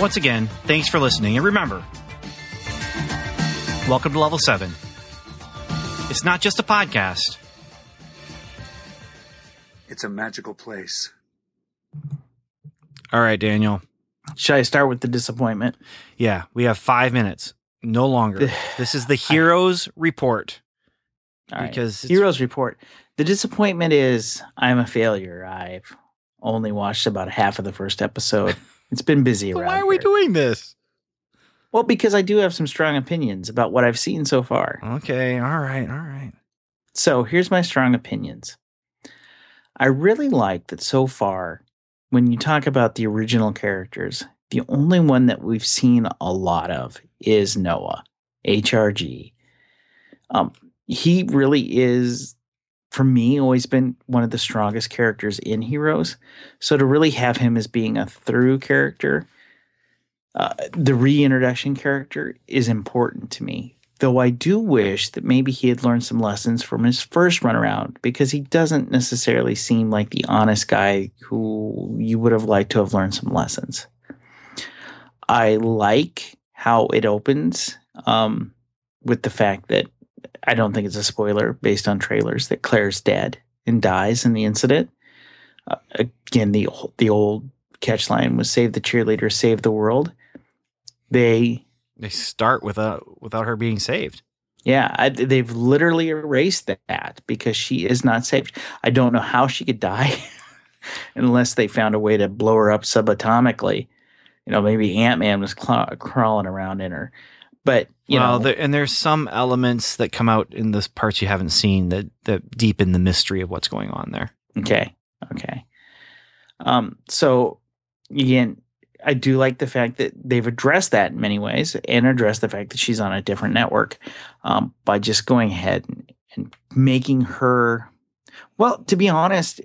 Once again, thanks for listening, and remember, welcome to Level 7. It's not just a podcast. It's a magical place. All right, Daniel. Should I start with the disappointment? Yeah, we have five minutes. No longer. this is the heroes report. All right. Because it's- Heroes Report. The disappointment is I'm a failure. I've only watched about half of the first episode. It's been busy. Why are we here. doing this? Well, because I do have some strong opinions about what I've seen so far. Okay, all right, all right. So here's my strong opinions. I really like that so far, when you talk about the original characters, the only one that we've seen a lot of is Noah, HRG. Um, he really is, for me, always been one of the strongest characters in Heroes. So to really have him as being a through character, uh, the reintroduction character is important to me. Though I do wish that maybe he had learned some lessons from his first run around because he doesn't necessarily seem like the honest guy who you would have liked to have learned some lessons. I like how it opens um, with the fact that I don't think it's a spoiler based on trailers that Claire's dead and dies in the incident. Uh, again, the the old catch line was "Save the cheerleader, save the world." They They start without without her being saved. yeah, I, they've literally erased that because she is not saved. I don't know how she could die unless they found a way to blow her up subatomically. You know, maybe Ant Man was crawling around in her, but you well, know, there, and there's some elements that come out in the parts you haven't seen that that deepen the mystery of what's going on there. Okay. Okay. Um, so again, I do like the fact that they've addressed that in many ways and addressed the fact that she's on a different network um, by just going ahead and, and making her. Well, to be honest,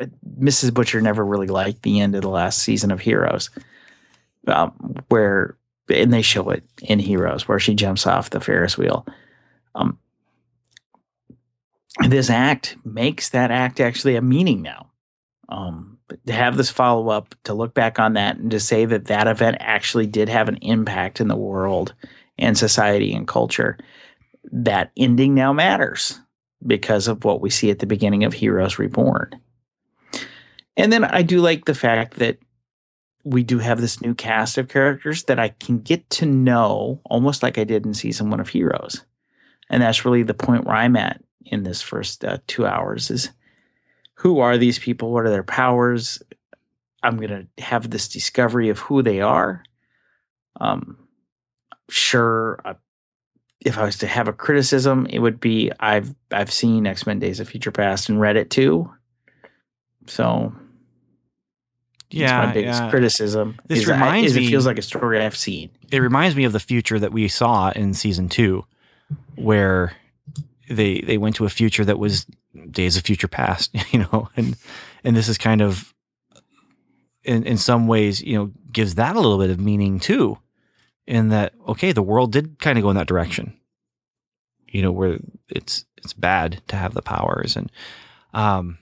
uh, Mrs. Butcher never really liked the end of the last season of Heroes, um, where and they show it in Heroes where she jumps off the Ferris wheel. Um, this act makes that act actually a meaning now. Um, to have this follow up, to look back on that, and to say that that event actually did have an impact in the world and society and culture, that ending now matters because of what we see at the beginning of Heroes Reborn. And then I do like the fact that we do have this new cast of characters that I can get to know almost like I did in season one of Heroes. And that's really the point where I'm at in this first uh, two hours is who are these people? What are their powers? I'm going to have this discovery of who they are. Um, sure, if I was to have a criticism, it would be I've I've seen X Men: Days of Future Past and read it too. So Yeah, my biggest yeah. criticism. This is reminds me- it feels like a story I've seen. it reminds me of the future that we saw in season two, where they they went to a future that was Days of Future Past, you know, and and this is kind of in in some ways, you know, gives that a little bit of meaning too, in that okay, the world did kind of go in that direction, you know, where it's it's bad to have the powers and um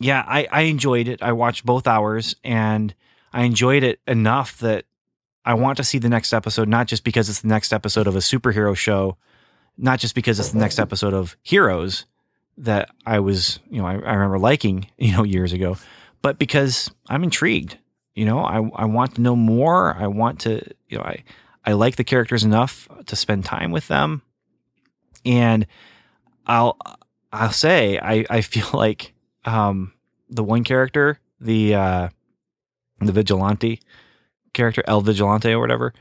yeah, I I enjoyed it. I watched both hours and I enjoyed it enough that I want to see the next episode, not just because it's the next episode of a superhero show, not just because it's the next episode of Heroes that I was, you know, I, I remember liking, you know, years ago, but because I'm intrigued. You know, I, I want to know more. I want to, you know, I, I like the characters enough to spend time with them. And I'll, I'll say, I, I feel like, um, the one character, the, uh, the vigilante character, El Vigilante or whatever,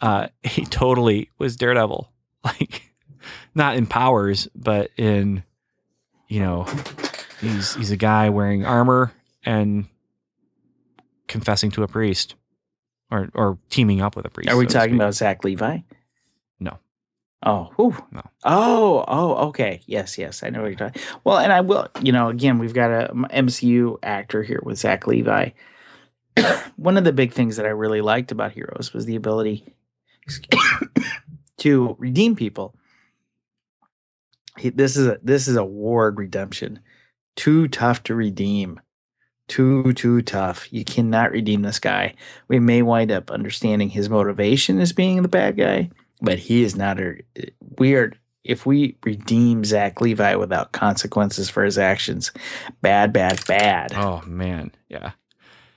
uh, he totally was Daredevil. Like, not in powers, but in, you know, he's he's a guy wearing armor and confessing to a priest or or teaming up with a priest. Are we so talking about Zach Levi? No. Oh, whew. No. Oh, oh, okay. Yes, yes. I know what you're talking. Well, and I will, you know, again, we've got a MCU actor here with Zach Levi. One of the big things that I really liked about Heroes was the ability to redeem people. This is a this is a ward redemption. Too tough to redeem. Too too tough. You cannot redeem this guy. We may wind up understanding his motivation as being the bad guy, but he is not a weird. If we redeem Zach Levi without consequences for his actions, bad, bad, bad. Oh man, yeah.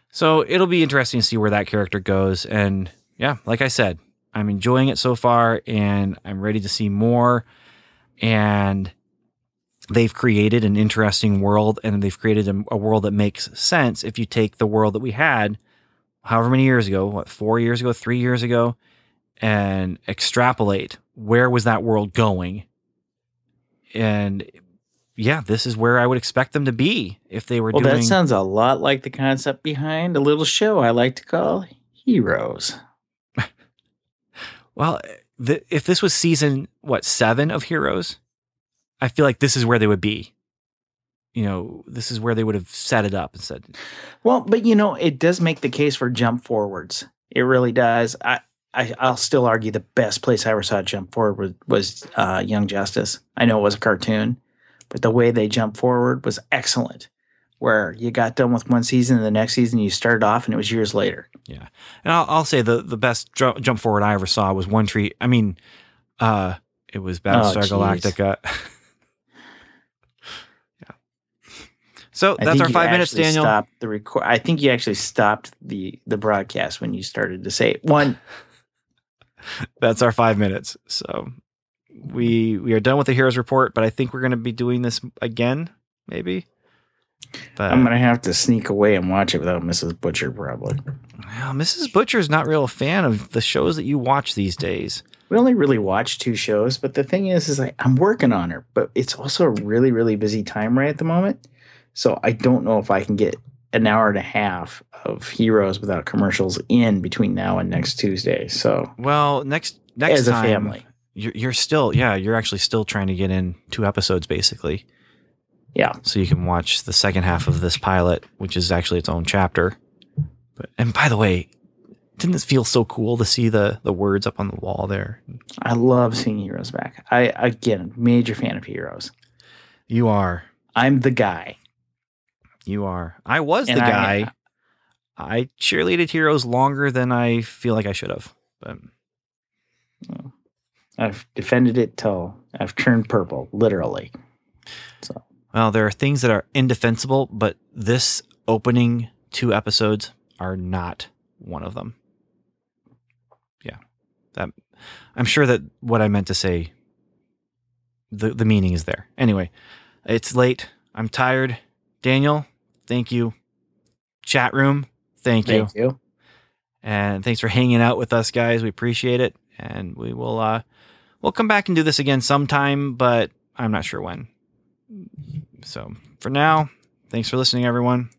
So it'll be interesting to see where that character goes. And yeah, like I said, I'm enjoying it so far, and I'm ready to see more. And they've created an interesting world, and they've created a, a world that makes sense if you take the world that we had, however many years ago, what four years ago, three years ago, and extrapolate where was that world going. And yeah, this is where I would expect them to be if they were Well, doing. that sounds a lot like the concept behind a little show I like to call Heroes. well, the, if this was season what seven of Heroes, I feel like this is where they would be. You know, this is where they would have set it up and said, Well, but you know, it does make the case for jump forwards. It really does. I, I I'll still argue the best place I ever saw it jump forward was, was uh, Young Justice. I know it was a cartoon, but the way they jumped forward was excellent. Where you got done with one season and the next season you started off and it was years later. "Yeah." And I'll, I'll say the the best ju- jump forward I ever saw was One Tree. I mean, uh, it was Battlestar jeez. Galactica. yeah. So that's our five minutes, Daniel. Stopped the record. I think you actually stopped the the broadcast when you started to say one. that's our five minutes. So we we are done with the heroes report, but I think we're going to be doing this again, maybe. But I'm gonna have to sneak away and watch it without Mrs. Butcher probably. well, Mrs. Butcher is not real a fan of the shows that you watch these days. We only really watch two shows, but the thing is, is I, I'm working on her, but it's also a really, really busy time right at the moment. So I don't know if I can get an hour and a half of Heroes without commercials in between now and next Tuesday. So Well, next next as a time, family, you're, you're still yeah, you're actually still trying to get in two episodes basically, yeah. so you can watch the second half of this pilot, which is actually its own chapter. But and by the way, didn't it feel so cool to see the the words up on the wall there? I love seeing Heroes back. I again, major fan of Heroes. You are. I'm the guy. You are. I was And the guy. I, cheerleaded heroes longer than I feel like I should have. But oh. I've defended it till I've turned purple, literally. So well, there are things that are indefensible, but this opening two episodes are not one of them. Yeah. That I'm sure that what I meant to say the the meaning is there. Anyway, it's late. I'm tired. Daniel, thank you. Chat room, thank you. thank you. And thanks for hanging out with us, guys. We appreciate it. And we will uh we'll come back and do this again sometime, but I'm not sure when. So for now, thanks for listening, everyone.